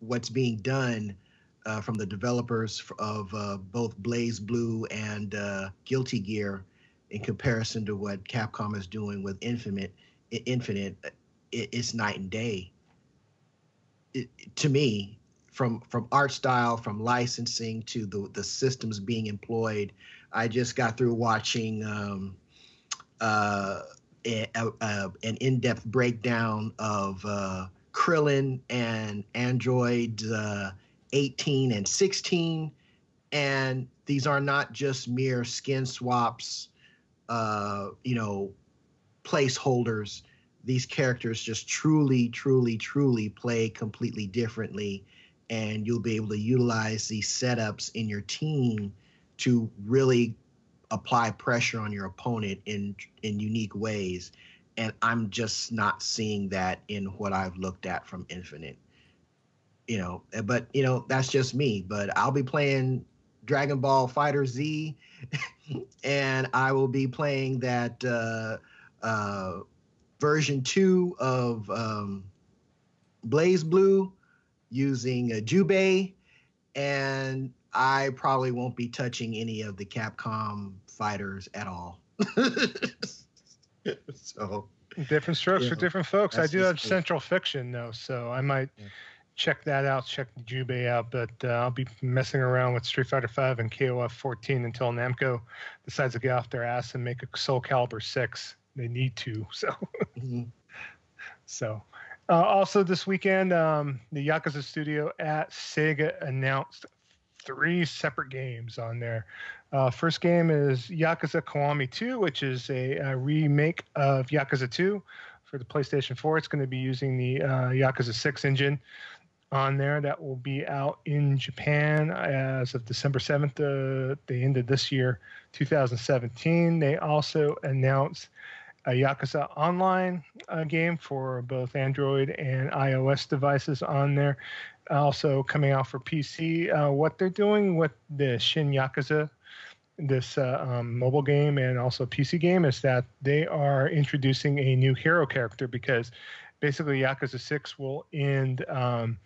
what's being done uh, from the developers of uh, both BlazBlue and uh, Guilty Gear, in comparison to what Capcom is doing with Infinite, Infinite, it's night and day. It, to me, from from art style, from licensing to the the systems being employed, I just got through watching um, uh, a, a, a- an in-depth breakdown of uh, Krillin and Android uh, 18 and 16, and these are not just mere skin swaps, uh, you know, placeholders. These characters just truly, truly, truly play completely differently, and you'll be able to utilize these setups in your team to really apply pressure on your opponent in in unique ways. And i'm just not seeing that in what i've looked at from infinite. You know but you know that's just me but i'll be playing dragon ball fighter z and i will be playing that uh uh version 2 of um BlazBlue using uh, jubei and I probably won't be touching any of the Capcom fighters at all. so Different strokes for different folks. I do have. Central Fiction though, so I might Yeah. check that out. Check Jubei out, but uh, I'll be messing around with Street Fighter Five and KOF 14 until Namco decides to get off their ass and make a Soul Calibur Six. They need to. So, mhm. so. Uh, also, this weekend, um, the Yakuza studio at Sega announced three separate games on there. Uh, first game is Yakuza Kiwami 2, which is a, a remake of Yakuza 2 for the PlayStation 4. It's going to be using the uh, Yakuza 6 engine on there. That will be out in Japan as of December 7th, uh, the end of this year, 2017. They also announced a Yakuza Online uh, game for both Android and iOS devices on there. Also coming out for PC. Uh, what they're doing with the Shin Yakuza this uh, um, mobile game and also PC game is that they are introducing a new hero character because basically Yakuza 6 will end um,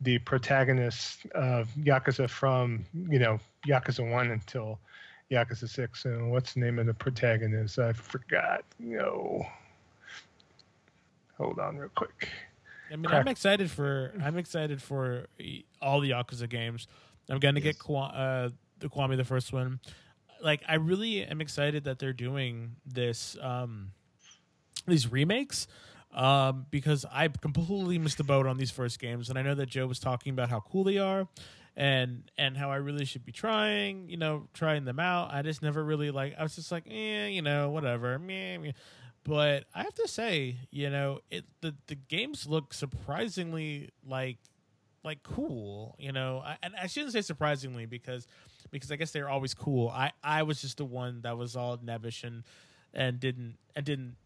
the protagonist of Yakuza from, you know, Yakuza 1 until Yakuza 6. And what's the name of the protagonist? I forgot. No. Hold on real quick. I mean, I'm excited for I'm excited for all the Yakuza games. I'm going to yes. get uh, the Kiwami, the first one like I really am excited that they're doing this um these remakes um because I completely missed the boat on these first games and I know that Joe was talking about how cool they are and and how I really should be trying, you know, trying them out. I just never really like I was just like, eh, you know, whatever. Meh, meh. But I have to say, you know, it the the games look surprisingly like like cool, you know. I, and I shouldn't say surprisingly because because I guess they're always cool. I I was just the one that was all nebbish and and didn't and didn't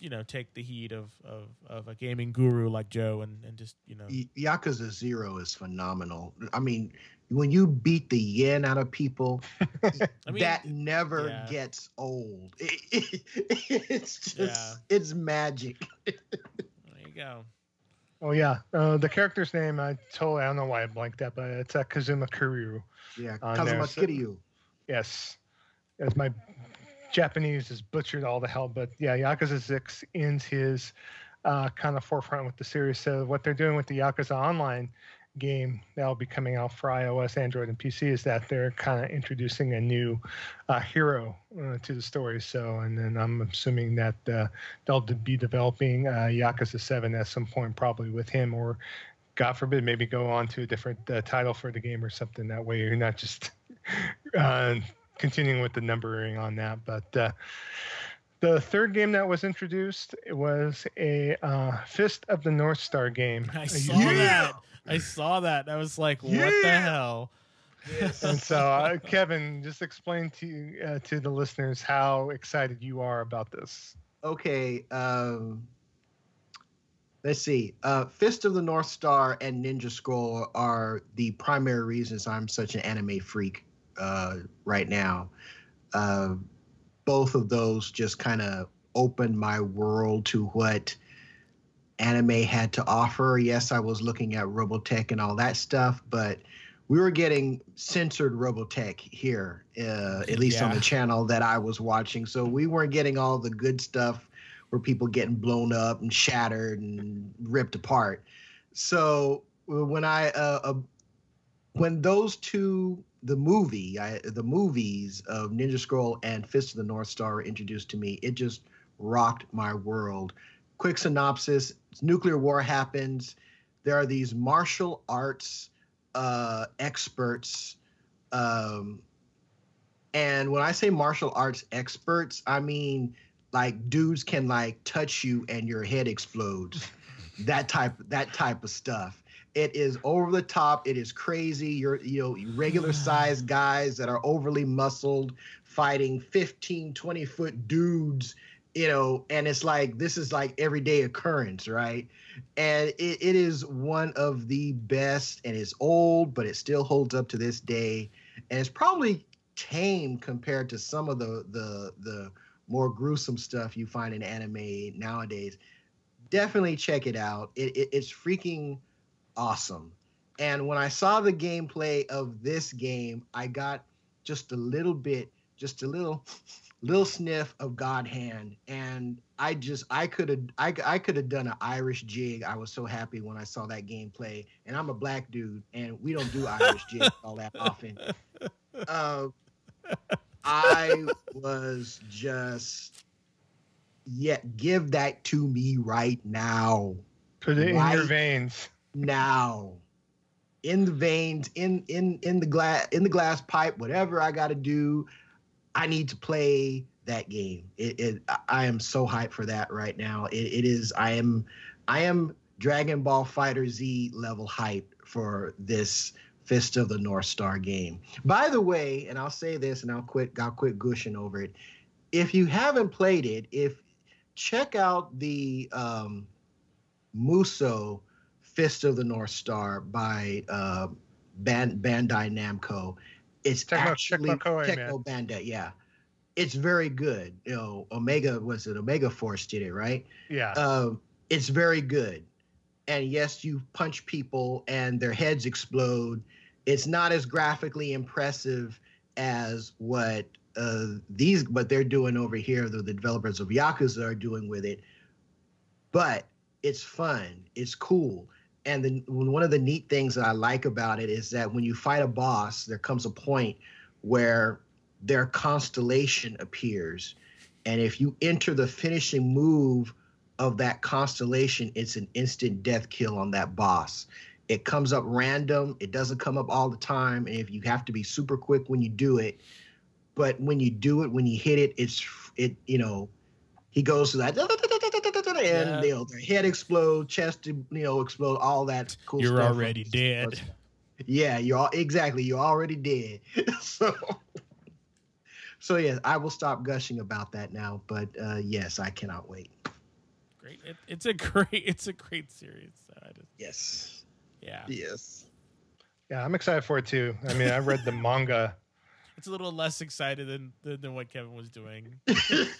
you know take the heat of of, of a gaming guru like Joe and and just you know Yakuza Zero is phenomenal. I mean, when you beat the yen out of people, I mean, that never yeah. gets old. It, it, it's just yeah. it's magic. there you go. Oh yeah, uh, the character's name I totally I don't know why I blanked that, but it's uh, Kazuma Kiryu. Yeah, Kazuma so, Kiryu. Yes, as my Japanese is butchered all the hell, but yeah, Yakuza Six ends his uh, kind of forefront with the series. So what they're doing with the Yakuza Online game that'll be coming out for iOS, Android, and PC is that they're kind of introducing a new uh, hero uh, to the story. So, and then I'm assuming that uh, they'll be developing uh, Yakuza 7 at some point, probably with him, or God forbid, maybe go on to a different uh, title for the game or something. That way, you're not just uh, continuing with the numbering on that, but. The third game that was introduced was a Fist of the North Star game. I saw yeah! that. I saw that. I was like, what yeah! the hell? Yes. and so, uh, Kevin, just explain to uh, to the listeners how excited you are about this. Okay. Um, let's see. Uh, Fist of the North Star and Ninja Scroll are the primary reasons I'm such an anime freak uh, right now. Uh, both of those just kind of opened my world to what anime had to offer. Yes, I was looking at Robotech and all that stuff, but we were getting censored Robotech here, uh, at least yeah. on the channel that I was watching. So we weren't getting all the good stuff where people getting blown up and shattered and ripped apart. So when I uh, uh, when those two the movie I, the movies of Ninja Scroll and Fist of the North Star were introduced to me, it just rocked my world. Quick synopsis nuclear war happens. There are these martial arts uh, experts um, and when i say martial arts experts i mean like dudes can like touch you and your head explodes. That type that type of stuff it is over the top it is crazy you're you know regular sized guys that are overly muscled fighting 15 20 foot dudes you know, and it's like this is like everyday occurrence, right? And it, it is one of the best, and it's old, but it still holds up to this day, and it's probably tame compared to some of the the the more gruesome stuff you find in anime nowadays. Definitely check it out. It, it, it's freaking awesome. And when I saw the gameplay of this game, I got just a little bit, just a little little sniff of God hand, and I just I could have I, I could have done an Irish jig. I was so happy when I saw that gameplay, and I'm a black dude, and we don't do Irish jigs all that often. Uh, I was just yeah, give that to me right now. Put it right in your veins now. In the veins, in in in the glass, in the glass pipe, whatever I got to do I need to play that game. It, it I am so hyped for that right now. It, it is. I am. I am Dragon Ball Fighter Z level hype for this Fist of the North Star game. By the way, and I'll say this, and I'll quit. I'll quit gushing over it. If you haven't played it, if check out the um, Musou Fist of the North Star by uh, Band, Bandai Namco. It's Tecmo- actually Tecmo Tecmo Bandai. Yeah, it's very good. You know, Omega was it Omega Force did it right? Yeah. um, it's very good. And yes, you punch people and their heads explode. It's not as graphically impressive as what uh, these, what they're doing over here, the, the developers of Yakuza are doing with it. But it's fun. It's cool. And one of the neat things that I like about it is that when you fight a boss, there comes a point where their constellation appears. And if you enter the finishing move of that constellation, it's an instant death kill on that boss. It comes up random. It doesn't come up all the time. And if you have to be super quick when you do it, but when you do it, when you hit it, it's it, you know, he goes to that and Yeah. you know, their head explode, chest you know, explode, all that cool You're stuff. already dead. Yeah, you're all exactly. You're already dead. so, so yes, I will stop gushing about that now. But uh, yes, I cannot wait. Great. It, it's a great. It's a great series. So I just, Yes, yeah. yes. Yeah, I'm excited for it too. I mean, I read the manga. It's a little less excited than than, than what Kevin was doing.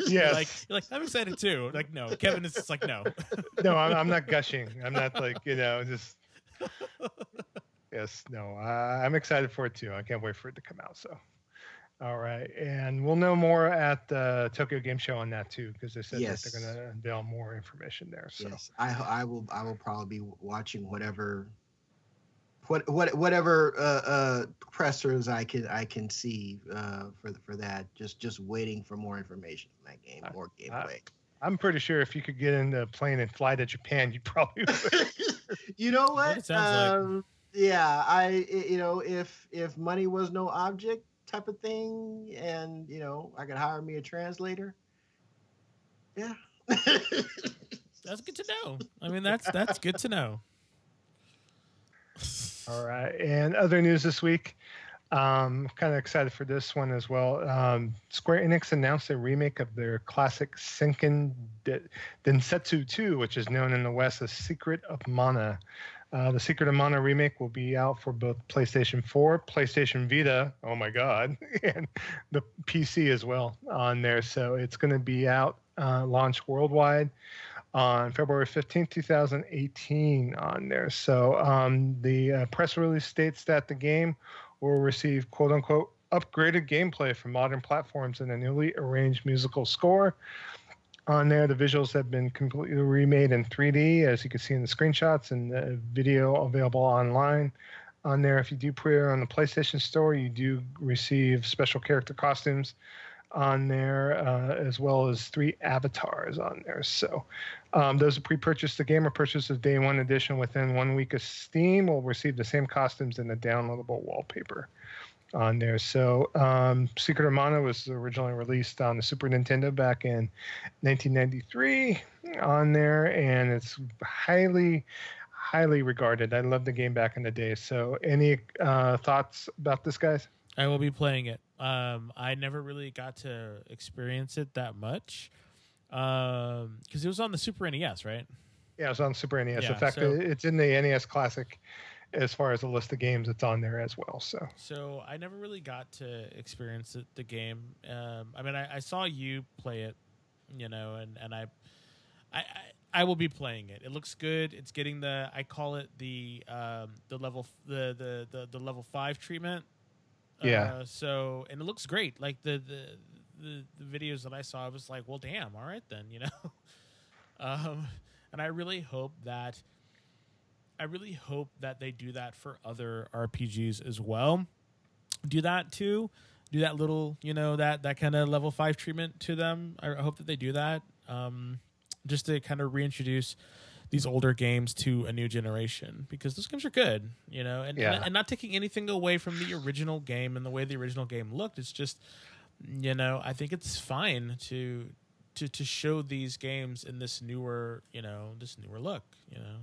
yeah, like you're like I'm excited too. Like no, Kevin is just like no. no, I'm, I'm not gushing. I'm not like you know just. Yes, no, uh, I'm excited for it too. I can't wait for it to come out. So, all right, and we'll know more at the Tokyo Game Show on that too, because they said Yes. that they're going to unveil more information there. So, Yes, I I will I will probably be watching whatever what what whatever uh, uh, pressers I can I can see uh, for for that. Just just waiting for more information on that game, I- more gameplay. I'm pretty sure if you could get in a plane and fly to Japan, you probably would. you know what what? it like. um, yeah, I i- you know if if money was no object type of thing, and you know I could hire me a translator. Yeah. That's good to know. I mean, that's that's good to know. All right. And other news this week. Um, kind of excited for this one as well. Um, Square Enix announced a remake of their classic Seiken De- Densetsu 2, which is known in the West as Secret of Mana. Uh, the Secret of Mana remake will be out for both PlayStation 4, PlayStation Vita, oh my God, and the PC as well on there. So it's going to be out, uh, launched worldwide on February 15th, 2018 on there. So um, the uh, press release states that the game will receive quote unquote upgraded gameplay for modern platforms and a newly arranged musical score. On there, the visuals have been completely remade in 3D, as you can see in the screenshots and the video available online. On there, if you do pre order on the PlayStation Store, you do receive special character costumes on there, uh, as well as three avatars on there. So, um, those who pre-purchase the game or purchase the day one edition within one week of Steam will receive the same costumes and the downloadable wallpaper on there. So, um, Secret of Mana was originally released on the Super Nintendo back in 1993 on there, and it's highly, highly regarded. I loved the game back in the day. So, any uh, thoughts about this, guys? I will be playing it. Um, I never really got to experience it that much because it was on the Super NES, right? Yeah, it's on Super NES. Yeah, in fact, so- it's in the NES Classic as far as the list of games it's on there as well. So, So I never really got to experience it, the game. Um, I mean, I, I saw you play it, you know, and and I, I, I, will be playing it. It looks good. It's getting the I call it the um, the level f- the, the the the level five treatment. Yeah. Uh, so and it looks great. Like the the. The, the videos that I saw, I was like, well, damn, all right then, you know. um, and I really hope that I really hope that they do that for other RPGs as well. Do that too. Do that little, you know, that that kind of level five treatment to them. I hope that they do that, um, just to kind of reintroduce these older games to a new generation because those games are good, you know, and Yeah. and, and not taking anything away from the original game and the way the original game looked. It's just you know, I think it's fine to to to show these games in this newer, you know, this newer look, you know.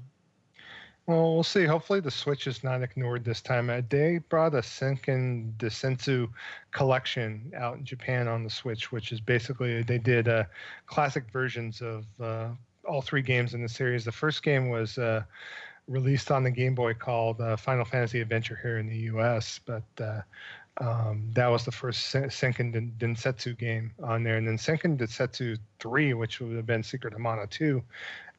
Well, we'll see. Hopefully, the Switch is not ignored this time. Uh, they brought a Seiken Densetsu collection out in Japan on the Switch, which is basically they did uh, classic versions of uh, all three games in the series. The first game was uh, released on the Game Boy called uh, Final Fantasy Adventure here in the U.S., but uh, um, that was the first Seiken Densetsu game on there. And then Seiken Densetsu 3, which would have been Secret of Mana 2,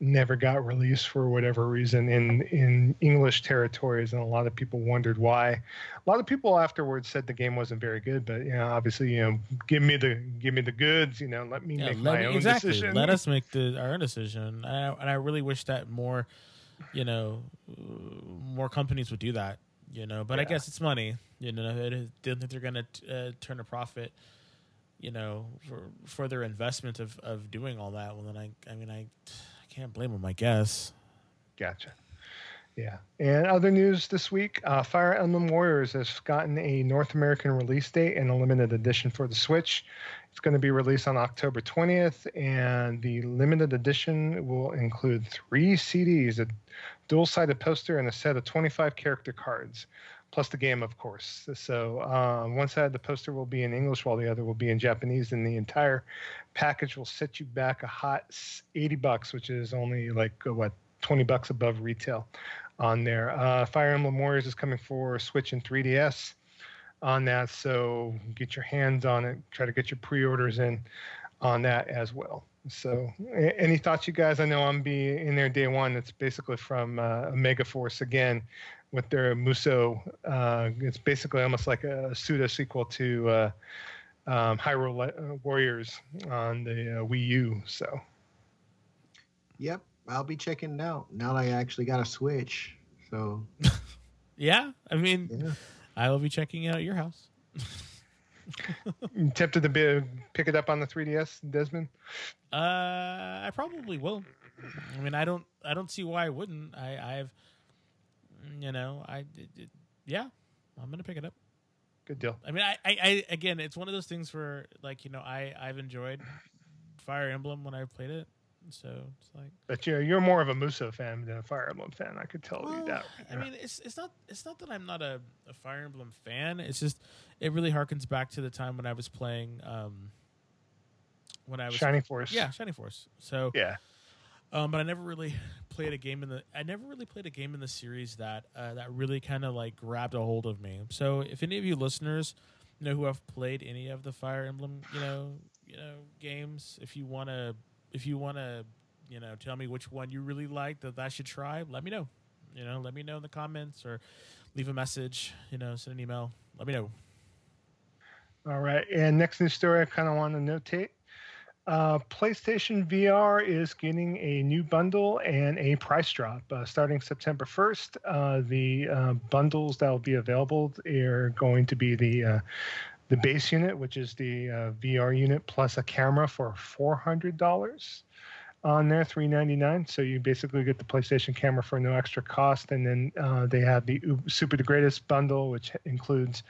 never got released for whatever reason in, in English territories. And a lot of people wondered why. A lot of people afterwards said the game wasn't very good, but you know, obviously, you know, give me the give me the goods, you know, let me yeah, make let my me, own exactly. decision. Let us make the our own decision. And I, and I really wish that more, you know, more companies would do that you know. But yeah. I guess it's money, you know. They don't think they're gonna uh, turn a profit, you know, for for their investment of of doing all that. Well, then I, I mean, I, I can't blame them. I guess. Gotcha. Yeah. And other news this week uh, Fire Emblem Warriors has gotten a North American release date and a limited edition for the Switch. It's going to be released on October 20th, and the limited edition will include three CDs, a dual sided poster, and a set of 25 character cards, plus the game, of course. So, um, one side of the poster will be in English, while the other will be in Japanese, and the entire package will set you back a hot 80 bucks, which is only like, uh, what, 20 bucks above retail on there. Uh, Fire Emblem Warriors is coming for Switch and 3DS on that, so get your hands on it. Try to get your pre-orders in on that as well. So, any thoughts, you guys? I know I'm be in there day one. It's basically from uh, Omega Force again with their Musou. Uh, it's basically almost like a pseudo sequel to uh, um, Hyrule uh, Warriors on the uh, Wii U. So, yep, I'll be checking it out now that I actually got a Switch. So, yeah, I mean, yeah. I will be checking out your house. tempted to be, pick it up on the 3ds, Desmond? Uh, I probably will. I mean, I don't, I don't see why I wouldn't. I, I've, you know, I, it, it, yeah, I'm gonna pick it up. Good deal. I mean, I, I, I, again, it's one of those things where, like, you know, I, I've enjoyed Fire Emblem when I've played it. So it's like, but you're you're more of a Musou fan than a Fire Emblem fan. I could tell well, you that. I mean, it's it's not it's not that I'm not a, a, Fire Emblem fan. It's just it really harkens back to the time when I was playing. Um, when I was Shining Force. Yeah, Shining Force. So yeah. Um, but I never really played a game in the. I never really played a game in the series that uh, that really kind of like grabbed a hold of me. So if any of you listeners, know, who have played any of the Fire Emblem, you know, you know, games, if you want to if you want to, you know, tell me which one you really like that I should try, let me know. You know, let me know in the comments or leave a message. You know, send an email. Let me know. All right. And next news story, I kind of want to notate. Uh, PlayStation VR is getting a new bundle and a price drop uh, starting September 1st. Uh, the uh, bundles that will be available are going to be the uh, the base unit, which is the uh, VR unit, plus a camera for four hundred dollars on there, three ninety nine. So you basically get the PlayStation camera for no extra cost, and then uh, they have the Super the Greatest bundle, which includes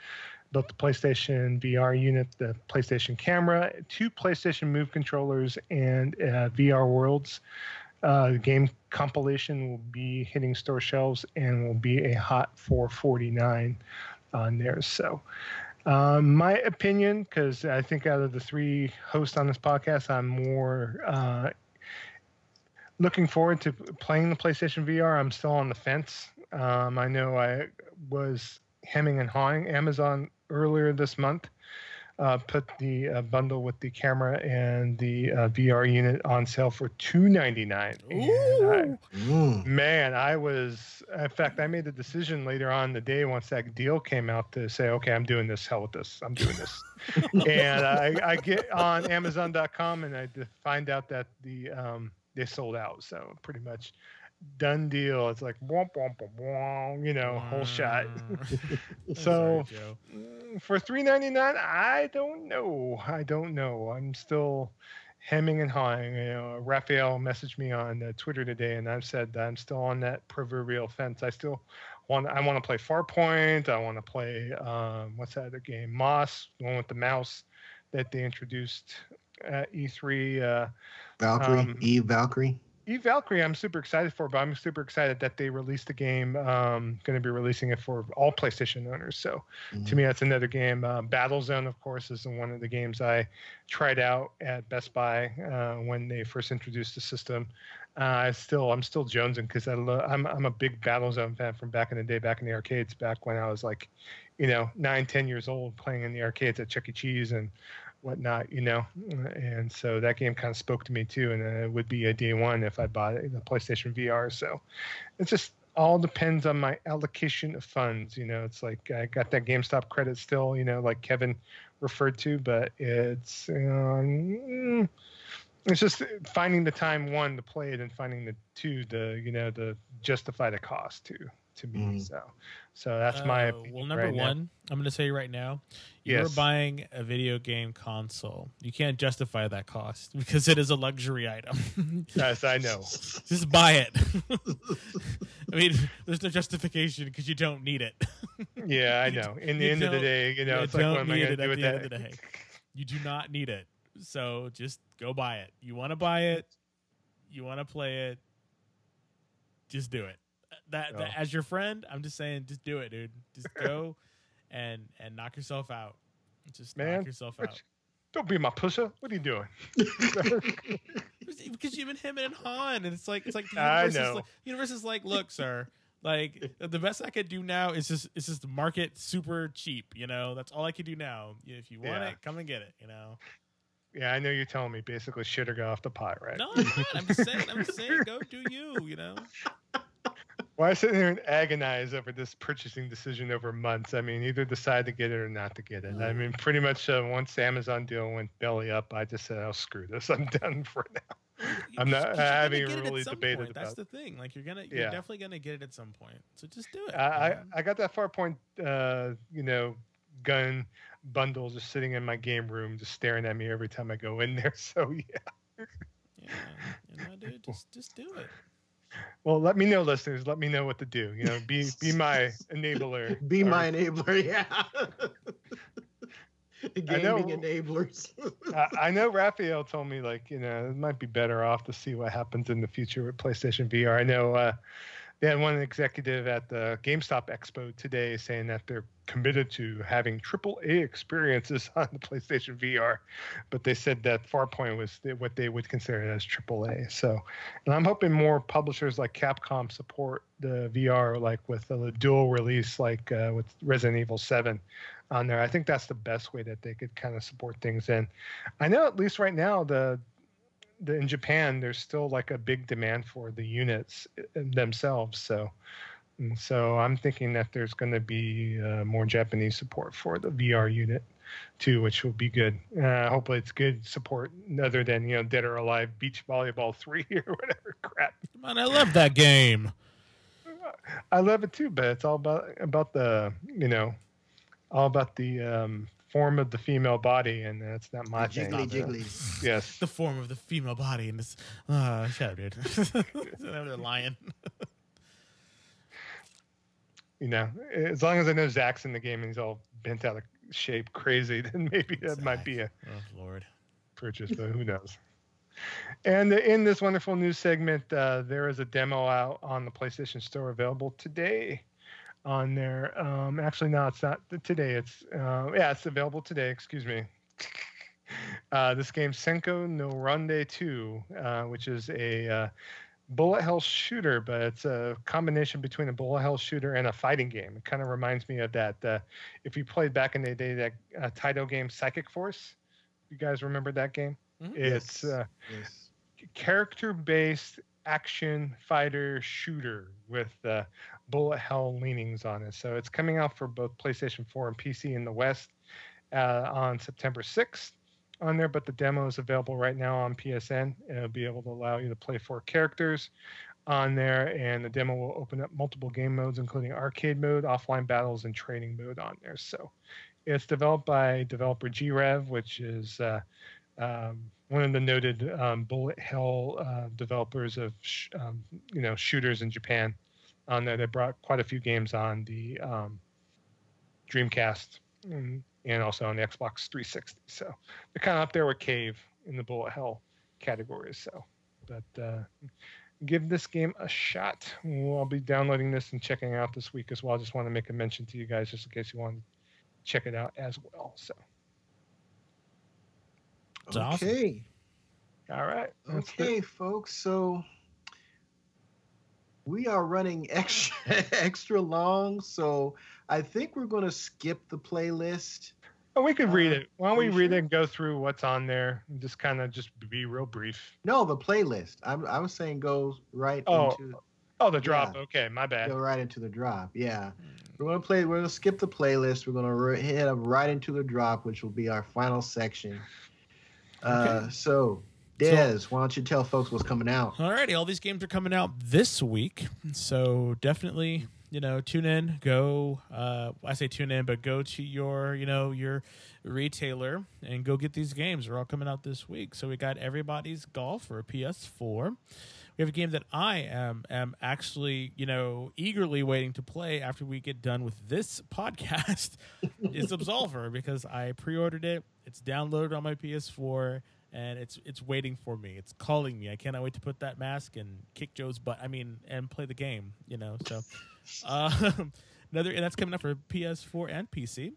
both the PlayStation VR unit, the PlayStation camera, two PlayStation Move controllers, and uh, VR Worlds. Uh, game compilation will be hitting store shelves and will be a hot 449 on there. So um, my opinion, because I think out of the three hosts on this podcast, I'm more uh, looking forward to playing the PlayStation VR. I'm still on the fence. Um, I know I was hemming and hawing Amazon earlier this month uh, put the uh, bundle with the camera and the uh, VR unit on sale for two ninety nine. Mm. Man, I was. In fact, I made the decision later on the day once that deal came out to say, okay, I'm doing this. Hell with this. I'm doing this. and I, I, get on Amazon.com and I find out that the um, they sold out. So pretty much done deal. It's like womp womp womp, you know, whole shot. so Sorry, mm, for three ninety nine, I don't know. I don't know. I'm still hemming and hawing. You know, Raphael messaged me on uh, Twitter today, and I've said that I'm still on that proverbial fence. I still want. I want to play Farpoint. I want to play um, what's that other game? Moss, the one with the mouse that they introduced at E3. Uh, Valkyrie, Um, Eve Valkyrie. Eve Valkyrie, I'm super excited for, but I'm super excited that they released the game. Um, going to be releasing it for all PlayStation owners. So to me, that's another game. Uh, Battlezone, of course, is one of the games I tried out at Best Buy uh, when they first introduced the system. Uh, I still, I'm still jonesing because I lo- I'm I'm a big Battlezone fan from back in the day, back in the arcades, back when I was like, you know, nine, ten years old, playing in the arcades at Chuck E. Cheese and whatnot, you know. And so that game kind of spoke to me too, and it would be a day one if I bought the PlayStation VR. So it just all depends on my allocation of funds. You know, it's like I got that GameStop credit still, you know, like Kevin referred to, but it's um, it's just finding the time one to play it and finding the two to you know to justify the cost to to me. Mhm. So so that's my Uh, opinion well. Number right now. one, I'm going to say right now, you're Yes. buying a video game console. You can't justify that cost because it is a luxury item. Yes, I know. Just buy it. I mean, there's no justification because you don't need it. Yeah, I know. In the you end of the day, you know, you it's like, don't what am I need going it to at do with the that? end of the day. You do not need it. So just go buy it. You want to buy it. You want to play it. Just do it. That, that as your friend, I'm just saying, just do it, dude. Just go and and knock yourself out. Just Man, knock yourself out. Don't be my pusher. What are you doing? Because you've been him and Han, and it's like it's like the I universe, Is like, universe is like, look, sir, like the best I could do now is just is just market super cheap. You know, that's all I can do now. If you want Yeah. it, come and get it. You know. yeah, I know you're telling me basically shit or go off the pot, right? No, I'm not. I'm just saying. I'm just saying. Go do you. You know. Why sit there and agonize over this purchasing decision over months? I mean, either decide to get it or not to get it. I mean, pretty much uh, once Amazon deal went belly up, I just said, "I'll "Oh, screw this. I'm done for now." I'm not- 'Cause you're I gonna haven't get it at really debated point. That's the thing. Like you're gonna, you're Yeah. definitely gonna get it at some point. So just do it. I, I? I got that Farpoint, uh, you know, gun bundle just sitting in my game room, just staring at me every time I go in there. So yeah. yeah, you know, dude, just just do it. Well, let me know, listeners. Let me know what to do. You know, be be my enabler. Be or- my enabler, yeah. Gaming know- enablers. I, I know Raphael told me like you know it might be better off to see what happens in the future with PlayStation VR. I know uh, they had one executive at the GameStop Expo today saying that they're committed to having AAA experiences on the PlayStation VR, but they said that Farpoint was the- what they would consider as AAA. So, and I'm hoping more publishers like Capcom support the VR like with a dual release like uh, with Resident Evil 7 on there. I think that's the best way that they could kind of support things in. I know at least right now the the in Japan there's still like a big demand for the units uh, themselves. So so I'm thinking that there's going to be uh, more Japanese support for the VR unit too, which will be good. Uh, hopefully it's good support other than you know Dead or Alive Beach Volleyball three or whatever crap. Man, I love that game. I love it too, but it's all about about the you know all about the um, form of the female body, and that's not my thing. jiggly not there. jigglies. Yes. The form of the female body and this. Uh, shut up, dude. They're lying. you know, as long as I know Zack's in the game and he's all bent out of shape, crazy, then maybe that might be a Oh Lord. purchase, but who knows? And in this wonderful news segment, uh, there is a demo out on the PlayStation Store available today. On there, um, actually, no, it's not today. It's uh, yeah, it's available today. Excuse me. Uh, this game, Senko no Ronde 2, uh, which is a uh, bullet hell shooter, but it's a combination between a bullet hell shooter and a fighting game. It kind of reminds me of that. Uh, if you played back in the day, that uh, Taito game, Psychic Force. You guys remember that game? Mhm. It's Yes. uh, Yes. character-based action fighter shooter with uh, bullet hell leanings on it. So it's coming out for both PlayStation 4 and PC in the West uh, on September 6th on there, but the demo is available right now on PSN. It'll be able to allow you to play four characters on there, and the demo will open up multiple game modes, including arcade mode, offline battles, and training mode on there. So it's developed by developer GRev, which is uh, um, one of the noted um, bullet hell uh, developers of sh- um, you know shooters in Japan. On there, they brought quite a few games on the um, Dreamcast. And and also on the Xbox 360. So they're kind of up there with Cave in the bullet hell categories. So, but uh, give this game a shot. I'll be downloading this and checking out this week as well. I just want to make a mention to you guys just in case you want to check it out as well. So, It's awesome. okay. all right. That's Okay, it. folks. So we are running extra extra long, so I think we're going to skip the playlist. Oh, we could read Uh, it. Why don't we read it and go through what's on there and just kind of just be real brief? No, the playlist. I'm, I was saying go right Oh, into Oh, the drop. Yeah. Okay, my bad. go right into the drop. Yeah, we're going to play. We're going to skip the playlist. We're going to re- head up right into the drop, which will be our final section. Uh, Okay. so. Why don't you tell folks what's coming out? Alrighty, all these games are coming out this week, so definitely you know tune in. Go, uh, I say tune in, but go to your you know your retailer and go get these games. They're all coming out this week. So we got everybody's golf for PS4. We have a game that I am am actually you know eagerly waiting to play after we get done with this podcast. is Absolver because I pre-ordered it. It's downloaded on my PS4 and it's it's waiting for me. It's calling me. I cannot wait to put that mask and kick Joe's butt. I mean, and play the game. You know, so uh, another and that's coming up for PS4 and PC.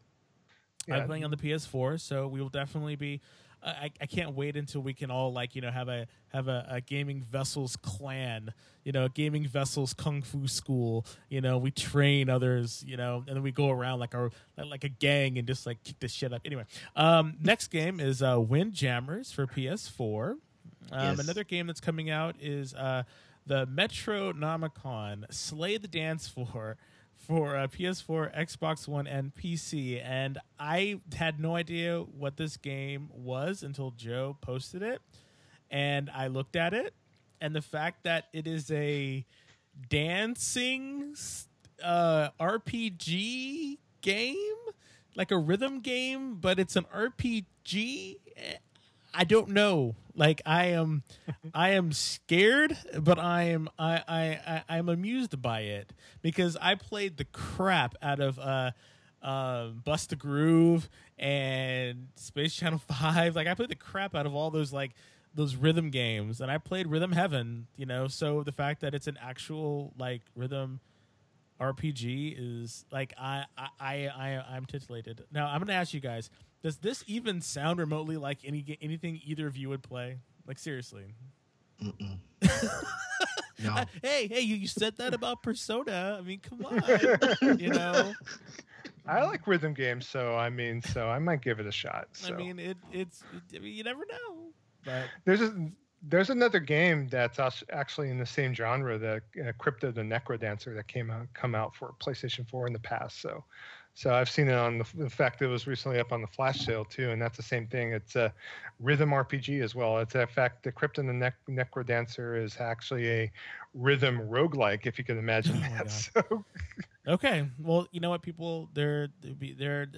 Yeah. I'm playing on the PS4, so we will definitely be. I, I can't wait until we can all like you know have a have a, a gaming vessels clan you know gaming vessels kung fu school. You know we train others you know and then we go around like our like a gang and just like kick the shit up. Anyway um next game is uh windjammers for ps4 um Yes. another game that's coming out is uh the metronomicon slay the dance floor for uh, PS4, Xbox One, and PC. And I had no idea what this game was until Joe posted it. And I looked at it, and the fact that it is a dancing uh, RPG game, like a rhythm game, but it's an RPG. I don't know. Like I am, I am scared, but I am I I I I'm amused by it because I played the crap out of uh, um, Bust a Groove and Space Channel Five. Like I played the crap out of all those like those rhythm games, and I played Rhythm Heaven. You know, so the fact that it's an actual like rhythm RPG is like I I I, I I'm titillated. Now I'm gonna ask you guys: Does this even sound remotely like any anything either of you would play? Like seriously? No. Uh, hey hey, you, you said that about Persona. I mean, come on, you know. I like rhythm games, so I mean, so I might give it a shot. So. I mean, it it's I mean, you never know. But there's a, there's another game that's actually in the same genre, the uh, Crypt of the NecroDancer, that came out come out for PlayStation 4 in the past. So, so I've seen it on the, the fact that it was recently up on the flash sale too, and that's the same thing. It's a rhythm RPG as well. It's in fact the Crypt of the Nec- Necrodancer is actually a rhythm roguelike, if you can imagine Oh that. So, Okay, well, you know what, people, they're they're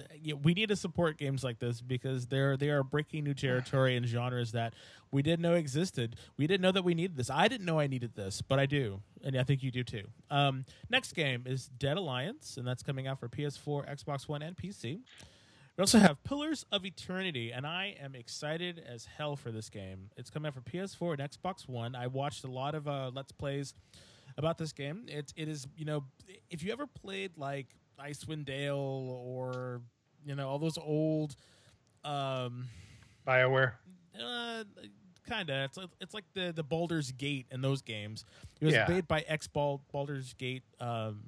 we need to support games like this because they're they are breaking new territory in genres that we didn't know existed. We didn't know that we needed this. I didn't know I needed this, but I do, and I think you do too. Um, next game is Dead Alliance, and that's coming out for PS4, Xbox One, and PC. We also have Pillars of Eternity, and I am excited as hell for this game. It's coming out for PS4 and Xbox One. I watched a lot of uh, Let's Plays about this game. It it is you know if you ever played like Icewind Dale or you know all those old um Bioware. uh kind of it's like, it's like the the Baldur's Gate in those games. It was Yeah. made by ex Bald Baldur's Gate um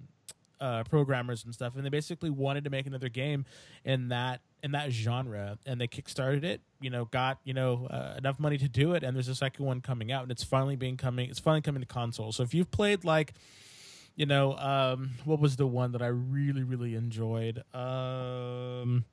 uh programmers and stuff and they basically wanted to make another game in that in that genre and they kickstarted it you know got you know uh, enough money to do it and there's a second one coming out and it's finally being coming it's finally coming to console. So if you've played like you know um what was the one that i really really enjoyed? Um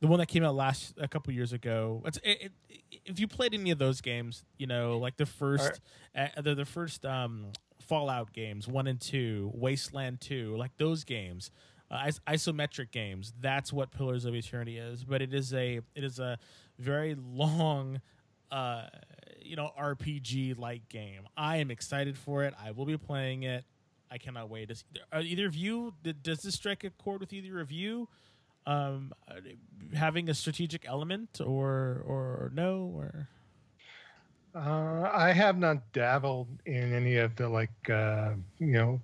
the one that came out last a couple years ago. It's it, it, if you played any of those games you know like the first uh, the, the first um fallout games 1 and 2 wasteland 2 like those games uh, is- isometric games. That's what pillars of eternity is. But it is a it is a very long uh you know rpg like game. I am excited for it. I will be playing it. I cannot wait. Does, are either of you does this strike a chord with either of you? Um, uh, having a strategic element or or no or? Uh, I have not dabbled in any of the like uh, you know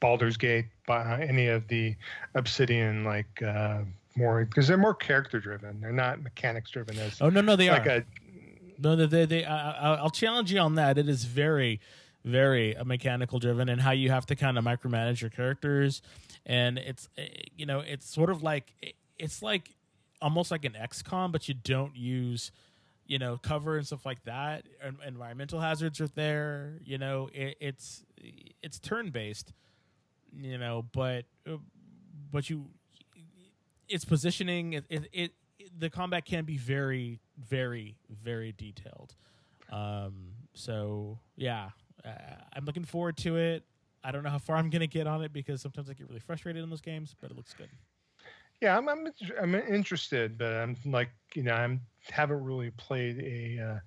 Baldur's Gate, by any of the Obsidian like uh, more because they're more character driven. They're not mechanics driven as oh no no they like are a no they they, I, I'll challenge you on that. It is very very uh, mechanical driven and how you have to kind of micromanage your characters and it's uh, you know it's sort of like it's like almost like an XCOM but you don't use you know cover and stuff like that environmental hazards are there you know it, it's it's turn based you know but uh, but you it's positioning it, it, it the combat can be very very very detailed um so yeah uh, i'm looking forward to it i don't know how far i'm gonna get on it because sometimes i get really frustrated in those games but it looks good yeah. I'm, I'm I'm interested, but I'm like you know I'm haven't really played a uh,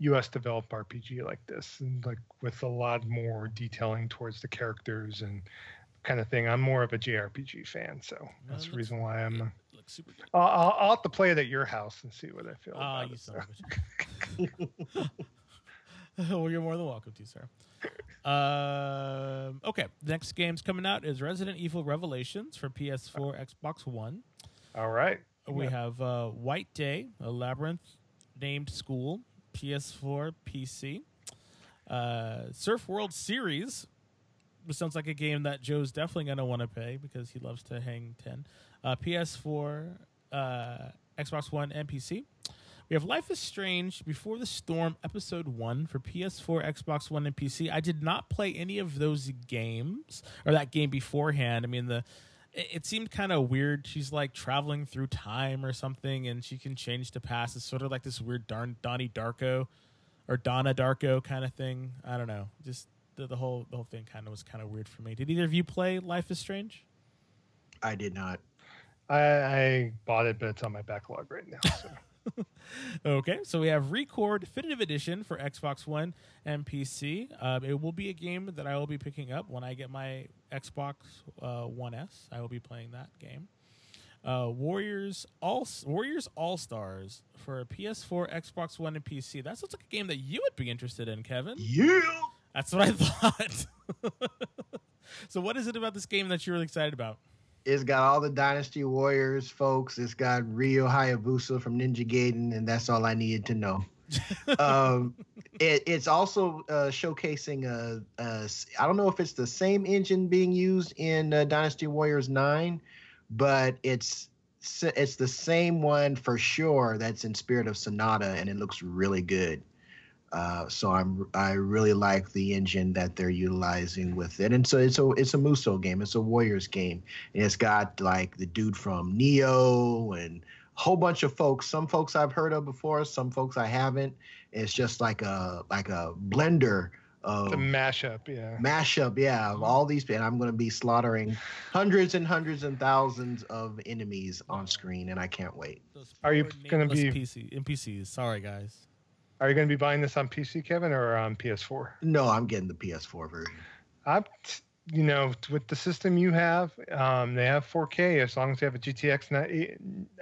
U.S. developed RPG like this, and like with a lot more detailing towards the characters and kind of thing. I'm more of a JRPG fan, so that's the reason why I'm. Uh, looks super good I'll, I'll, I'll have to play it at your house and see what I feel. Ah, you it, son so. of a well, you're more than welcome to, sir. Um, okay, the next game's coming out is Resident Evil Revelations for PS4, Xbox One. All right. We Yeah. have uh, White Day, a labyrinth named school, PS4, PC. Uh, Surf World Series, sounds like a game that Joe's definitely going to want to play because he loves to hang 10. Uh, PS4, uh, Xbox One, and PC. We have Life is Strange Before the Storm Episode 1 for PS4, Xbox One, and PC. I did not play any of those games or that game beforehand. I mean, the it, seemed kind of weird. She's like traveling through time or something, and she can change the past. It's sort of like this weird Darn Donnie Darko or Donna Darko kind of thing. I don't know. Just the, the whole the whole thing kind of was kind of weird for me. Did either of you play Life is Strange? I did not. I, I bought it, but it's on my backlog right now. So. Okay, so we have ReCore Definitive Edition for Xbox One and PC. Um, it will be a game that I will be picking up when I get my Xbox uh, One S. I will be playing that game. Uh, Warriors All Warriors All Stars for PS4, Xbox One, and PC. That sounds like a game that you would be interested in, Kevin. Yeah. That's what I thought. so, what is it about this game that you're really excited about? It's got all the Dynasty Warriors folks. It's got Ryu Hayabusa from Ninja Gaiden, and that's all I needed to know. um, it, it's also uh, showcasing a, a I don't know if it's the same engine being used in uh, Dynasty Warriors Nine, but it's it's the same one for sure. That's in Spirit of Sanada, and it looks really good. Uh, so I'm I really like the engine that they're utilizing with it, and so it's a it's a Musou game. It's a Warriors game, and it's got like the dude from Nioh and a whole bunch of folks. Some folks I've heard of before, some folks I haven't. It's just like a like a blender of The mashup, yeah. mashup, yeah, of all these. And I'm going to be slaughtering hundreds and hundreds and thousands of enemies on screen, and I can't wait. Are you gonna be- PC NPCs? Sorry, guys. Are you going to be buying this on PC, Kevin, or on PS4? No, I'm getting the PS4 version. I'm, you know, with the system you have, um, they have 4K as long as you have a GTX ni-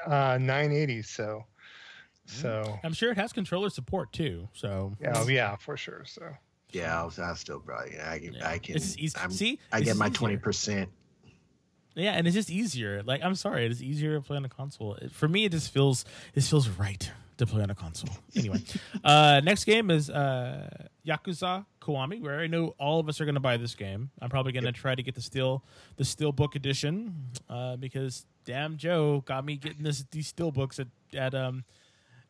uh, 980. So, so I'm sure it has controller support too. So yeah, oh, yeah, for sure. So, Yeah, I'll, I'll still probably. I can. Yeah. I can. Easy. I'm- See, I get my twenty percent. Yeah, and it's just easier. Like I'm sorry, it is easier to play on a console. It- For me, it just feels it feels right to play on a console. Anyway, uh, next game is uh, Yakuza Kiwami, where I know all of us are going to buy this game. I'm probably going to try to get the steel the steel book edition uh, because damn Joe got me getting this these steel books at at um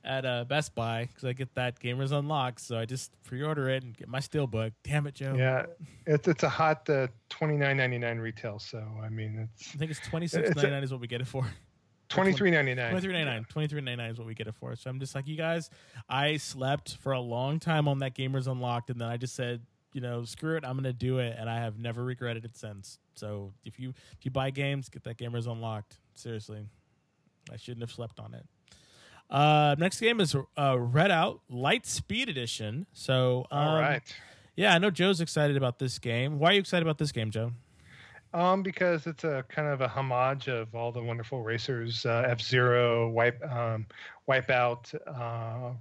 at uh, Best Buy because I get that Gamers Unlocked. So I just pre-order it and get my steel book. Damn it, Joe. yeah, it's it's a hot uh, 29.99 retail. So, I mean, it's I think it's twenty six ninety nine is what we get it for. 23.99. Twenty three ninety nine. Twenty three ninety nine is what we get it for. So I'm just like, you guys, I slept for a long time on that Gamers Unlocked, and then I just said, you know, screw it, I'm gonna do it, and I have never regretted it since. So if you if you buy games, get that Gamers Unlocked. Seriously, I shouldn't have slept on it. Uh, next game is uh, Redout Light Speed Edition. So um, All right. yeah, I know Joe's excited about this game. Why are you excited about this game, Joe? Um, because it's a kind of a homage of all the wonderful racers, uh, F Zero, Wipe, um, Wipeout. Uh,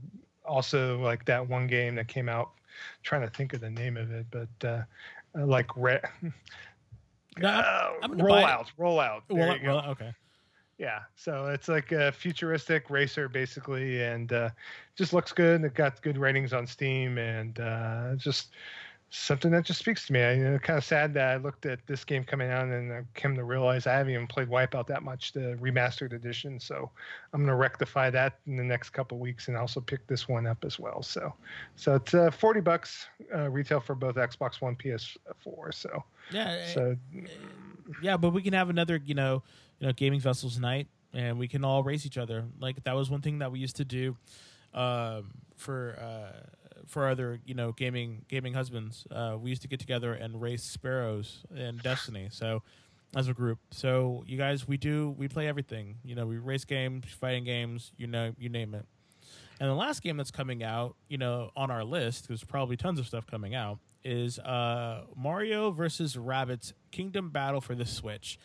also, like that one game that came out. Trying to think of the name of it, but uh, like re- No, uh, I'm rollout, rollout. There well, you go. well, okay. Yeah, so it's like a futuristic racer basically, and uh, just looks good. And it got good ratings on Steam, and uh, just something that just speaks to me. I, you know, kind of sad that I looked at this game coming out and I came to realize I haven't even played Wipeout that much, the remastered edition. So I'm going to rectify that in the next couple weeks, and also pick this one up as well. So, so it's uh, 40 bucks uh, retail for both Xbox One, PS4. So, Yeah, eh, so yeah, but we can have another, you know, you know, gaming vessels night, and we can all race each other. Like that was one thing that we used to do um, for uh, for other, you know, gaming gaming husbands. Uh, we used to get together and race sparrows in Destiny. So as a group, so you guys, we do we play everything. You know, we race games, fighting games, you know, you name it. And the last game that's coming out, you know, on our list, there's probably tons of stuff coming out, is uh, Mario versus Rabbids Kingdom Battle for the Switch.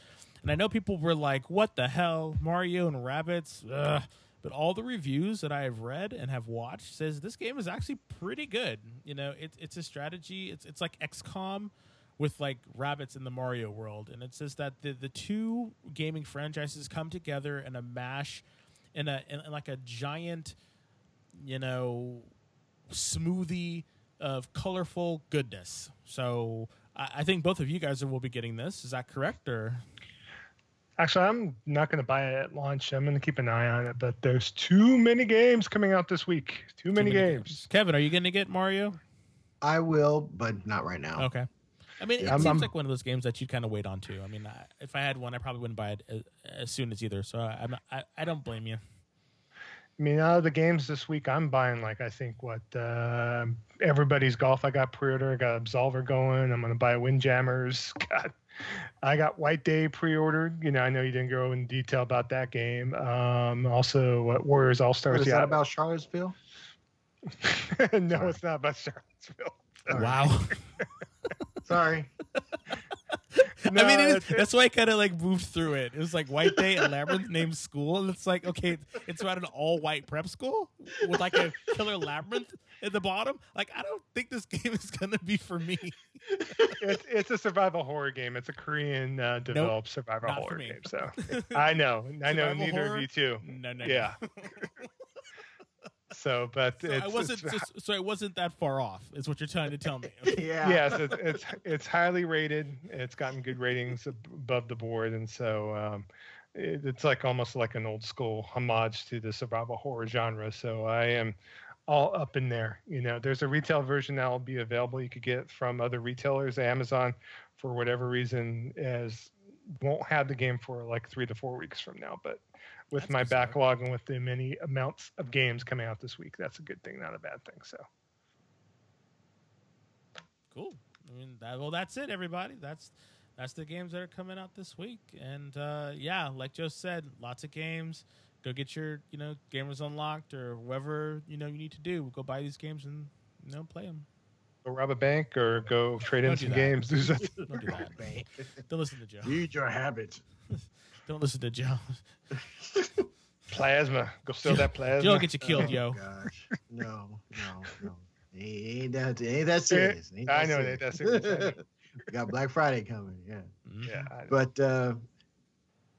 And I know people were like, "What the hell, Mario and Rabbids?" Ugh. But all the reviews that I have read and have watched says this game is actually pretty good. You know, it's it's a strategy. It's it's like XCOM with like Rabbids in the Mario world, and it says that the the two gaming franchises come together in a mash, in a in, like a giant, you know, smoothie of colorful goodness. So I, I think both of you guys will be getting this. Is that correct? Or Actually, I'm not going to buy it at launch. I'm going to keep an eye on it, but there's too many games coming out this week. Too many, Too games. Kevin, are you going to get Mario? I will, but not right now. Okay. I mean, it I'm- seems I'm- like one of those games that you kind of wait on too. I mean, I, if I had one, I probably wouldn't buy it as, as soon as either. So I, I'm not, I, I don't blame you. I mean, out of the games this week, I'm buying like I think what uh, everybody's golf. I got pre-order. I got Absolver going. I'm going to buy Windjammers. God, I got White Day pre-ordered. You know, I know you didn't go in detail about that game. Um, also, what Warriors All What Stars. is Yeah, that about Charlottesville? no, Sorry. it's not about Charlottesville. Sorry. Wow. Sorry. No, I mean, is, that's why I kind of like moved through it. It was like White Day and Labyrinth named school, and it's like okay, it's about an all-white prep school with like a killer labyrinth at the bottom. Like, I don't think this game is gonna be for me. it's it's a survival horror game. It's a Korean uh, developed survival horror game. So I know, I know, Survival neither horror? of you too. No, no, Yeah. no. So, but So it's, I wasn't it's, just, so I wasn't that far off. Is what you're trying to tell me? yeah. yes, it's, it's it's highly rated. It's gotten good ratings above the board, and so um, it, it's like almost like an old school homage to the survival horror genre. So I am all up in there. You know, there's a retail version that will be available. You could get from other retailers. Amazon, for whatever reason, as won't have the game for like three to four weeks from now. But with That's my bizarre. backlog and with the many amounts of games coming out this week, that's a good thing, not a bad thing. So. Cool. I mean, that, well, that's it, everybody. That's that's the games that are coming out this week. And uh, yeah, like Joe said, lots of games. Go get your you know gamers unlocked or whatever you know you need to do. Go buy these games and you know play them. go rob a bank or go trade in Don't do some that. games. Do something. Don't do that. Don't listen to Joe. Read your habits. Don't listen to Joe. plasma. Go steal that plasma. Joe will get you killed, oh, yo. Gosh. No, no, no. It ain't that, it ain't that serious. It ain't I know it ain't that serious. We got Black Friday coming. Yeah. Mhm. yeah. But uh,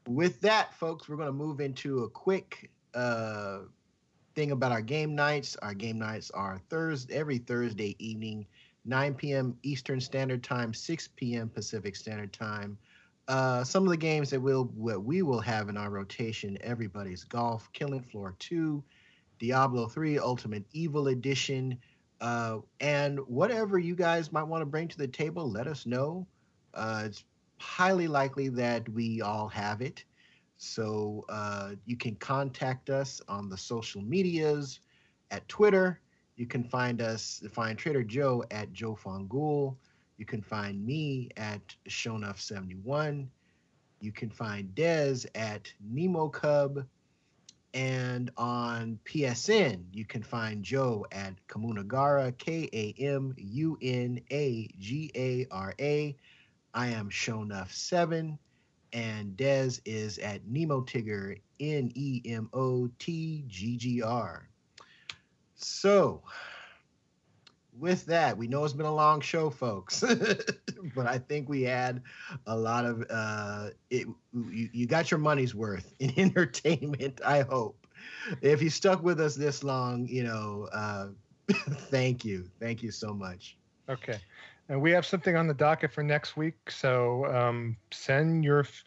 with that, folks, we're going to move into a quick uh, thing about our game nights. Our game nights are Thursday, every Thursday evening, 9 p.m. Eastern Standard Time, 6 p.m. Pacific Standard Time. Uh, some of the games that we'll what we will have in our rotation: Everybody's Golf, Killing Floor 2, Diablo 3 Ultimate Evil Edition, uh, and whatever you guys might want to bring to the table. Let us know. Uh, it's highly likely that we all have it. So uh, you can contact us on the social medias at Twitter. You can find us, find Trader Joe at Joe Fongul. You can find me at Shonuff71. You can find Dez at Nemo Cub. And on PSN, you can find Joe at Kamunagara, K A M U N A G A R A. I am Shonuff7, and Dez is at Nemo Tigger, N E M O T G G R. So, with that, we know it's been a long show, folks, but I think we had a lot of uh, it. You, you got your money's worth in entertainment. I hope. If you stuck with us this long, you know, uh, thank you, thank you so much. Okay, and we have something on the docket for next week. So um, send your f-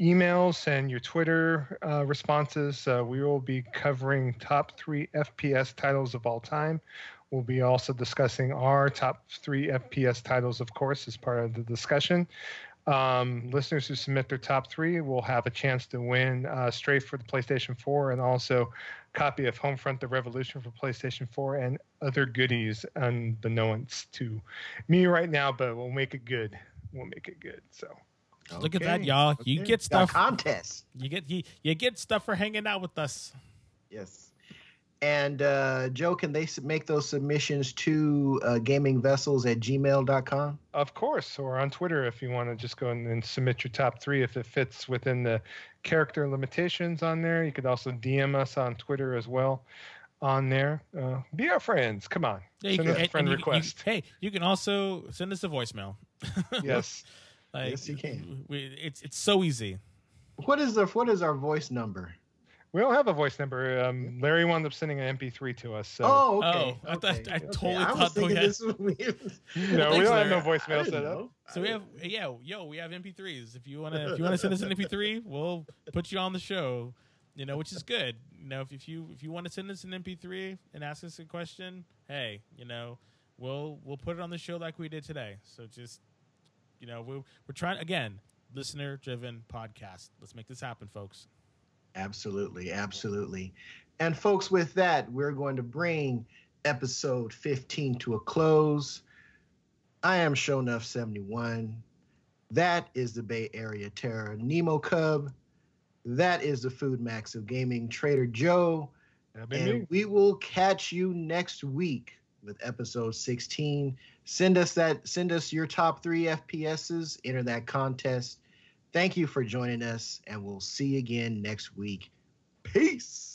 emails, send your Twitter uh, responses. Uh, we will be covering top three FPS titles of all time. We'll be also discussing our top three FPS titles, of course, as part of the discussion. Um, listeners who submit their top three will have a chance to win uh, Strafe for the PlayStation 4 and also copy of Homefront: The Revolution for PlayStation 4 and other goodies unbeknownst to me right now, but we'll make it good. We'll make it good. So. Look at that, y'all. You okay. get Got stuff. contest. You get you, you get stuff for hanging out with us. Yes. And uh, Joe, can they make those submissions to uh, gamingvessels at gmail.com? Of course, or on Twitter if you want to just go in and submit your top three if it fits within the character limitations on there. You could also DM us on Twitter as well on there. Uh, be our friends. Come on. Yeah, Send can- us a friend and you- you- request. hey, you can also send us a voicemail. yes. Like, Yes, you can. We, it's it's so easy. What is the what is our voice number? We don't have a voice number. Um, Larry wound up sending an MP3 to us. So oh, okay. Oh, I thought- okay, I okay. totally I was thought that we had- this was weird. no, Well, we don't have no Larry. I voicemail set up. So we have yeah, yo, we have MP3s. If you wanna if you wanna send us an MP3, we'll put you on the show. You know, which is good. You know, if, if you if you want to send us an MP3 and ask us a question, hey, you know, we'll we'll put it on the show like we did today. So just you know, we're we're trying again, listener driven podcast. Let's make this happen, folks. Absolutely, absolutely. And folks, with that, we're going to bring episode 15 to a close. I am Shownuff71. That is the Bay Area Terror Nemo Cub. That is the Food Max of Gaming Trader Joe. And me. we will catch you next week with episode 16. Send us that send us your top 3 FPSs, enter that contest. Thank you for joining us and we'll see you again next week. Peace.